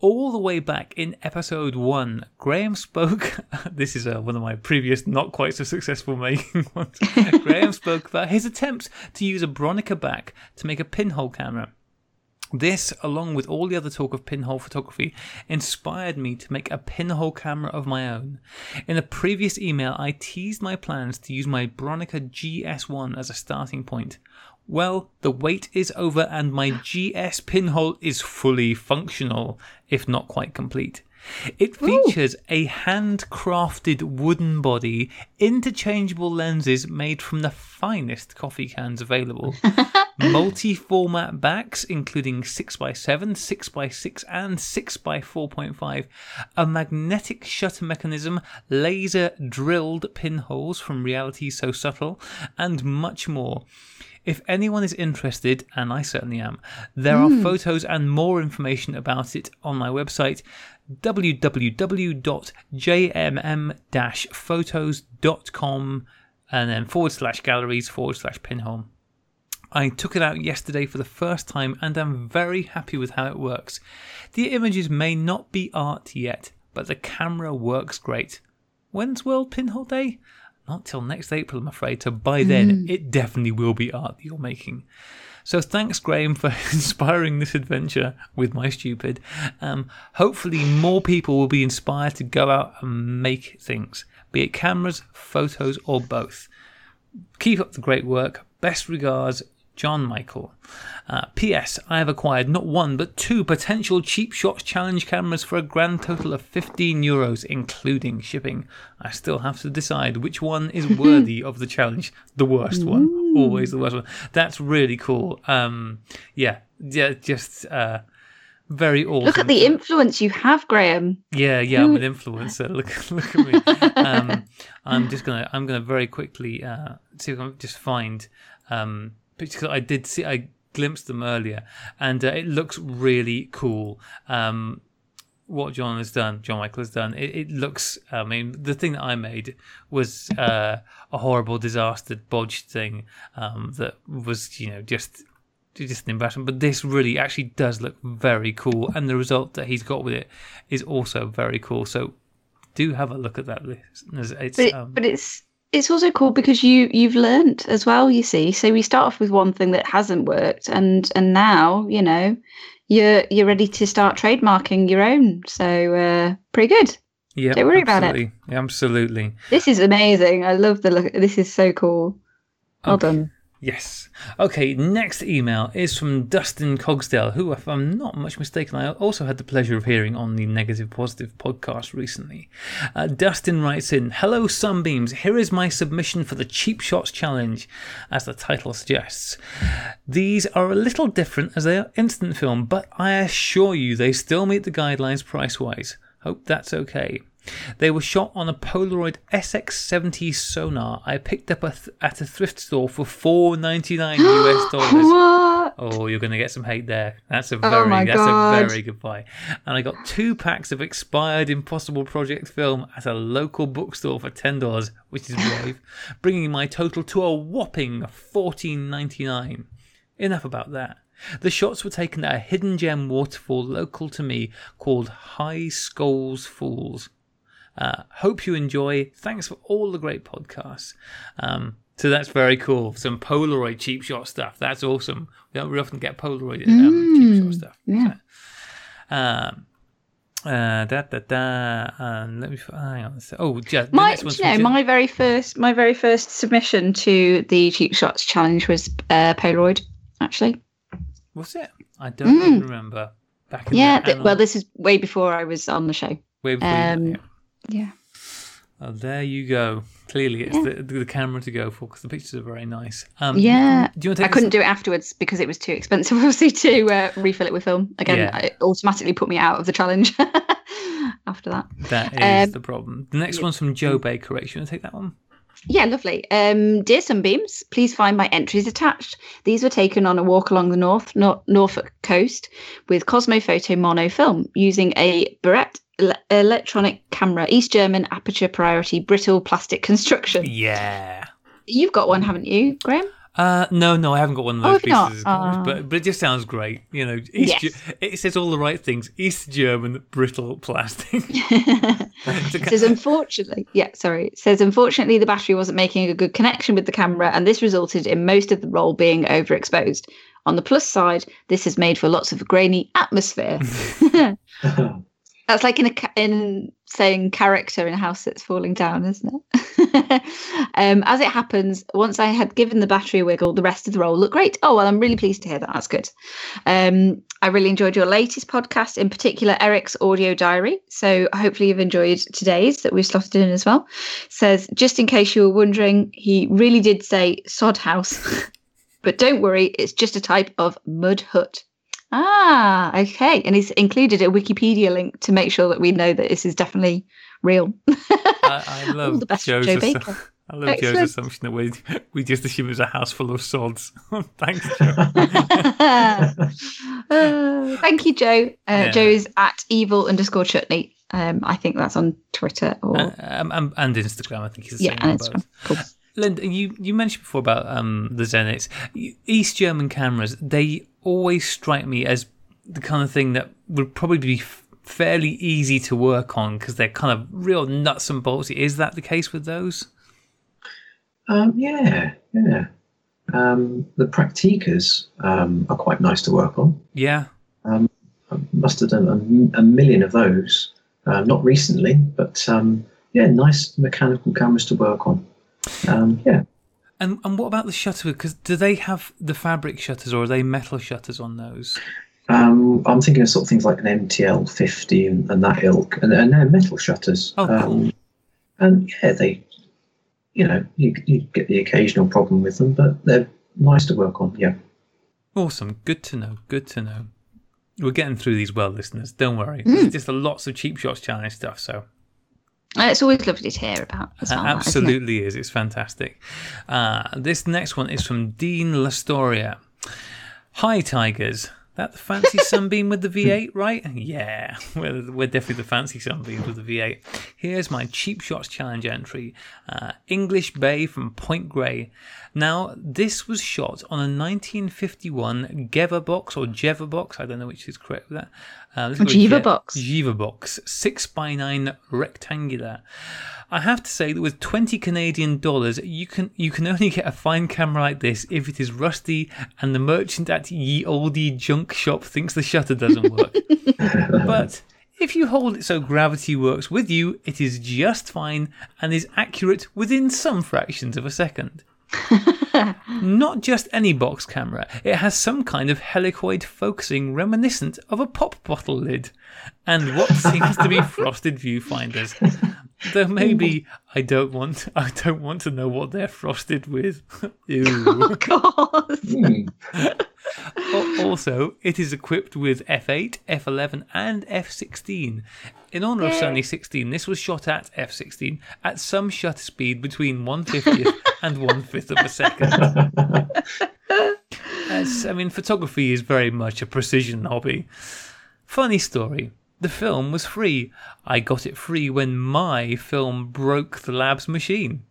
All the way back in episode one, Graham spoke. This is uh, one of my previous, not quite so successful making ones. Graham spoke about his attempts to use a Bronica back to make a pinhole camera. This, along with all the other talk of pinhole photography, inspired me to make a pinhole camera of my own. In a previous email, I teased my plans to use my Bronica GS1 as a starting point. Well, the wait is over and my GS pinhole is fully functional, if not quite complete. It features a handcrafted wooden body, interchangeable lenses made from the finest coffee cans available, multi format backs, including 6x7, 6x6, and 6x4.5, a magnetic shutter mechanism, laser drilled pinholes from Reality So Subtle, and much more. If anyone is interested, and I certainly am, there are hmm. photos and more information about it on my website www.jmm-photos.com and then forward slash galleries forward slash pinhole. I took it out yesterday for the first time and am very happy with how it works. The images may not be art yet, but the camera works great. When's World Pinhole Day? Not till next April, I'm afraid. So by then, it definitely will be art that you're making. So thanks, Graham, for inspiring this adventure with my stupid. Um, hopefully, more people will be inspired to go out and make things, be it cameras, photos, or both. Keep up the great work. Best regards, John Michael. Uh, P.S. I have acquired not one but two potential cheap shots challenge cameras for a grand total of 15 euros, including shipping. I still have to decide which one is worthy of the challenge. The worst one, always the worst one. That's really cool. Um, yeah, yeah, just uh, very awesome. Look at the influence you have, Graham. Yeah, yeah, I'm an influencer. Look, look at me. Um, I'm just gonna, I'm gonna very quickly uh, see if I can just find um, because I did see, I glimpsed them earlier, and uh, it looks really cool. Um, what John has done, John Michael has done. It, it looks. I mean, the thing that I made was uh, a horrible, disaster, bodged thing um, that was, you know, just just an embarrassment. But this really actually does look very cool, and the result that he's got with it is also very cool. So do have a look at that list. It's, But, it, um, but it's it's also cool because you you've learned as well. You see, so we start off with one thing that hasn't worked, and and now you know you're you're ready to start trademarking your own. So uh, pretty good. yeah, don't worry about it. absolutely, Absolutely. This is amazing. I love the look. This is so cool. Well Okay. done. Yes. Okay, next email is from Dustin Cogsdale, who, if I'm not much mistaken, I also had the pleasure of hearing on the Negative Positive podcast recently. Uh, Dustin writes in Hello, Sunbeams. Here is my submission for the Cheap Shots Challenge, as the title suggests. These are a little different as they are instant film, but I assure you they still meet the guidelines price wise. Hope that's okay. They were shot on a Polaroid SX70 sonar I picked up a th- at a thrift store for four ninety nine US dollars. What? Oh, you're going to get some hate there. That's a Oh very my that's God. a very good buy. And I got two packs of expired Impossible Project film at a local bookstore for ten dollars, which is brave, bringing my total to a whopping fourteen ninety nine. Enough about that. The shots were taken at a hidden gem waterfall local to me called High Skulls Falls. Uh, hope you enjoy. Thanks for all the great podcasts. Um, so that's very cool. Some Polaroid cheap shot stuff. That's awesome. We don't very often get Polaroid um, cheap shot stuff. yeah. Um, uh, da da da. Um, let me hang on. Oh, the My, you know, my very first, my very first submission to the cheap shots challenge was uh, Polaroid. Actually, What's it? I don't Mm. remember. Back in yeah. the well, this is way before I was on the show. way before um, yeah. Yeah. Oh, there you go. Clearly, it's the, the camera to go for because the pictures are very nice. Um, Yeah. Do you want to I couldn't do it afterwards because it was too expensive, obviously, to uh, refill it with film. Again, Yeah. it automatically put me out of the challenge after that. That is Um, the problem. The next yeah. one's from Joe Baker. Right? You want to take that one? Yeah, lovely. Um, dear Sunbeams, please find my entries attached. These were taken on a walk along the North Nor- Norfolk coast with Kosmo Foto mono film using a Beirette ele- electronic camera, East German aperture priority brittle plastic construction. Yeah. You've got one, haven't you, Graham? Uh, no, no, I haven't got one of Oh, those have you not? pieces, of course, Ah. but but it just sounds great. You know, East Yes. Ge- it says all the right things. East German brittle plastic. It says unfortunately, yeah, sorry. It says unfortunately the battery wasn't making a good connection with the camera, and this resulted in most of the roll being overexposed. On the plus side, this has made for lots of grainy atmosphere. That's like in a in saying character in a house that's falling down, isn't it? um, as it happens, once I had given the battery a wiggle, the rest of the roll looked great. Oh well, I'm really pleased to hear that. That's good. Um, I really enjoyed your latest podcast, in particular Eric's audio diary. So hopefully you've enjoyed today's that we've slotted in as well. Says just in case you were wondering, he really did say sod house, but don't worry, it's just a type of mud hut. Ah, okay. And he's included a Wikipedia link to make sure that we know that this is definitely real. I, I love the best Joe's Joe assu- Baker. I love Joe's assumption that we we just assume it's a house full of sods. Thanks, Joe. Uh, thank you, Joe. Uh, Yeah. Joe is at evil underscore chutney. Um, I think that's on Twitter or Uh, um, and Instagram, I think he's the yeah, same and Instagram. both. Cool. Lyndon, you, you mentioned before about um, the Zenits. East German cameras, they always strike me as the kind of thing that would probably be f- fairly easy to work on because they're kind of real nuts and bolts. Is that the case with those? Um, yeah, yeah. Um, the Prakticas um, are quite nice to work on. Yeah. I must have done a, a million of those. Uh, not recently, but um, yeah, nice mechanical cameras to work on. Um, yeah. And and what about the shutter? Because do they have the fabric shutters or are they metal shutters on those? Um, I'm thinking of sort of things like an MTL 50 and, and that ilk, and, and they're metal shutters. Oh, cool. Um, and yeah, they, you know, you, you get the occasional problem with them, but they're nice to work on. Yeah. Awesome. Good to know. Good to know. We're getting through these well, listeners. Don't worry. Hmm. There's just a lots of cheap shots challenge stuff. So it's always lovely to hear about. Well, that, isn't it? absolutely is. It's fantastic. Uh, this next one is from Dean Lastoria. Hi, Tigers. That the fancy sunbeam with the V8, right? Yeah, we're, we're definitely the fancy sunbeam with the V8. Here's my cheap shots challenge entry uh, English Bay from Point Grey. Now, this was shot on a 1951 Geva box or Jeva box. I don't know which is correct with that. Uh, let's go with Jiva box. Jiva box, 6x9 rectangular. I have to say that with 20 Canadian dollars, you can you can only get a fine camera like this if it is rusty and the merchant at ye oldie junk shop thinks the shutter doesn't work. but if you hold it so gravity works with you, it is just fine and is accurate within some fractions of a second. Not just any box camera, it has some kind of helicoid focusing reminiscent of a pop bottle lid, and what seems to be frosted viewfinders. Though maybe I don't want I don't want to know what they're frosted with. Ew. Oh God. Hmm. Also, it is equipped with f8, f11, and f16. In honour of. Sunny 16, this was shot at f16 at some shutter speed between 150th and 1 5th of a second. As, I mean, photography is very much a precision hobby. Funny story. The film was free. I got it free when my film broke the lab's machine.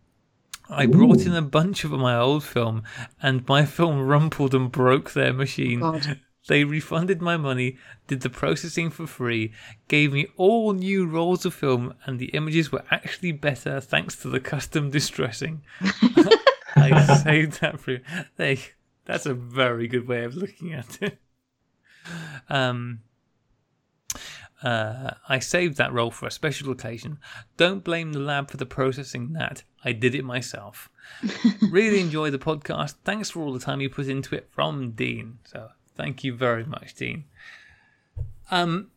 I brought in a bunch of my old film, and my film rumpled and broke their machine. God. They refunded my money, did the processing for free, gave me all new rolls of film, and the images were actually better thanks to the custom distressing. I saved that for they. That's a very good way of looking at it. Um, uh, I saved that roll for a special occasion. Don't blame the lab for the processing that. I did it myself. really enjoy the podcast. Thanks for all the time you put into it from Dean. So thank you very much, Dean. Um,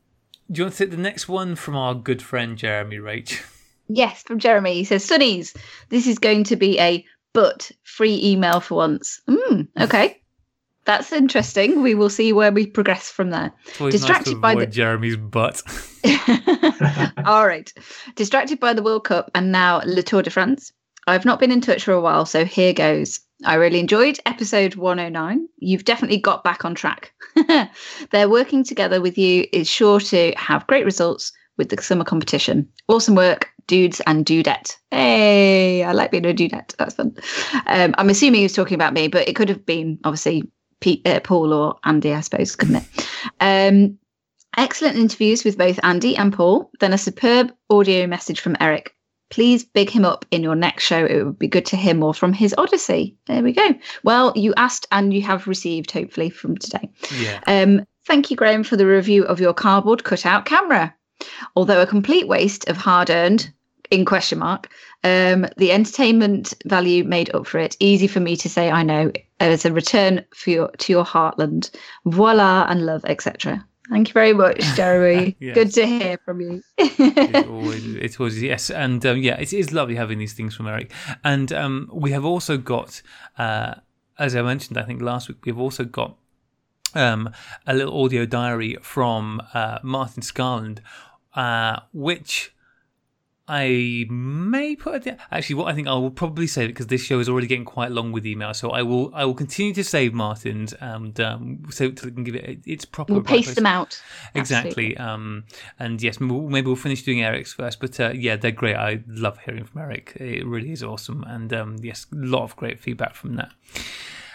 do you want to take the next one from our good friend Jeremy Rach? Yes, from Jeremy. He says, Sunnies, this is going to be a but free email for once. Mm, okay. That's interesting. We will see where we progress from there. Distracted nice by the- Jeremy's butt. All right. Distracted by the World Cup and now Le Tour de France. I've not been in touch for a while, so here goes. I really enjoyed episode 109. You've definitely got back on track. They're working together with you is sure to have great results with the summer competition. Awesome work, dudes and dudette. Hey, I like being a dudette. That's fun. Um, I'm assuming he was talking about me, but it could have been obviously Pete, uh, Paul or Andy, I suppose, couldn't it? Um, Excellent interviews with both Andy and Paul. Then a superb audio message from Eric. Please big him up in your next show. It would be good to hear more from his Odyssey. There we go. Well, you asked and you have received, hopefully, from today. yeah. Um, thank you, Graham, for the review of your cardboard cutout camera. Although a complete waste of hard earned, in question mark, um, the entertainment value made up for it. Easy for me to say, I know, as a return for your, to your heartland. Voila and love, etc. Thank you very much, Jeremy. Yes. Good to hear from you. it always, it was yes, and um, yeah, it is lovely having these things from Eric. And um, we have also got, uh, as I mentioned, I think last week, we've also got um, a little audio diary from uh, Martin Scarland, uh, which I may put it actually. What I think I will probably save it because this show is already getting quite long with email. So I will I will continue to save Martin's and um, so to can give it its proper. we'll paste them out. Exactly. Um, and yes, maybe we'll, maybe we'll finish doing Eric's first. But uh, yeah, they're great. I love hearing from Eric. It really is awesome. And um, yes, a lot of great feedback from that.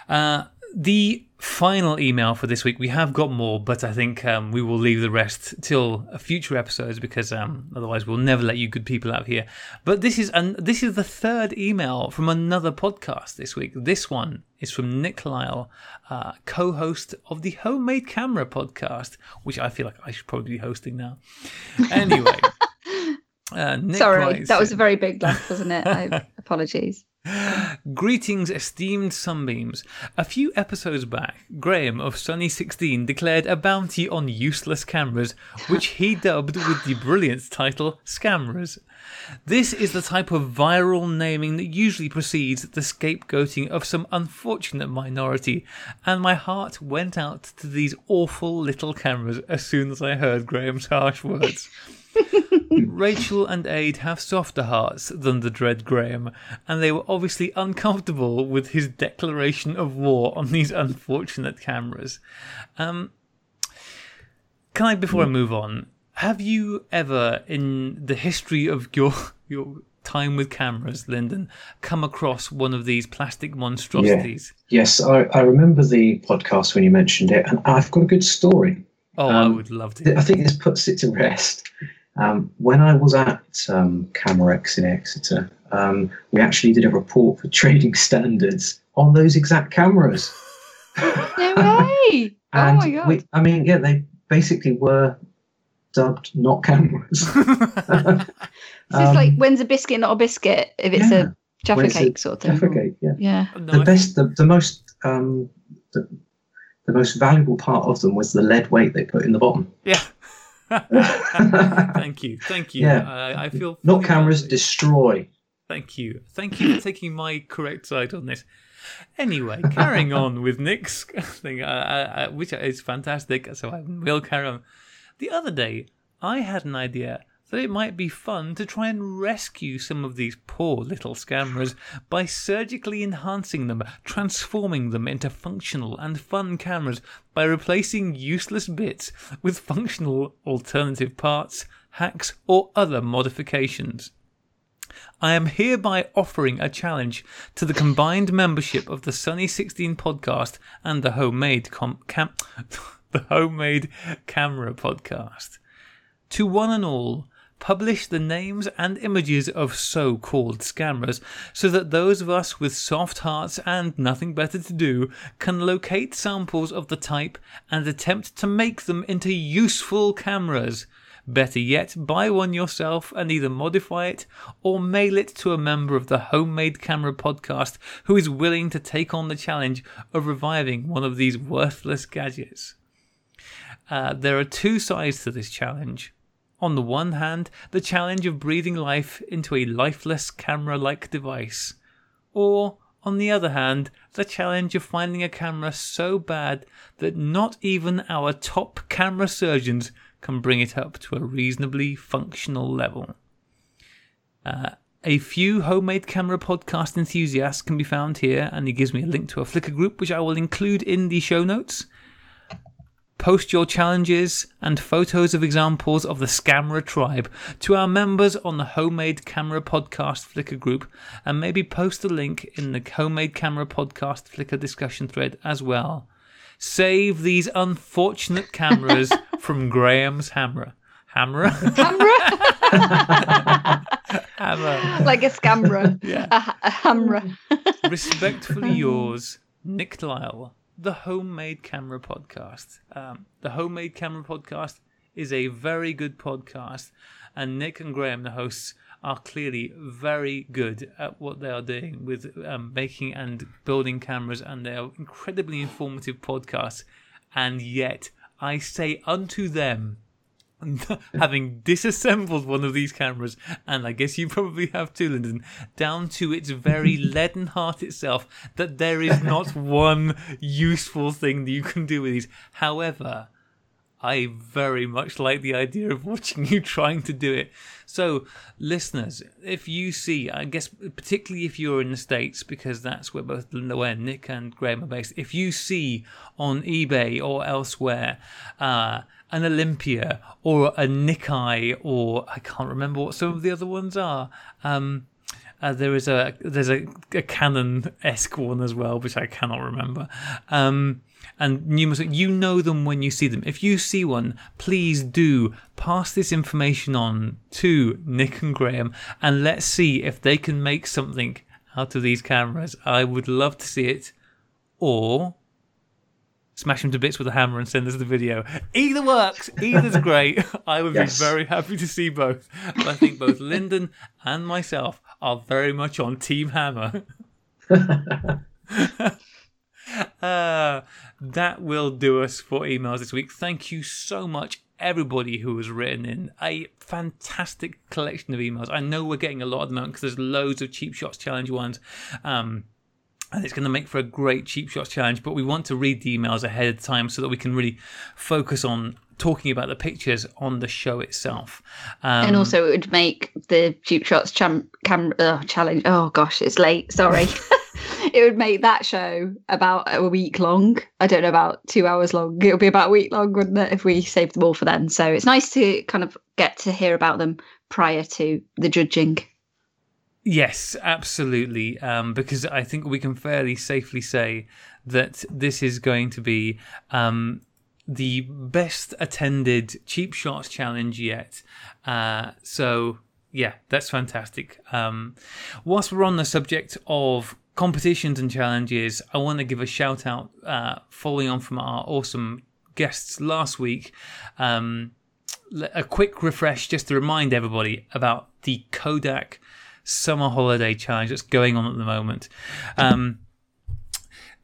Uh, the final email for this week, we have got more, but I think um, we will leave the rest till a future episodes because um, otherwise we'll never let you good people out here. But this is an, this is the third email from another podcast this week. This one is from Nick Lyle, uh, co-host of the Homemade Camera podcast, which I feel like I should probably be hosting now. Anyway. Uh, Nick Sorry, writes that was a very big laugh, wasn't it? I, apologies. Greetings, esteemed sunbeams. A few episodes back, Graham of Sunny 16 declared a bounty on useless cameras, which he dubbed with the brilliant title Scamras. This is the type of viral naming that usually precedes the scapegoating of some unfortunate minority, and my heart went out to these awful little cameras as soon as I heard Graham's harsh words. Rachel and Ade have softer hearts than the dread Graham, and they were obviously uncomfortable with his declaration of war on these unfortunate cameras. Um, can I, before I move on, have you ever, in the history of your your time with cameras, Lyndon, come across one of these plastic monstrosities? Yes, I, I remember the podcast when you mentioned it, and I've got a good story. Oh, I Um, would love to. I think this puts it to rest. Um, when I was at um, Camerex in Exeter, um, we actually did a report for trading standards on those exact cameras. No way! oh and my god! we, I mean, yeah, they basically were dubbed not cameras. so it's like when's a biscuit not a biscuit if it's yeah. a Jaffa Where's cake it? sort of thing. Jaffa cake, yeah. Yeah. No, The I- best, the, the most, um, the, the most valuable part of them was the lead weight they put in the bottom. Yeah. thank you, thank you. Yeah. I, I feel Not cameras, destroy. Thank you. Thank you for taking my correct side on this. Anyway, carrying on with Nick's thing, uh, uh, uh, which is fantastic, so I will carry on. The other day, I had an idea that it might be fun to try and rescue some of these poor little scamras by surgically enhancing them, transforming them into functional and fun cameras by replacing useless bits with functional alternative parts, hacks, or other modifications. I am hereby offering a challenge to the combined membership of the Sunny 16 podcast and the homemade com- cam- the homemade camera podcast. To one and all, publish the names and images of so-called scamras so that those of us with soft hearts and nothing better to do can locate samples of the type and attempt to make them into useful cameras. Better yet, buy one yourself and either modify it or mail it to a member of the Homemade Camera podcast who is willing to take on the challenge of reviving one of these worthless gadgets. Uh, there are two sides to this challenge. On the one hand, the challenge of breathing life into a lifeless camera like device. Or, on the other hand, the challenge of finding a camera so bad that not even our top camera surgeons can bring it up to a reasonably functional level. Uh, a few homemade camera podcast enthusiasts can be found here, and he gives me a link to a Flickr group, which I will include in the show notes. Post your challenges and photos of examples of the Scamera tribe to our members on the Homemade Camera Podcast Flickr group, and maybe post a link in the Homemade Camera Podcast Flickr discussion thread as well. Save these unfortunate cameras from Graham's hammer. Hammer? hammer. like a scammer. Yeah. A, a hammer. Respectfully yours, Nick Lyle, the Homemade Camera Podcast. Um, the Homemade Camera Podcast is a very good podcast, and Nick and Graham, the hosts, are clearly very good at what they are doing with um, making and building cameras, and they are incredibly informative podcasts. And yet, I say unto them, having disassembled one of these cameras, and I guess you probably have too, Lyndon, down to its very leaden heart itself, that there is not one useful thing that you can do with these. However, I very much like the idea of watching you trying to do it. So, listeners, if you see, I guess particularly if you're in the States, because that's where both where Nick and Graham are based, if you see on eBay or elsewhere uh, an Olympia or a Nikkei or I can't remember what some of the other ones are. Um, uh, there is a there's a, a Canon esque one as well, which I cannot remember. Um, and numerous, you know them when you see them. If you see one, please do pass this information on to Nick and Graham, and let's see if they can make something out of these cameras. I would love to see it, or smash them to bits with a hammer and send us the video. Either works. Either's great. I would Yes. be very happy to see both. But I think both Lyndon and myself are very much on Team Hammer. uh, that will do us for emails this week. Thank you so much, everybody who has written in a fantastic collection of emails. I know we're getting a lot of them because there's loads of cheap shots challenge ones. Um, and it's going to make for a great cheap shots challenge. But we want to read the emails ahead of time so that we can really focus on talking about the pictures on the show itself. Um, and also, it would make the cheap shots cham- cam- uh, challenge. Oh gosh, it's late. Sorry. it would make that show about a week long. I don't know about two hours long. It'll be about a week long, wouldn't it, if we saved them all for then? So it's nice to kind of get to hear about them prior to the judging. Yes, absolutely. Um, because I think we can fairly safely say that this is going to be um, the best attended cheap shots challenge yet. Uh, so yeah, that's fantastic. Um, whilst we're on the subject of competitions and challenges, I want to give a shout out, uh, following on from our awesome guests last week. Um, a quick refresh just to remind everybody about the Kodak summer holiday challenge that's going on at the moment. Um,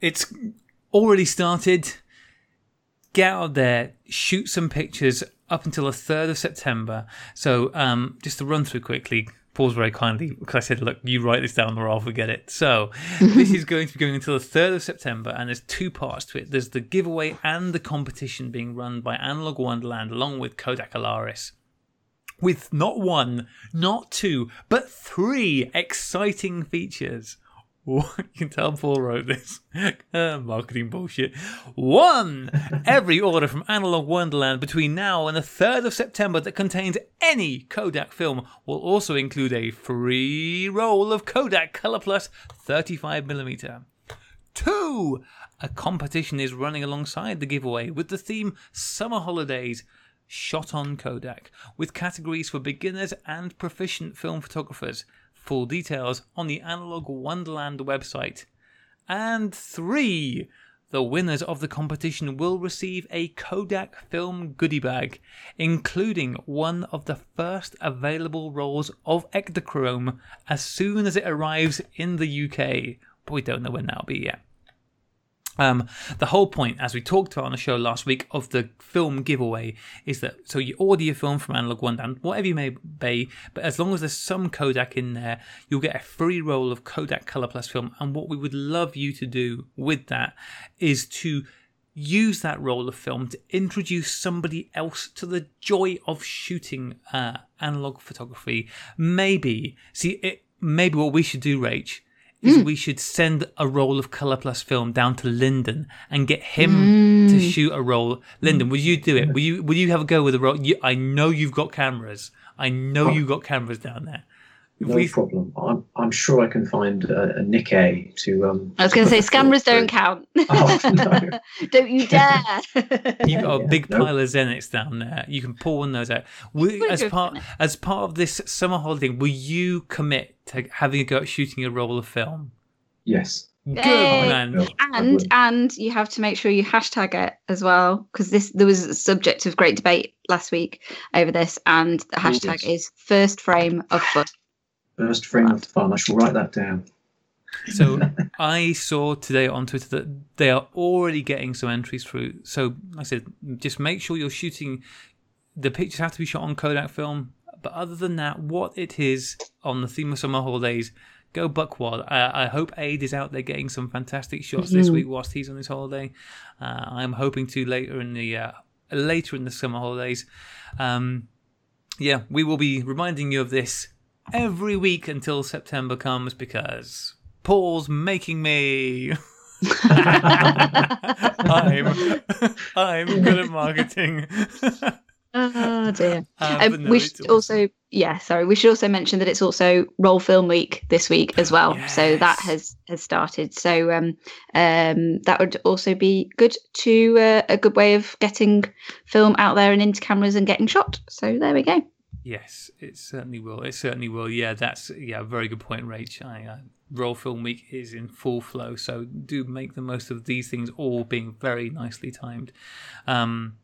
it's already started. Get out there, shoot some pictures up until the 3rd of September. So, um, just to run through quickly, pause very kindly because I said, look, you write this down or I'll forget it. So, this is going to be going until the 3rd of September, and there's two parts to it there's the giveaway and the competition being run by Analog Wonderland along with Kodak Alaris with not one, not two, but three exciting features. You can tell Paul wrote this. Uh, marketing bullshit. One! Every order from Analog Wonderland between now and the 3rd of September that contains any Kodak film will also include a free roll of Kodak Color Plus 35mm. Two! A competition is running alongside the giveaway with the theme Summer Holidays shot on Kodak, with categories for beginners and proficient film photographers. Full details on the Analog Wonderland website. And three, the winners of the competition will receive a Kodak film goodie bag, including one of the first available rolls of Ektachrome as soon as it arrives in the UK. But we don't know when that'll be yet. Um, the whole point, as we talked about on the show last week, of the film giveaway is that so you order your film from Analog Wonderland, whatever you may be, but as long as there's some Kodak in there, you'll get a free roll of Kodak Color Plus film. And what we would love you to do with that is to use that roll of film to introduce somebody else to the joy of shooting uh, analog photography. Maybe see it. Maybe what we should do, Rach, is hmm. we should send a roll of Color Plus film down to Lyndon and get him to hmm. shoot a roll. Lyndon, would you do it? Will you? Will you have a go with a roll? You, I know you've got cameras. I know oh. you've got cameras down there. If No we- problem. I'm, I'm sure I can find a, a Nikkei to. Um, I was going to say, scamras don't count. Oh, no. don't you dare. You've got a Yeah, big no. pile of Zenits down there. You can pull one of those out. Will, as part as part of this summer holiday, will you commit to having a go at shooting a roll of film? yes. Good Yay. man. And and you have to make sure you hashtag it as well because this there was a subject of great debate last week over this and the hashtag yes. is first frame of fun First frame of fun. I shall write that down. So I saw today on Twitter that they are already getting some entries through. So like I said, just make sure you're shooting. The pictures have to be shot on Kodak film. But other than that, what it is on the theme of summer holidays, go buck wild. I, I hope Ade is out there getting some fantastic shots this week whilst he's on his holiday. Uh, I'm hoping to later in the uh, later in the summer holidays. Um, yeah, we will be reminding you of this every week until September comes because Paul's making me. I'm I'm good at marketing. oh dear. Uh, um, no, we should also yeah sorry we should also mention that it's also roll film week this week as well. So that has has started. So um um that would also be good to uh, a good way of getting film out there and into cameras and getting shot. So there we go Yes, it certainly will. It certainly will. Yeah, that's yeah, very good point, Rach. I, uh, Roll Film Week is in full flow, so do make the most of these things all being very nicely timed. Um,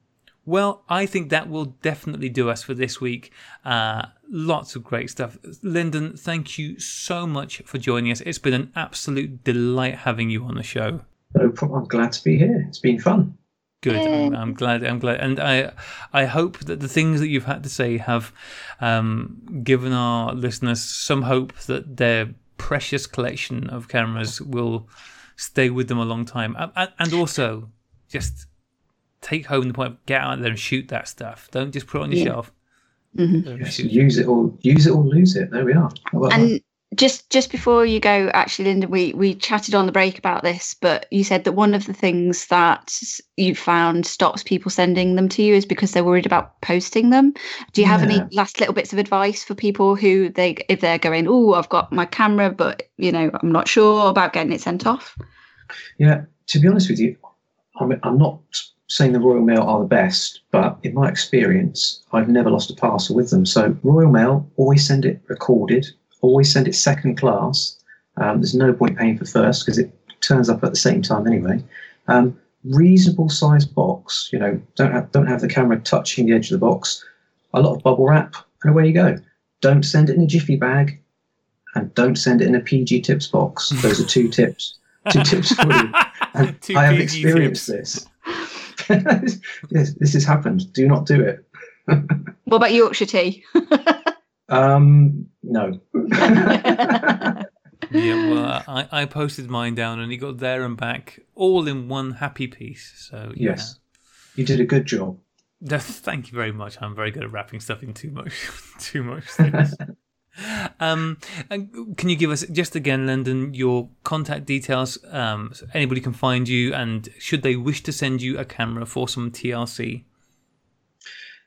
well, I think that will definitely do us for this week. Uh, lots of great stuff. Lyndon, thank you so much for joining us. It's been an absolute delight having you on the show. No problem. I'm glad to be here. It's been fun. Good. I'm, I'm glad. I'm glad, and I, I hope that the things that you've had to say have um, given our listeners some hope that their precious collection of cameras will stay with them a long time, A- a- and also just take home the point: of get out there and shoot that stuff. Don't just put it on your Yeah. shelf. Mhm. Yes, use it or use it or lose it. There we are. How? And just just before you go, actually, Lyndon, we we chatted on the break about this, but you said that one of the things that you found stops people sending them to you is because they're worried about posting them. Do you have any last little bits of advice for people who they if they're going, oh, I've got my camera, but you know, I'm not sure about getting it sent off. Yeah, to be honest with you, I'm, I'm not saying the Royal Mail are the best, but in my experience, I've never lost a parcel with them. So Royal Mail, always send it recorded, always send it second class. Um, there's no point paying for first because it turns up at the same time anyway. Um, reasonable size box, you know, don't have, don't have the camera touching the edge of the box. A lot of bubble wrap, and away you go. Don't send it in a jiffy bag. and don't send it in a PG tips box. Those are two tips. Two tips for you. And Two I have PG experienced this. yes, this has happened. Do not do it. What about Yorkshire tea? Um, no. Yeah, well, I, I posted mine down and it got there and back all in one happy piece. So, yeah. yes, you did a good job. Th- Thank you very much. I'm very good at wrapping stuff in too much, too much things. um, and can you give us just again, Lyndon, your contact details? Um, so anybody can find you, and should they wish to send you a camera for some TLC?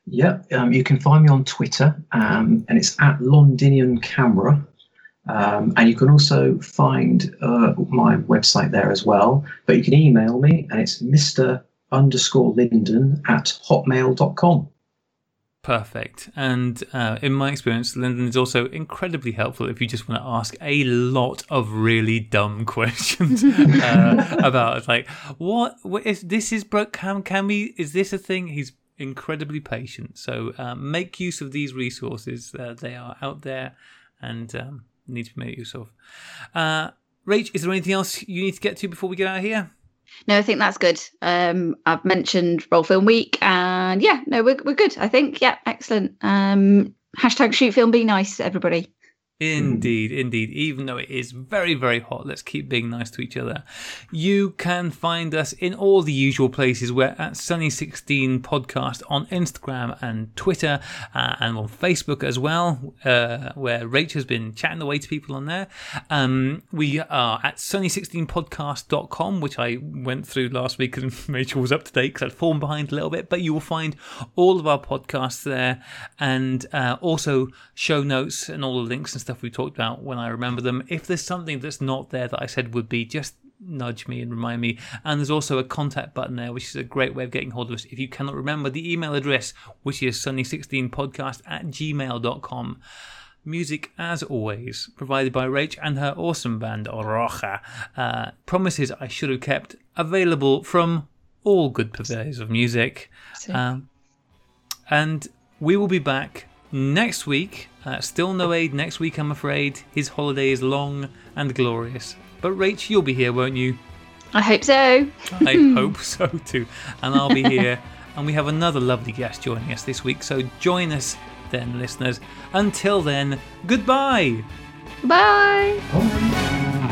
Yeah, um, you can find me on Twitter, um, and it's at Londinian Camera. Um, and you can also find uh, my website there as well. But you can email me, and it's Mr. underscore Lyndon at hotmail.com. Perfect. And uh, in my experience, Lyndon is also incredibly helpful if you just want to ask a lot of really dumb questions uh, about like what, what if this is broke? Can can we? Is this a thing? He's incredibly patient. So um, make use of these resources. Uh, they are out there and um, need to be made use of. Uh, Rach, is there anything else you need to get to before we get out of here? No, I think that's good. Um, I've mentioned Roll Film Week, and yeah, no, we're we're good. I think, yeah, excellent. Um, hashtag shoot film, be nice, everybody. Indeed, indeed. Even though it is very, very hot, let's keep being nice to each other. You can find us in all the usual places. We're at Sunny16 Podcast on Instagram and Twitter uh, and on Facebook as well, uh, where Rach has been chatting away to people on there. Um, we are at sunny16podcast.com, which I went through last week and made sure was up to date because I'd fallen behind a little bit. But you will find all of our podcasts there and uh, also show notes and all the links and stuff we talked about when I remember them. If there's something that's not there that I said would be, just nudge me and remind me. And there's also a contact button there, which is a great way of getting hold of us. If you cannot remember the email address, which is sunny16podcast at gmail.com. Music, as always, provided by Rach and her awesome band, Roja. Uh, promises I should have kept available from all good purveyors of music. Um, and we will be back next week. Uh, still no Ade next week, I'm afraid. His holiday is long and glorious. But Rach, you'll be here, won't you? I hope so. I hope so too. And I'll be here. And we have another lovely guest joining us this week. So join us then, listeners. Until then, goodbye. Bye. Bye.